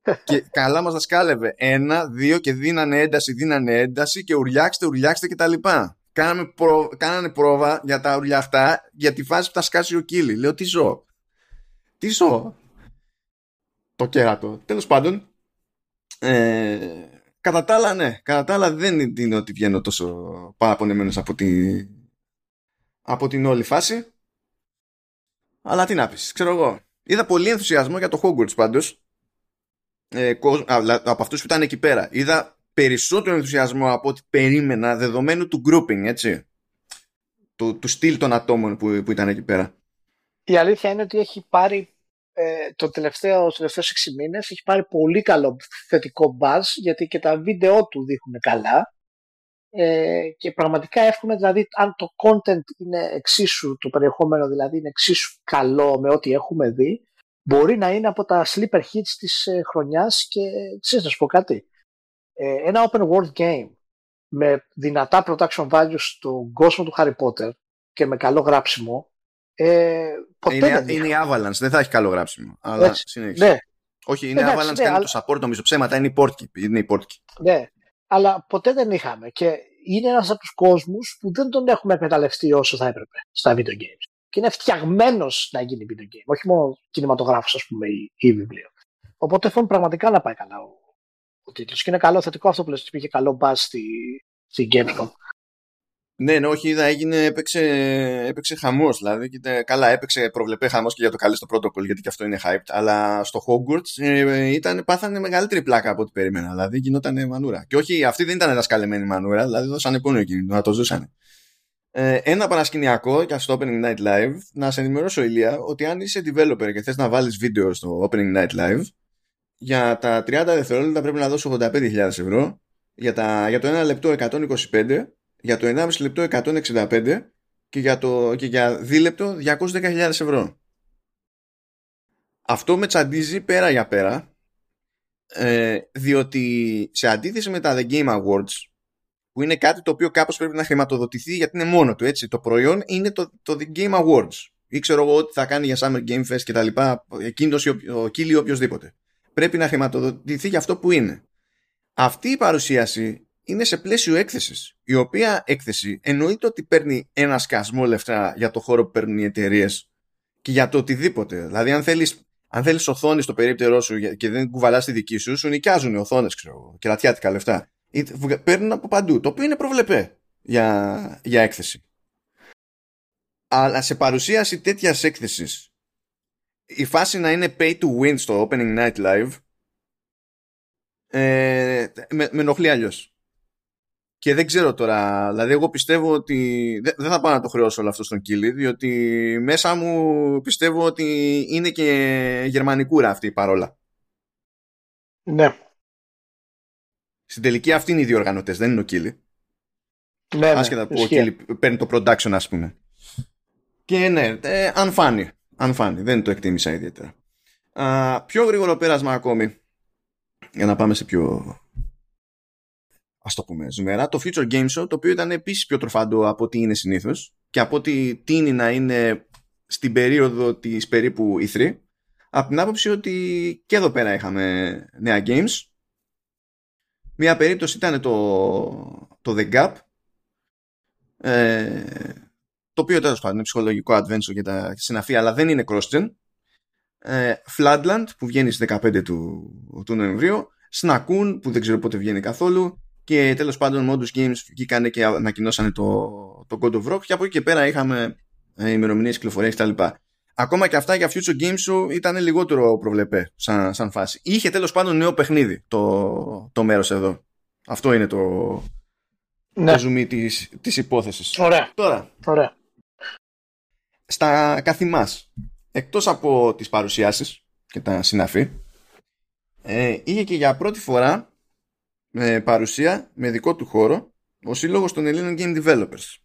και καλά μας τα σκάλευε. Ένα, δύο και δίνανε ένταση, δίνανε ένταση και ουρλιάξτε, ουρλιάξτε κτλ. Κάναμε προ... Κάνανε πρόβα για τα ουρλιά αυτά για τη φάση που θα σκάσει ο Κίλι. Λέω τι ζω; Τι ζω. Το κέρατο. Τέλος πάντων, ε, κατά τα άλλα ναι. Κατά τα άλλα δεν είναι ότι βγαίνω τόσο παραπονεμένος από τη, από την όλη φάση. Αλλά τι να πεις, ξέρω εγώ. Είδα πολύ ενθουσιασμό για το Hogwarts πάντως. Ε, από αυτούς που ήταν εκεί πέρα. Είδα περισσότερο ενθουσιασμό από ό,τι περίμενα δεδομένου του grouping, έτσι. Του, του στυλ των ατόμων που, που ήταν εκεί πέρα. Η αλήθεια είναι ότι έχει πάρει ε, το τελευταίο, το τελευταίο 6 μήνες έχει πάρει πολύ καλό θετικό buzz γιατί και τα βίντεο του δείχνουν καλά ε, και πραγματικά εύχομαι δηλαδή αν το content είναι εξίσου, το περιεχόμενο δηλαδή είναι εξίσου καλό με ό,τι έχουμε δει, μπορεί να είναι από τα sleeper hits της ε, χρονιάς και ξέρεις να σου πω κάτι. Ε, ένα open world game με δυνατά production values στον κόσμο του Harry Potter και με καλό γράψιμο ε, ποτέ είναι, δεν είναι η Avalanche, δεν θα έχει καλό γράψιμο. Αλλά Ναι. Όχι, είναι η Avalanche, ναι, κάνει αλλά... το support νομίζω ψέματα, είναι η Portkey. Είναι η Portkey. Ναι, αλλά ποτέ δεν είχαμε. Και είναι ένας από τους κόσμους που δεν τον έχουμε εκμεταλλευτεί όσο θα έπρεπε στα video games. Και είναι φτιαγμένος να γίνει video game, όχι μόνο κινηματογράφος, ας πούμε, ή, ή βιβλίο. Οπότε θέλουν πραγματικά να πάει καλά ο, ο τίτλος. Και είναι καλό θετικό αυτό που λες, ότι είχε καλό buzz στη, στη Gamescom. Ναι, ναι, όχι, είδα, έγινε, έπαιξε, έπαιξε χαμός. Δηλαδή, και, καλά, έπαιξε προβλεπέ χαμός και για το καλή στο protocol, γιατί και αυτό είναι hyped. Αλλά στο Hogwarts ε, ήταν, πάθανε μεγαλύτερη πλάκα από ό,τι περίμενα. Δηλαδή, γινόταν μανούρα. Και όχι, αυτή δεν ήταν δασκαλεμένη μανούρα, δηλαδή δώσανε πόνο εκείνη, να το ζούσαν. Ε, ένα παρασκηνιακό και στο Opening Night Live, να σε ενημερώσω, Ηλία, ότι αν είσαι developer και θες να βάλεις βίντεο στο Opening Night Live, για τα 30 δευτερόλεπτα πρέπει να δώσω 85.000 ευρώ, για, τα, για το 1 λεπτό 125 για το 1,5 λεπτό 165 και για, το, και για δίλεπτο 210.000 ευρώ. Αυτό με τσαντίζει πέρα για πέρα ε, διότι σε αντίθεση με τα The Game Awards που είναι κάτι το οποίο κάπως πρέπει να χρηματοδοτηθεί γιατί είναι μόνο του έτσι το προϊόν είναι το, το The Game Awards. Ή ξέρω εγώ ότι θα κάνει για Summer Game Fest και τα λοιπά εκείνος ο Κίλι οποιοδήποτε πρέπει να χρηματοδοτηθεί για αυτό που είναι. Αυτή η παρουσίαση είναι σε πλαίσιο έκθεσης. Η οποία έκθεση εννοείται ότι παίρνει ένα σκασμό λεφτά για το χώρο που παίρνουν οι εταιρείες και για το οτιδήποτε. Δηλαδή, αν θέλεις αν θέλεις οθόνη στο περίπτερό σου και δεν κουβαλάς τη δική σου, σου νοικιάζουν οι οθόνες, ξέρω και ρατιάτικα λεφτά. Παίρνουν από παντού. Το οποίο είναι προβλεπέ για, για έκθεση. Αλλά σε παρουσίαση τέτοιας έκθεσης, η φάση να είναι pay to win στο opening night live ε, με, με ενοχλεί αλλιώς. Και δεν ξέρω τώρα, δηλαδή εγώ πιστεύω ότι δεν θα πάω να το χρεώσω όλο αυτό στον Κίλι, διότι μέσα μου πιστεύω ότι είναι και γερμανικούρα αυτή παρόλα. Ναι. Στην τελική αυτή είναι οι διοργανωτέ, δεν είναι ο Κίλι. Ναι, ναι, Άσχετα που ο Κίλι παίρνει το production, ας πούμε. Και ναι, ε, αν δεν το εκτίμησα ιδιαίτερα. Α, πιο γρήγορο πέρασμα ακόμη, για να πάμε σε πιο ας το πούμε ζουμερά, το Future Game Show, το οποίο ήταν επίσης πιο τροφαντό από ό,τι είναι συνήθως και από ό,τι τίνει να είναι στην περίοδο της περίπου E3, από την άποψη ότι και εδώ πέρα είχαμε νέα games. Μία περίπτωση ήταν το, το The Gap, ε, το οποίο τέλος πάντων είναι ψυχολογικό adventure για τα συναφή, αλλά δεν είναι cross-gen. Ε, Floodland που βγαίνει στις 15 του, του Νοεμβρίου, Snakoon που δεν ξέρω πότε βγαίνει καθόλου και τέλος πάντων Modus Games βγήκανε και ανακοινώσανε το, το God of Rock και από εκεί και πέρα είχαμε ε, ημερομηνίες κυκλοφορία κτλ. Ακόμα και αυτά για Future Games σου ήταν λιγότερο προβλεπέ σαν, σαν φάση. Είχε τέλος πάντων νέο παιχνίδι το, το μέρος εδώ. Αυτό είναι το, ναι. το ζουμί της, της υπόθεσης. Ωραία. Τώρα, Ωραία. στα καθημάς, εκτός από τις παρουσιάσεις και τα συναφή, ε, είχε και για πρώτη φορά ε, παρουσία με δικό του χώρο ο Σύλλογος των Ελλήνων Game Developers.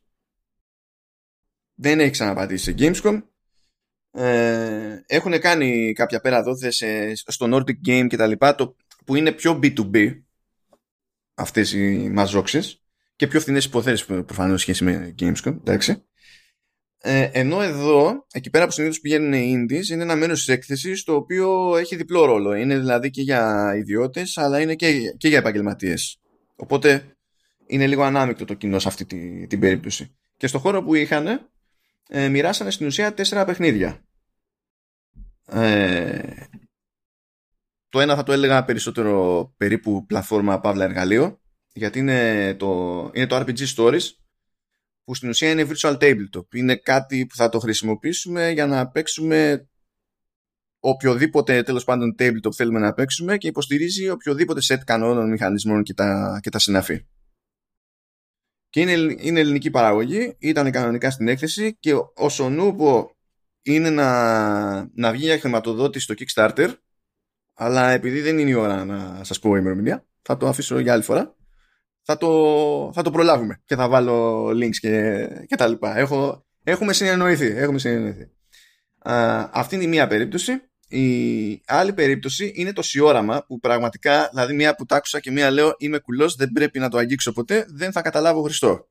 Δεν έχει ξαναπατήσει σε Gamescom. Ε, έχουν κάνει κάποια πέρα δόθες στο Nordic Game και τα λοιπά, το, που είναι πιο B2B αυτές οι μαζόξες και πιο φθηνές υποθέσεις προφανώς σχέση με Gamescom, εντάξει. Ε, ενώ εδώ, εκεί πέρα που συνήθως πηγαίνουν οι indies, είναι ένα μέρος της έκθεσης το οποίο έχει διπλό ρόλο. Είναι δηλαδή και για ιδιώτες, αλλά είναι και, και για επαγγελματίες. Οπότε είναι λίγο ανάμεικτο το κοινό σε αυτή τη, την περίπτωση. Και στο χώρο που είχαν, ε, μοιράσανε στην ουσία τέσσερα παιχνίδια. Ε, το ένα θα το έλεγα περισσότερο περίπου πλατφόρμα παύλα εργαλείο, γιατί είναι το, είναι το RPG Stories, που στην ουσία είναι virtual tabletop. Είναι κάτι που θα το χρησιμοποιήσουμε για να παίξουμε οποιοδήποτε τέλος πάντων tabletop θέλουμε να παίξουμε και υποστηρίζει οποιοδήποτε set κανόνων, μηχανισμών και τα, και τα συναφή. Και είναι, είναι ελληνική παραγωγή, ήταν κανονικά στην έκθεση και όσο νούπο είναι να, να βγει για χρηματοδότηση στο Kickstarter αλλά επειδή δεν είναι η ώρα να σας πω ημερομηνία θα το αφήσω για άλλη φορά θα το, θα το προλάβουμε και θα βάλω links και, και τα λοιπά. Έχω, έχουμε συνεννοηθεί. Έχουμε συνεννοηθεί. Α, αυτή είναι η μία περίπτωση. Η άλλη περίπτωση είναι το σιόραμα που πραγματικά, δηλαδή μία που τ' άκουσα και μία λέω είμαι κουλός, δεν πρέπει να το αγγίξω ποτέ, δεν θα καταλάβω Χριστό.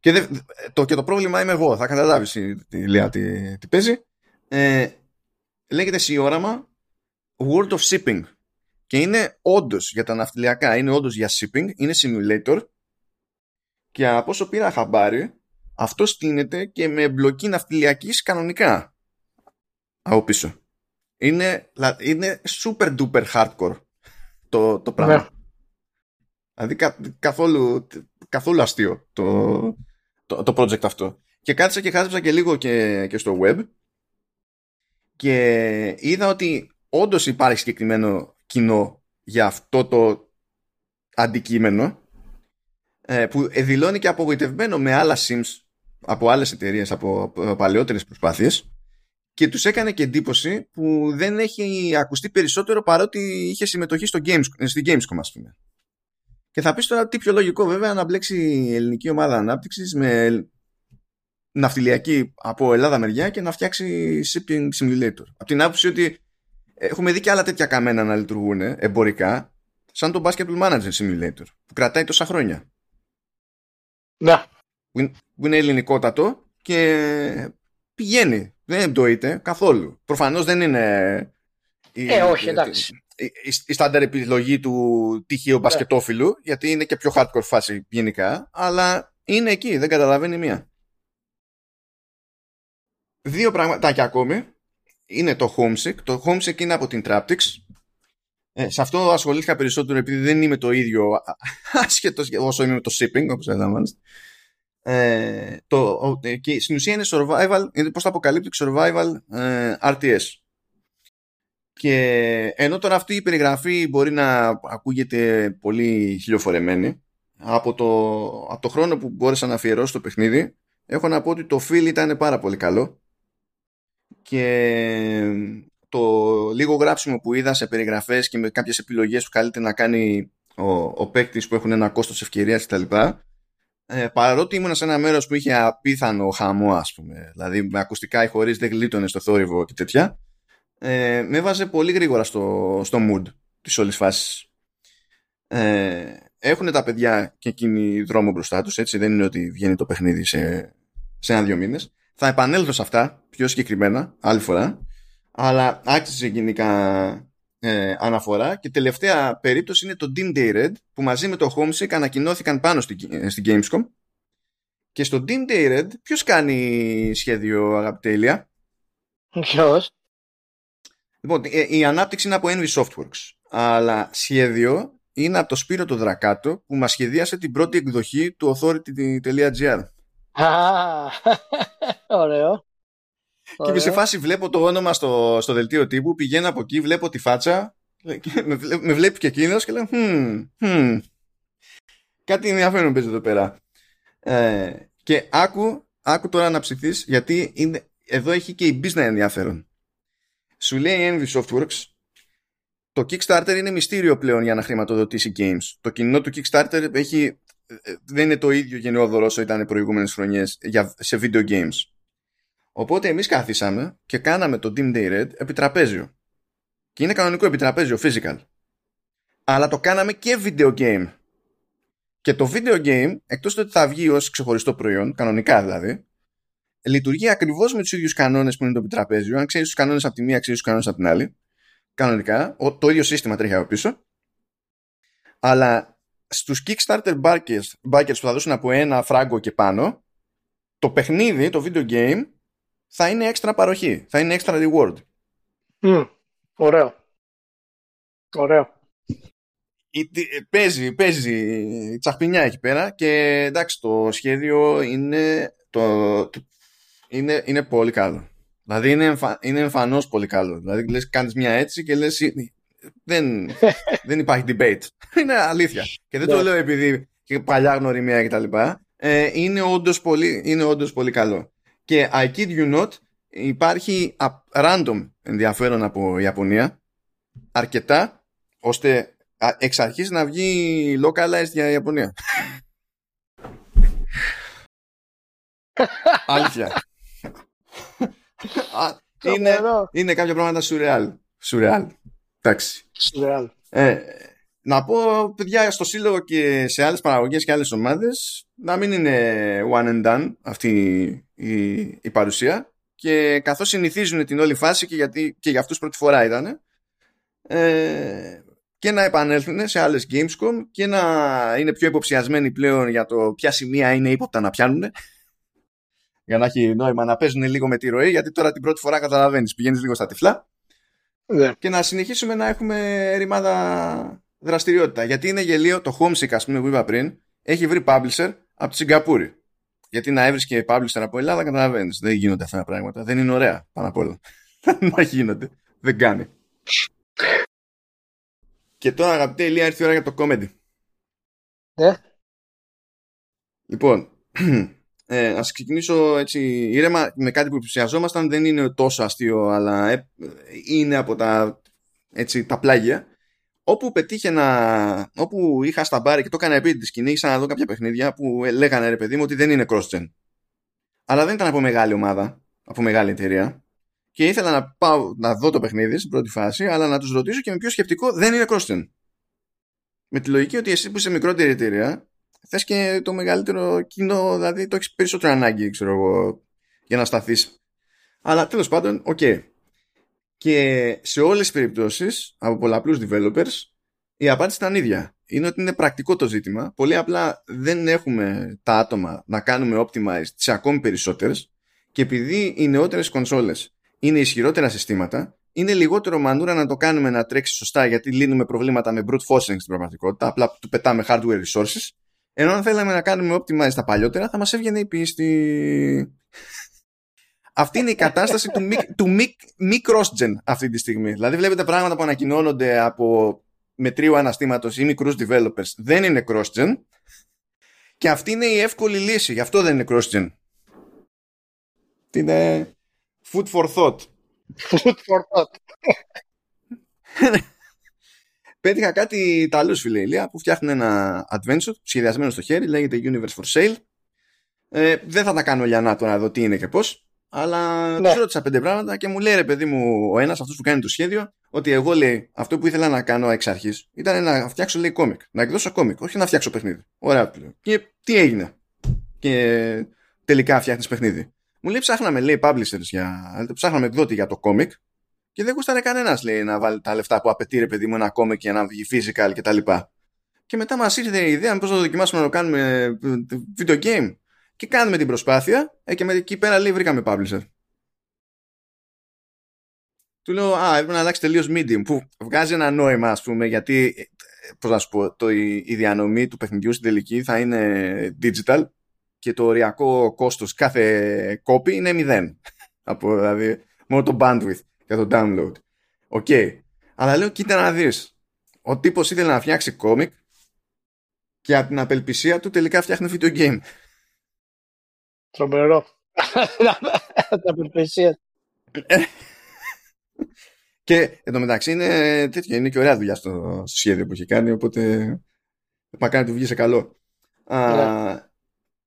Και, το, και το πρόβλημα είμαι εγώ, θα καταλάβεις τι, Λέα τι, τι παίζει. Ε, λέγεται σιόραμα World of Shipping και είναι όντως για τα ναυτιλιακά, είναι όντως για shipping, είναι simulator και από όσο πήρα χαμπάρι, αυτό στείνεται και με εμπλοκή ναυτιλιακής κανονικά από πίσω. Είναι, είναι super duper hardcore το, το πράγμα. Ναι. Δηλαδή καθόλου, καθόλου αστείο το, το, το project αυτό. Και κάθισα και χάζεψα και λίγο και, και στο web και είδα ότι όντως υπάρχει συγκεκριμένο κοινό για αυτό το αντικείμενο ε, που δηλώνει και απογοητευμένο με άλλα sims από άλλες εταιρείες, από παλαιότερες προσπάθειες και τους έκανε και εντύπωση που δεν έχει ακουστεί περισσότερο παρότι είχε συμμετοχή στο Games, στην Gamescom ας πούμε. Και θα πεις τώρα τι πιο λογικό βέβαια να μπλέξει η ελληνική ομάδα ανάπτυξης με ναυτιλιακή από Ελλάδα μεριά και να φτιάξει shipping simulator. Από την άποψη ότι Έχουμε δει και άλλα τέτοια καμένα να λειτουργούν εμπορικά, σαν το Basketball Manager Simulator, που κρατάει τόσα χρόνια. Ναι. Που είναι ελληνικότατο και πηγαίνει. Δεν εμπτωείται καθόλου. Προφανώς δεν είναι. Η, ε, όχι, εντάξει. Η, η, η στάνταρ επιλογή του τυχείου ναι. μπασκετόφιλου, γιατί είναι και πιο hardcore φάση γενικά, αλλά είναι εκεί, δεν καταλαβαίνει μία. Δύο πραγματάκια ακόμη είναι το Homesick. Το Homesick είναι από την Traptix. Ε, σε αυτό ασχολήθηκα περισσότερο επειδή δεν είμαι το ίδιο άσχετος όσο είμαι με το shipping, όπως αντιλαμβάνεστε. Ε, το, και στην ουσία είναι survival, είναι πώς το αποκαλύπτει survival ε, RTS. Και ενώ τώρα αυτή η περιγραφή μπορεί να ακούγεται πολύ χιλιοφορεμένη, από το, από το χρόνο που μπόρεσα να αφιερώσω το παιχνίδι, έχω να πω ότι το feel ήταν πάρα πολύ καλό και το λίγο γράψιμο που είδα σε περιγραφές και με κάποιες επιλογές που καλείται να κάνει ο, ο παίκτης που έχουν ένα κόστος ευκαιρίας κτλ. Ε, παρότι ήμουν σε ένα μέρος που είχε απίθανο χαμό ας πούμε, δηλαδή με ακουστικά ή χωρίς δεν γλίτωνε στο θόρυβο και τέτοια, ε, με έβαζε πολύ γρήγορα στο, στο mood της όλης φάσης. Ε, έχουν τα παιδιά και εκείνοι δρόμο μπροστά τους, έτσι δεν είναι ότι βγαίνει το παιχνίδι σε, σε ένα-δύο μήνες. Θα επανέλθω σε αυτά πιο συγκεκριμένα άλλη φορά, αλλά άξιζε γενικά ε, αναφορά και τελευταία περίπτωση είναι το Dim Day Red που μαζί με το Homesick ανακοινώθηκαν πάνω στην, στην Gamescom Και στο Team Day Red, ποιος κάνει σχέδιο αγαπητέ Ηλία; Ποιος; Λοιπόν, ε, η ανάπτυξη είναι από Envy Softworks. Αλλά σχέδιο είναι από το Σπύρο το Δρακάτο που μας σχεδίασε την πρώτη εκδοχή του authority.gr. Α, ωραίο. Και είμαι σε φάση βλέπω το όνομα στο, στο δελτίο τύπου, πηγαίνω από εκεί, βλέπω τη φάτσα, με, με βλέπει και εκείνος και λέω hm, hm, κάτι ενδιαφέρον παίζει εδώ πέρα. Ε, και άκου, άκου τώρα να ψηθείς γιατί είναι, εδώ έχει και η business ενδιαφέρον. Σου λέει η Envy Softworks το Kickstarter είναι μυστήριο πλέον για να χρηματοδοτήσει games. Το κοινό του Kickstarter έχει, ε, δεν είναι το ίδιο γενναιόδωρο όσο ήταν οι προηγούμενες χρονιές για, σε video games. Οπότε εμείς κάθισαμε και κάναμε το Dim Day Red επιτραπέζιο. Και είναι κανονικό επιτραπέζιο, physical. Αλλά το κάναμε και video game. Και το video game, εκτός ότι θα βγει ως ξεχωριστό προϊόν, κανονικά δηλαδή, λειτουργεί ακριβώς με τους ίδιους κανόνες που είναι το επιτραπέζιο. Αν ξέρεις τους κανόνες από τη μία, ξέρεις τους κανόνες από την άλλη. Κανονικά, το ίδιο σύστημα τρέχει από πίσω. Αλλά στους Kickstarter backers, backers που θα δώσουν από ένα φράγκο και πάνω, το παιχνίδι, το video game, θα είναι έξτρα παροχή, θα είναι έξτρα reward. Mm, ωραίο. Ωραίο. Παίζει, παίζει τσαχπινιά εκεί πέρα και εντάξει το σχέδιο είναι, το, είναι, είναι πολύ καλό. Δηλαδή είναι, εμφα, είναι εμφανώς πολύ καλό. Δηλαδή λες κάνεις μια έτσι και λες δεν, δεν υπάρχει debate. είναι αλήθεια. Και δεν το ναι. λέω επειδή και παλιά γνωριμία κτλ. Ε, είναι, όντως πολύ, είναι όντως πολύ καλό. Και I kid you not, υπάρχει random ενδιαφέρον από Ιαπωνία, αρκετά, ώστε εξ αρχής να βγει localized για Ιαπωνία. Αλήθεια. είναι, είναι κάποια πράγματα σουρεάλ. Σουρεάλ. Εντάξει. Σουρεάλ. Ε, να πω, παιδιά, στο σύλλογο και σε άλλες παραγωγές και άλλες ομάδες να μην είναι one and done αυτή η, η παρουσία και καθώς συνηθίζουν την όλη φάση και, γιατί, και για αυτούς πρώτη φορά ήταν ε, και να επανέλθουν σε άλλες Gamescom και να είναι πιο υποψιασμένοι πλέον για το ποια σημεία είναι ύποπτα να πιάνουν για να έχει νόημα να παίζουν λίγο με τη ροή γιατί τώρα την πρώτη φορά καταλαβαίνεις πηγαίνεις λίγο στα τυφλά ναι. και να συνεχίσουμε να έχουμε ρημάδα δραστηριότητα. Γιατί είναι γελίο το Homesick, ας πούμε, που είπα πριν, έχει βρει publisher από τη Σιγκαπούρη. Γιατί να έβρισκε publisher από Ελλάδα, καταλαβαίνεις. Δεν γίνονται αυτά τα πράγματα. Δεν είναι ωραία πάνω απ' όλα. να γίνονται. Δεν κάνει. Και τώρα, αγαπητέ Ηλία, ήρθε η ώρα για το comedy. Ναι. Λοιπόν, ε, ας ξεκινήσω έτσι ήρεμα με κάτι που πλησιαζόμασταν. Δεν είναι τόσο αστείο, αλλά ε, είναι από τα, έτσι, τα πλάγια όπου πετύχαινα, όπου είχα στα μπάρι και το έκανα επί τη σκηνή, ήρθα να δω κάποια παιχνίδια που λέγανε ρε παιδί μου ότι δεν είναι cross-gen. Αλλά δεν ήταν από μεγάλη ομάδα, από μεγάλη εταιρεία. Και ήθελα να πάω να δω το παιχνίδι στην πρώτη φάση, αλλά να τους ρωτήσω και με ποιο σκεπτικό δεν είναι cross-gen. Με τη λογική ότι εσύ που είσαι μικρότερη εταιρεία, θες και το μεγαλύτερο κοινό, δηλαδή το έχεις περισσότερο ανάγκη, ξέρω εγώ, για να σταθείς. Αλλά τέλος πάντων, OK. Okay. Και σε όλες τις περιπτώσεις από πολλαπλούς developers η απάντηση ήταν ίδια. Είναι ότι είναι πρακτικό το ζήτημα. Πολύ απλά δεν έχουμε τα άτομα να κάνουμε optimize τις ακόμη περισσότερες και επειδή οι νεότερες κονσόλες είναι ισχυρότερα συστήματα είναι λιγότερο μανούρα να το κάνουμε να τρέξει σωστά γιατί λύνουμε προβλήματα με brute forcing στην πραγματικότητα. Απλά του πετάμε hardware resources. Ενώ αν θέλαμε να κάνουμε optimize τα παλιότερα θα μας έβγαινε η πίστη. Αυτή είναι η κατάσταση του, μη, του μη, cross-gen αυτή τη στιγμή. Δηλαδή βλέπετε πράγματα που ανακοινώνονται από μετρίου αναστήματος ή μικρούς developers δεν είναι cross-gen και αυτή είναι η εύκολη λύση. Γι' αυτό δεν είναι cross-gen. Τι είναι; Food for thought. Food for thought. Πέτυχα κάτι Ιταλούς φίλε Ηλία που φτιάχνουν ένα adventure σχεδιασμένο στο χέρι, λέγεται Universe for Sale. Ε, δεν θα τα κάνω λιανά τώρα εδώ τι είναι και πώς. Αλλά ναι. τους ρώτησα πέντε πράγματα και μου λέει ρε παιδί μου ο ένας, αυτός που κάνει το σχέδιο, ότι εγώ λέει αυτό που ήθελα να κάνω εξ αρχής ήταν να φτιάξω λέει κόμικ. Να εκδώσω κόμικ, όχι να φτιάξω παιχνίδι. Ωραία, Και τι έγινε; Και τελικά φτιάχνεις παιχνίδι. Μου λέει ψάχναμε λέει publishers για. Ψάχναμε εκδότη για το κόμικ και δεν γούσταρε κανένας λέει να βάλει τα λεφτά που απαιτεί ρε παιδί μου ένα κόμικ για να βγει physical κτλ. Και, και μετά μας ήρθε η ιδέα πώ θα δοκιμάσουμε να το κάνουμε ε, video game. και κάνουμε την προσπάθεια ε, και με, εκεί πέρα λέει βρήκαμε publisher. Του λέω, α, έπρεπε να αλλάξει τελείως medium, που βγάζει ένα νόημα, ας πούμε, γιατί, ε, πώς να σου πω, το, η, η διανομή του παιχνιδιού στην τελική θα είναι digital και το οριακό κόστος κάθε copy είναι μηδέν. Από, δηλαδή, μόνο το bandwidth για το download. OK. Okay. Αλλά λέω, κοίτα να δεις. Ο τύπος ήθελε να φτιάξει κόμικ και από την απελπισία του τελικά φτιάχνει video game. Τρομερό. την απελπισία. και εντωμεταξύ είναι τέτοιο, είναι και ωραία δουλειά στο, σχέδιο που έχει κάνει, οπότε μακάρι να του βγει σε καλό. Yeah.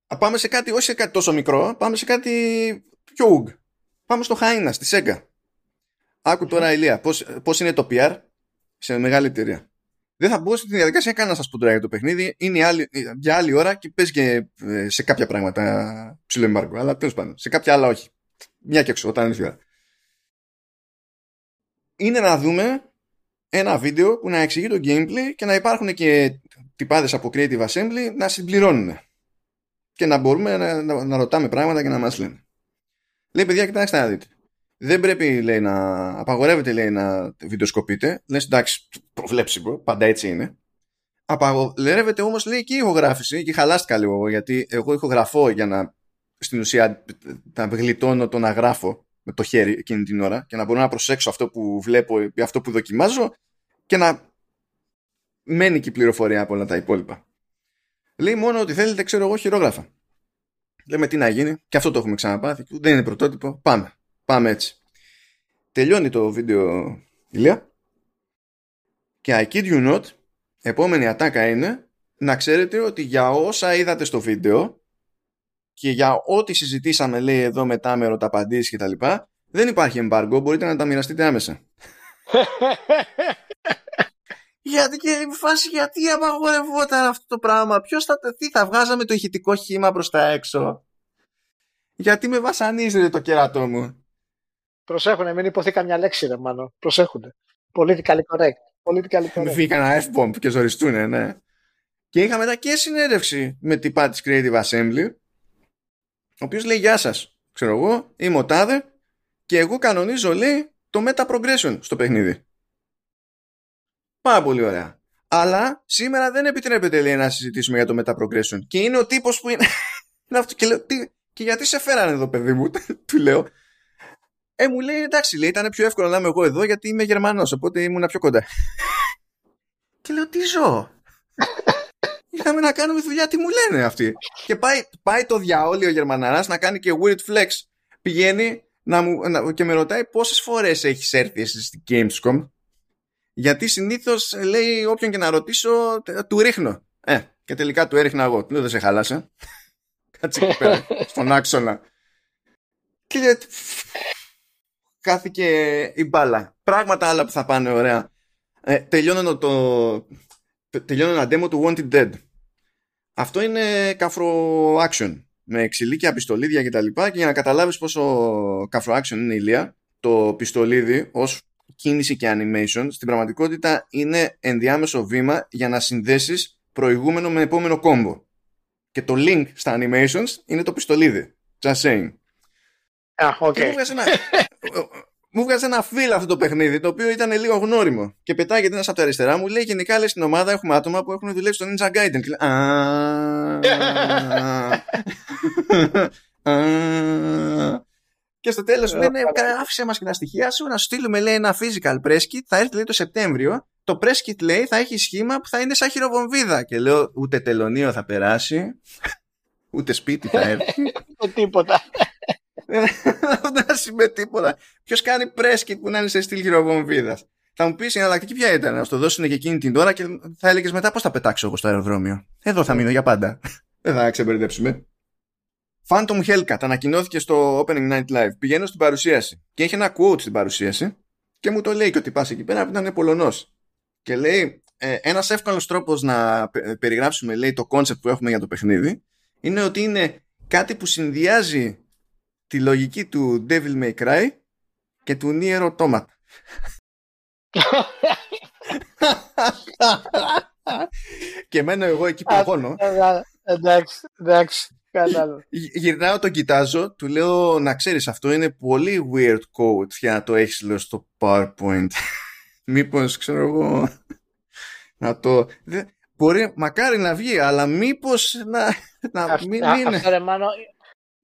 Α, πάμε σε κάτι, όχι σε κάτι τόσο μικρό, πάμε σε κάτι πιο ουγ. Πάμε στο Χάινα, στη Σέγγα. Άκου τώρα, Ηλία, πώς, πώς είναι το PR σε μεγάλη εταιρεία. Δεν θα μπω στη διαδικασία καν να σας πω τώρα για το παιχνίδι. Είναι άλλη, για άλλη ώρα και παίζει και ε, σε κάποια πράγματα ψηλό εμπάργκο. Αλλά τέλος πάντων, σε κάποια άλλα όχι. Μια και έξω, όταν είναι η ώρα. Είναι να δούμε ένα βίντεο που να εξηγεί το gameplay και να υπάρχουν και τυπάδες από Creative Assembly να συμπληρώνουν. Και να μπορούμε να, να, να ρωτάμε πράγματα και να μας λένε. Λέει παιδιά, κοιτάξτε να δείτε δεν πρέπει λέει, να απαγορεύεται λέει, να βιντεοσκοπείτε. Λες εντάξει, προβλέψιμο, πάντα έτσι είναι. Απαγορεύεται όμως λέει και η ηχογράφηση και χαλάστηκα λίγο εγώ γιατί εγώ ηχογραφώ για να στην ουσία να γλιτώνω το να γράφω με το χέρι εκείνη την ώρα και να μπορώ να προσέξω αυτό που βλέπω ή αυτό που δοκιμάζω και να μένει και η πληροφορία από όλα τα υπόλοιπα. Λέει μόνο ότι θέλετε ξέρω εγώ χειρόγραφα. Λέμε τι να γίνει και αυτό το έχουμε ξαναπάθει. Δεν είναι πρωτότυπο. Πάμε. Πάμε έτσι. Τελειώνει το βίντεο ηλία και I kid you not επόμενη ατάκα είναι να ξέρετε ότι για όσα είδατε στο βίντεο και για ό,τι συζητήσαμε λέει εδώ μετά με ρωταπαντήσεις και τα λοιπά δεν υπάρχει εμπάργκο, μπορείτε να τα μοιραστείτε άμεσα. γιατί και η φάση γιατί απαγορευόταν αυτό το πράγμα; Ποιος θα τεθεί θα βγάζαμε το ηχητικό χήμα προς τα έξω; Γιατί με βασανίζετε το κερατό μου; Προσέχουνε, μην υποθεί καμιά λέξη, ρε μάλλον. Προσέχουνε. Politically correct. Politically correct. Μην φύγει κανένα F-bomb και ζοριστούνε, ναι. Και είχα μετά και συνέντευξη με την της Creative Assembly, ο οποίος λέει Γεια σας. Ξέρω εγώ, είμαι ο Τάδε και εγώ κανονίζω, λέει, το Meta Progression στο παιχνίδι. Πάρα πολύ ωραία. Αλλά σήμερα δεν επιτρέπεται, λέει, να συζητήσουμε για το Meta Progression. Και είναι ο τύπος που είναι. και, λέω, και γιατί σε φέρανε εδώ, παιδί μου, του λέω. Ε, μου λέει εντάξει, λέει, ήταν πιο εύκολο να είμαι εγώ εδώ γιατί είμαι Γερμανός, οπότε ήμουν πιο κοντά. και λέω τι ζω; Είχαμε να κάνουμε δουλειά, τι μου λένε αυτοί. Και πάει, πάει το διαόλιο ο Γερμαναράς να κάνει και weird flex. Πηγαίνει να μου, να, και με ρωτάει πόσες φορές έχεις έρθει στην Gamescom. Γιατί συνήθως λέει όποιον και να ρωτήσω, του ρίχνω. Ε, και τελικά του έριχνα εγώ. Του λέω δεν σε χάλασε. Κάτσε εκεί πέρα, στον άξονα. Και χάθηκε η μπάλα. Πράγματα άλλα που θα πάνε ωραία. Ε, τελειώνω, το, τελειώνω ένα demo του Wanted Dead. Αυτό είναι καφρο action με ξυλίκια, πιστολίδια κτλ. Και, και για να καταλάβεις πόσο καφρο action είναι η ηλία, το πιστολίδι ως κίνηση και animation στην πραγματικότητα είναι ενδιάμεσο βήμα για να συνδέσεις προηγούμενο με επόμενο κόμπο. Και το link στα animations είναι το πιστολίδι. Just saying okay. μου βγάζει ένα φύλλο αυτό το παιχνίδι, το οποίο ήταν λίγο γνώριμο. Και πετάγεται ένας από τα αριστερά μου, λέει γενικά λέει στην ομάδα έχουμε άτομα που έχουν δουλέψει στο Ninja Gaiden. Και λέει, Και στο τέλος λένε, άφησε μας και τα στοιχεία σου να σου στείλουμε λέει, ένα physical press kit. Θα έρθει λέει, το Σεπτέμβριο. Το press kit λέει θα έχει σχήμα που θα είναι σαν χειροβομβίδα. Και λέω, ούτε τελωνίο θα περάσει, ούτε σπίτι θα έρθει. τίποτα. Δεν θα με τίποτα. Ποιος κάνει πρέσκιτ που να είναι σε στυλ χειροβομβίδας. Θα μου πεις η εναλλακτική ποια ήταν, να το δώσουν και εκείνη την ώρα και θα έλεγες μετά πώς θα πετάξω εγώ στο αεροδρόμιο; Εδώ θα μείνω για πάντα. Δεν θα ξεμπερδέψουμε. Phantom Hellcat ανακοινώθηκε στο Opening Night Live. Πηγαίνω στην παρουσίαση και έχει ένα quote στην παρουσίαση και μου το λέει και ότι πα εκεί πέρα που ήταν Πολωνός. Και λέει, ε, ένας εύκολος τρόπος να περιγράψουμε λέει, το concept που έχουμε για το παιχνίδι είναι ότι είναι κάτι που συνδυάζει τη λογική του Devil May Cry και του Nier Automata. και μένω εγώ εκεί παγώνω. Εντάξει, εντάξει. Κατάλαβα. Γυρνάω, τον κοιτάζω, του λέω να ξέρεις αυτό είναι πολύ weird code για να το έχεις λέω στο PowerPoint. Μήπως ξέρω εγώ να το... δεν- Μπορεί, μακάρι να βγει, αλλά μήπως να, να Αυτό- μην α- είναι. Αυτό ρε μάνο,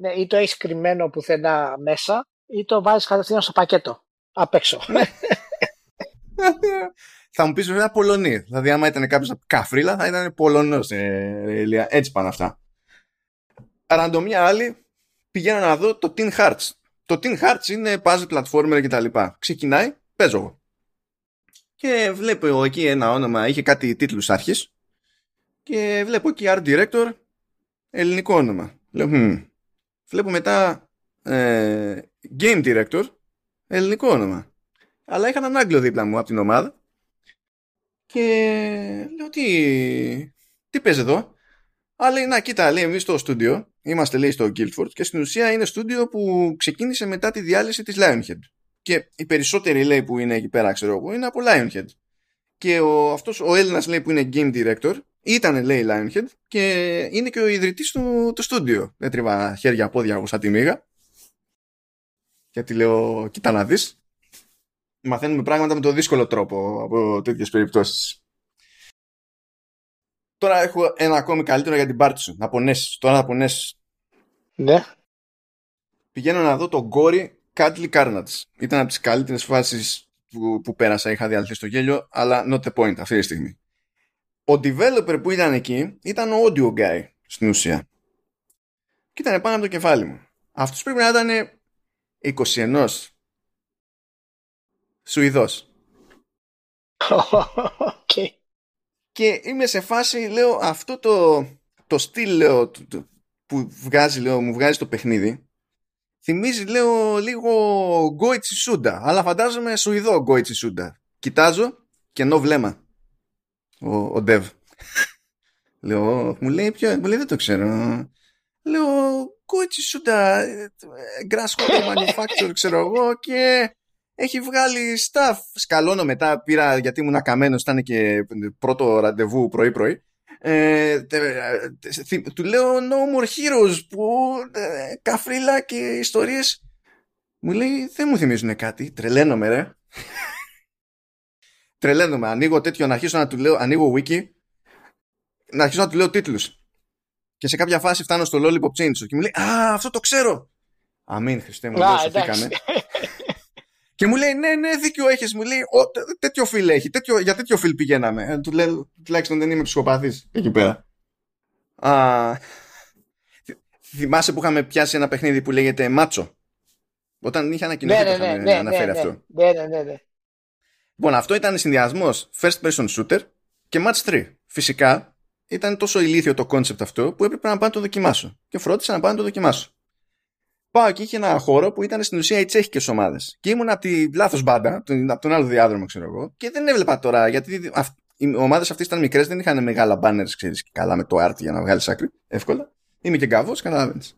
ναι, ή το έχεις κρυμμένο πουθενά μέσα ή το βάζεις κατευθείαν στο πακέτο. Απ' έξω. Ναι. θα μου πεις βέβαια Πολωνή. Δηλαδή άμα ήταν κάποιος από καφρίλα θα ήταν Πολωνός. Ε, Ηλία. Έτσι πάνε αυτά. Ραντομιά άλλη πηγαίνω να δω το Teen Hearts. Το Teen Hearts είναι puzzle platformer και τα λοιπά. Ξεκινάει, παίζω εγώ. Και βλέπω εκεί ένα όνομα, είχε κάτι τίτλους άρχης και βλέπω εκεί Art Director, ελληνικό όνομα. Λέω, «Μμμ». Βλέπω μετά ε, Game Director, ελληνικό όνομα. Αλλά είχα έναν Άγγλο δίπλα μου από την ομάδα και λέω τι, τι παίζει εδώ; Αλλά λέει, να κοίτα, λέει, εμείς στο στούντιο, είμαστε λέει στο Guildford και στην ουσία είναι στούντιο που ξεκίνησε μετά τη διάλυση της Lionhead. Και οι περισσότεροι λέει που είναι εκεί πέρα, ξέρω εγώ, είναι από Lionhead. Και ο, αυτός ο Έλληνας λέει που είναι Game Director ήταν λέει Lionhead και είναι και ο ιδρυτής του, του στούντιο. Δεν τρίβα χέρια πόδια εγώ σαν τη μίγα. Γιατί λέω, κοίτα να δεις. Μαθαίνουμε πράγματα με το δύσκολο τρόπο από τέτοιες περιπτώσεις. Τώρα έχω ένα ακόμη καλύτερο για την πάρτι σου. Να πονέσεις. Τώρα να πονέσεις. ναι. Πηγαίνω να δω το Gory Cuddly Carnage. Ήταν από τις καλύτερες φάσεις που, που πέρασα. Είχα διαλυθεί στο γέλιο, αλλά not the point αυτή τη στιγμή. Ο developer που ήταν εκεί ήταν ο audio guy στην ουσία. Και ήταν πάνω από το κεφάλι μου. Αυτός πρέπει να ήταν 21. Σουηδός. Οκ. Και είμαι σε φάση, λέω, αυτό το, το στυλ, λέω, το- το- που βγάζει, λέω, μου βγάζει το παιχνίδι, θυμίζει, λέω, λίγο Γκόιτσι Σούντα, αλλά φαντάζομαι Σουηδό Γκόιτσι Σούντα. Κοιτάζω, κενό βλέμμα. Ο, ο Dev. λέω, μου λέει, ποιο, μου λέει, δεν το ξέρω. Λέω, Γκόιτσι Σούντα, ε, ε, Grasshopper Manufacture, ξέρω εγώ, και έχει βγάλει staff. Σκαλώνω μετά, πήρα γιατί ήμουν καμένο, ήταν και πρώτο ραντεβού πρωί-πρωί. Ε, τε- τε- θυ- του λέω No More Heroes που ε, καφρίλα και ιστορίες μου λέει δεν μου θυμίζουν κάτι τρελαίνομαι ρε τρελαίνομαι ανοίγω τέτοιο να αρχίσω να του λέω ανοίγω wiki να αρχίσω να του λέω τίτλους και σε κάποια φάση φτάνω στο Lollipop Chainsaw και μου λέει Α αυτό το ξέρω Αμήν Χριστέ μου Α, λέω, σωθήκαμε. εντάξει. Και μου λέει, ναι, ναι, δίκιο έχεις. Μου λέει, «Ω, τέ- τέτοιο φιλ έχει. Τέτοιο, για τέτοιο φιλ πηγαίναμε. Ε, του λέω, τουλάχιστον δεν είμαι ψυχοπαθής εκεί πέρα. Α, θυ- θυμάσαι που είχαμε πιάσει ένα παιχνίδι που λέγεται Μάτσο; Όταν είχε ανακοινωθεί Ναι, το ναι, ναι, είχαμε ναι, αναφέρει ναι, αυτό. ναι, ναι, ναι, ναι. Λοιπόν, αυτό ήταν συνδυασμός first person shooter και match 3. Φυσικά ήταν τόσο ηλίθιο το concept αυτό που έπρεπε να πάω να το δοκιμάσω. Και φρόντισα να πάω να το δοκιμάσω. Πάω εκεί είχε ένα χώρο που ήταν στην ουσία οι τσέχικες ομάδες. Και ήμουν από τη λάθος μπάντα, τον- από τον άλλο διάδρομο, ξέρω εγώ, και δεν έβλεπα τώρα γιατί αυ- οι ομάδες αυτές ήταν μικρές, δεν είχαν μεγάλα banners, ξέρεις, και καλά με το art για να βγάλεις άκρη, εύκολα. Είμαι και γκάβος, καταλαβαίνεις.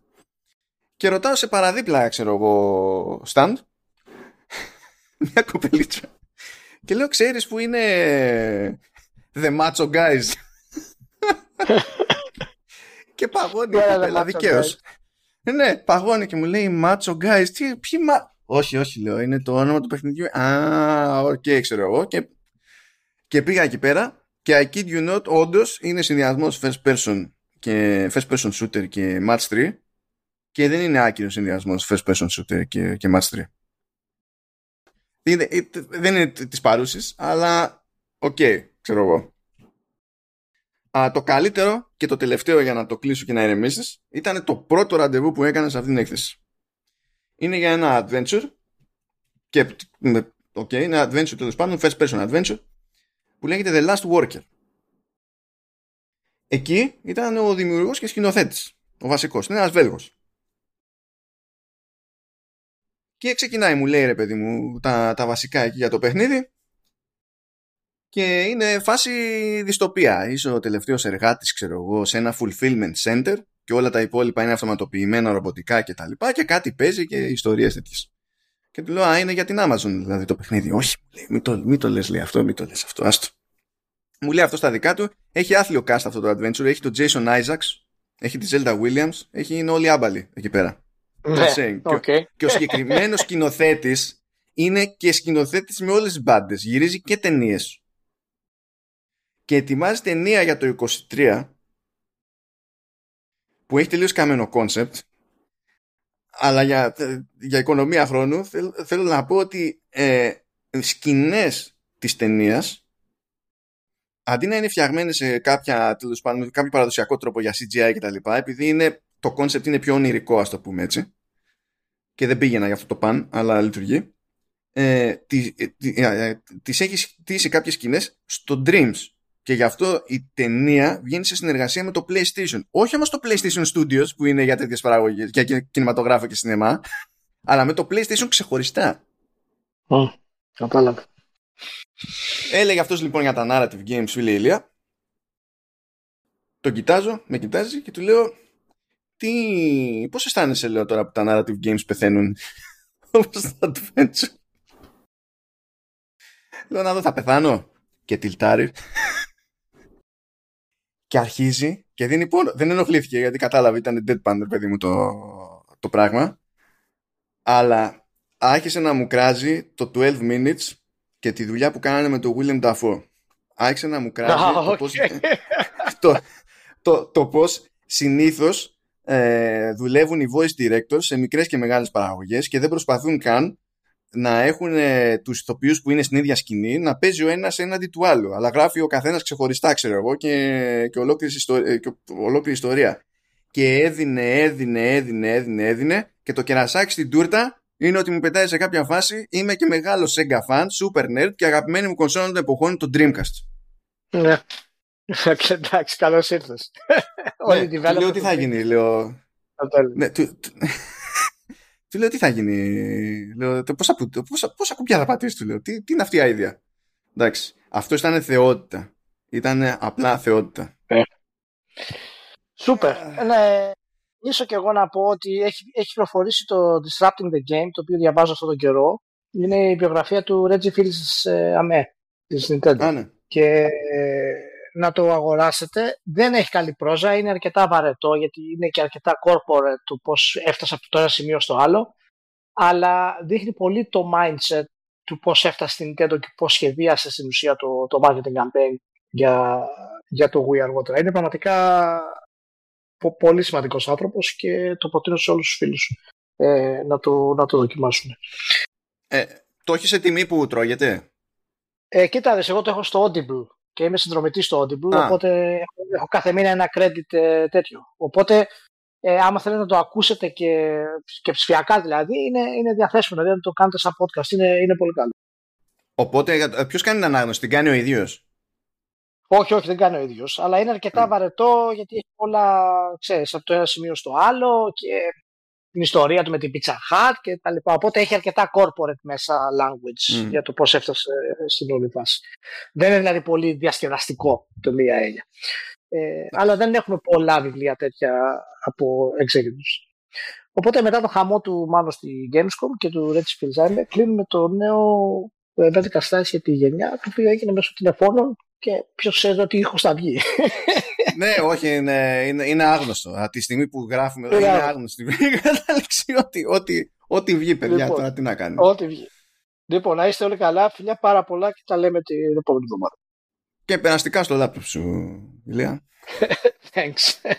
Και ρωτάω σε παραδίπλα, ξέρω εγώ, stand, μια κοπελίτσα. Και λέω, ξέρεις που είναι The Macho Guys; και παγώνει η Ποια είναι The κοπέλα, Macho δικαίως. Ναι, παγώνει και μου λέει Macho Guys. Τι, ποιοι μα... Όχι, όχι, λέω, είναι το όνομα του παιχνιδιού. Α, οκ, ξέρω εγώ. Και, και πήγα εκεί πέρα και I kid you not, όντως είναι συνδυασμός first person και first person shooter και match 3 και δεν είναι άκυρος συνδυασμός first person shooter και, και match 3. Είναι, ε, δεν είναι της παρούσης, αλλά οκ, ξέρω εγώ. Α, το καλύτερο και το τελευταίο για να το κλείσω και να ηρεμήσεις ήταν το πρώτο ραντεβού που έκανα σε αυτήν την έκθεση. Είναι για ένα adventure και με- οκ, είναι adventure τέλος πάντων, first person adventure που λέγεται The Last Worker. Εκεί ήταν ο δημιουργός και σκηνοθέτης, ο βασικός, είναι ένας Βέλγος. Και ξεκινάει, μου λέει ρε παιδί μου, τα, τα βασικά εκεί για το παιχνίδι. Και είναι φάση δυστοπία. Είσαι ο τελευταίος εργάτης, ξέρω εγώ, σε ένα fulfillment center και όλα τα υπόλοιπα είναι αυτοματοποιημένα ρομποτικά και τα λοιπά και κάτι παίζει και ιστορίες τέτοιες. Και του λέω, α, είναι για την Amazon δηλαδή το παιχνίδι. Όχι, μου λέει, μην το, μην το λες λέει αυτό, μην το λες αυτό, άστο. Μου λέει αυτό στα δικά του. Έχει άθλιο cast αυτό το adventure. Έχει τον Jason Isaacs, έχει τη Zelda Williams, έχει είναι όλοι άμπαλοι εκεί πέρα. Ναι, και, okay. και ο συγκεκριμένος σκηνοθέτης είναι και σκηνοθέτης με όλες τις μπάντες. Γυρίζει και ταινίες. Και ετοιμάζει ταινία για το 23 που έχει τελείως καμένο concept αλλά για, για οικονομία χρόνου θέλω, να πω ότι ε, σκηνές της ταινίας, αντί να είναι φτιαγμένες σε κάποια, πάντων, κάποιο παραδοσιακό τρόπο για CGI και τα λοιπά, επειδή είναι, το concept είναι πιο ονειρικό ας το πούμε έτσι και δεν πήγαινα για αυτό το παν αλλά λειτουργεί ε, τις, ε, ε, ε, τις έχεις στήσει κάποιες σκηνές στο Dreams και γι' αυτό η ταινία βγαίνει σε συνεργασία με το PlayStation. Όχι όμως το PlayStation Studios που είναι για τέτοιες παραγωγές, για κινηματογράφο και σινεμά, αλλά με το PlayStation ξεχωριστά. Mm, κατάλαβα. Έλεγε αυτός λοιπόν για τα narrative games, φίλε Ηλία. Τον κοιτάζω, με κοιτάζει και του λέω τι... πώς αισθάνεσαι λέω τώρα που τα narrative games πεθαίνουν; Όπως τα adventure. Λέω να δω θα πεθάνω και τιλτάρει και αρχίζει και δίνει πόνο. Δεν ενοχλήθηκε γιατί κατάλαβε ήταν deadpan, παιδί μου, το, το πράγμα. Αλλά άρχισε να μου κράζει το 12 minutes και τη δουλειά που κάνανε με το William Dafoe. Άρχισε να μου κράζει το, πώς, το, το, το πώς συνήθως ε, δουλεύουν οι voice directors σε μικρές και μεγάλες παραγωγές και δεν προσπαθούν καν να έχουν ε, τους ηθοποιούς που είναι στην ίδια σκηνή να παίζει ο ένας έναντι του άλλου. Αλλά γράφει ο καθένας ξεχωριστά ξέρω εγώ και, και, ολόκληρη, ιστορία, ε, και ολόκληρη ιστορία. Και έδινε, έδινε, έδινε, έδινε, έδινε και το κερασάκι στην τούρτα είναι ότι μου πετάει σε κάποια φάση είμαι και μεγάλος Sega fan, super nerd και αγαπημένη μου κονσόλα των εποχών το Dreamcast. Ναι εντάξει καλώς ήρθες ναι, λέω τι θα γίνει λέω ναι, του, του λέω τι θα γίνει. Λέω, πόσα, πόσα, πόσα κουμπιά θα πατήσει, του λέω. Τι, τι είναι αυτή η idea. Εντάξει. Αυτό ήταν θεότητα. Ήταν απλά θεότητα. Ε. Σούπερ. Ναι, ίσως και εγώ να πω ότι έχει, έχει προχωρήσει το Disrupting the Game, το οποίο διαβάζω αυτόν τον καιρό. Είναι η βιογραφία του Reggie Fils ε, Amé της Nintendo. Α, ναι. Και να το αγοράσετε. Δεν έχει καλή πρόζα, είναι αρκετά βαρετό γιατί είναι και αρκετά corporate του πώς έφτασε από το ένα σημείο στο άλλο. Αλλά δείχνει πολύ το mindset του πώς έφτασε στην Nintendo και πώς σχεδίασε στην ουσία το, το marketing campaign για, για το Wii αργότερα. Είναι πραγματικά πολύ σημαντικός άνθρωπος και το προτείνω σε όλους τους φίλους ε, να, το, να το δοκιμάσουν. Ε, το έχεις σε τιμή που τρώγεται; Ε, κοίτα, εγώ το έχω στο Audible και είμαι συνδρομητής στο Audible, οπότε έχω, έχω, κάθε μήνα ένα credit ε, τέτοιο. Οπότε, ε, άμα θέλετε να το ακούσετε και, και ψηφιακά δηλαδή, είναι, είναι διαθέσιμο. Δηλαδή, να το κάνετε σαν podcast, είναι, είναι πολύ καλό. Οπότε, ε, ποιος κάνει την ανάγνωση, την κάνει ο ίδιος; Όχι, όχι, δεν κάνει ο ίδιος. Αλλά είναι αρκετά βαρετό γιατί έχει όλα, ξέρεις, από το ένα σημείο στο άλλο και την ιστορία του με την Pizza Hut και τα λοιπά. Οπότε έχει αρκετά corporate μέσα language mm. για το πώς έφτασε στην όλη βάση. Δεν είναι δηλαδή πολύ διασκεδαστικό το μία έννοια. Ε, αλλά δεν έχουμε πολλά βιβλία τέτοια από executives. Οπότε μετά το χαμό του μάλλον στη Gamescom και του Reggie Fils κλείνουμε το νέο Vertical Slice για τη γενιά το οποίο έγινε μέσω τηλεφώνων και ποιος ξέρει ότι ήχος θα βγει. ναι, όχι, είναι, είναι, είναι άγνωστο. Από τη στιγμή που γράφουμε εδώ είναι άγνωστο. Η κατάληξη ότι, ότι, ότι βγει, παιδιά, λοιπόν, τώρα τι να κάνει. Ό,τι βγει. Λοιπόν, να είστε όλοι καλά, φιλιά πάρα πολλά και τα λέμε την επόμενη εβδομάδα. Και περαστικά στο λάπτοπ σου, Ηλία. Thanks.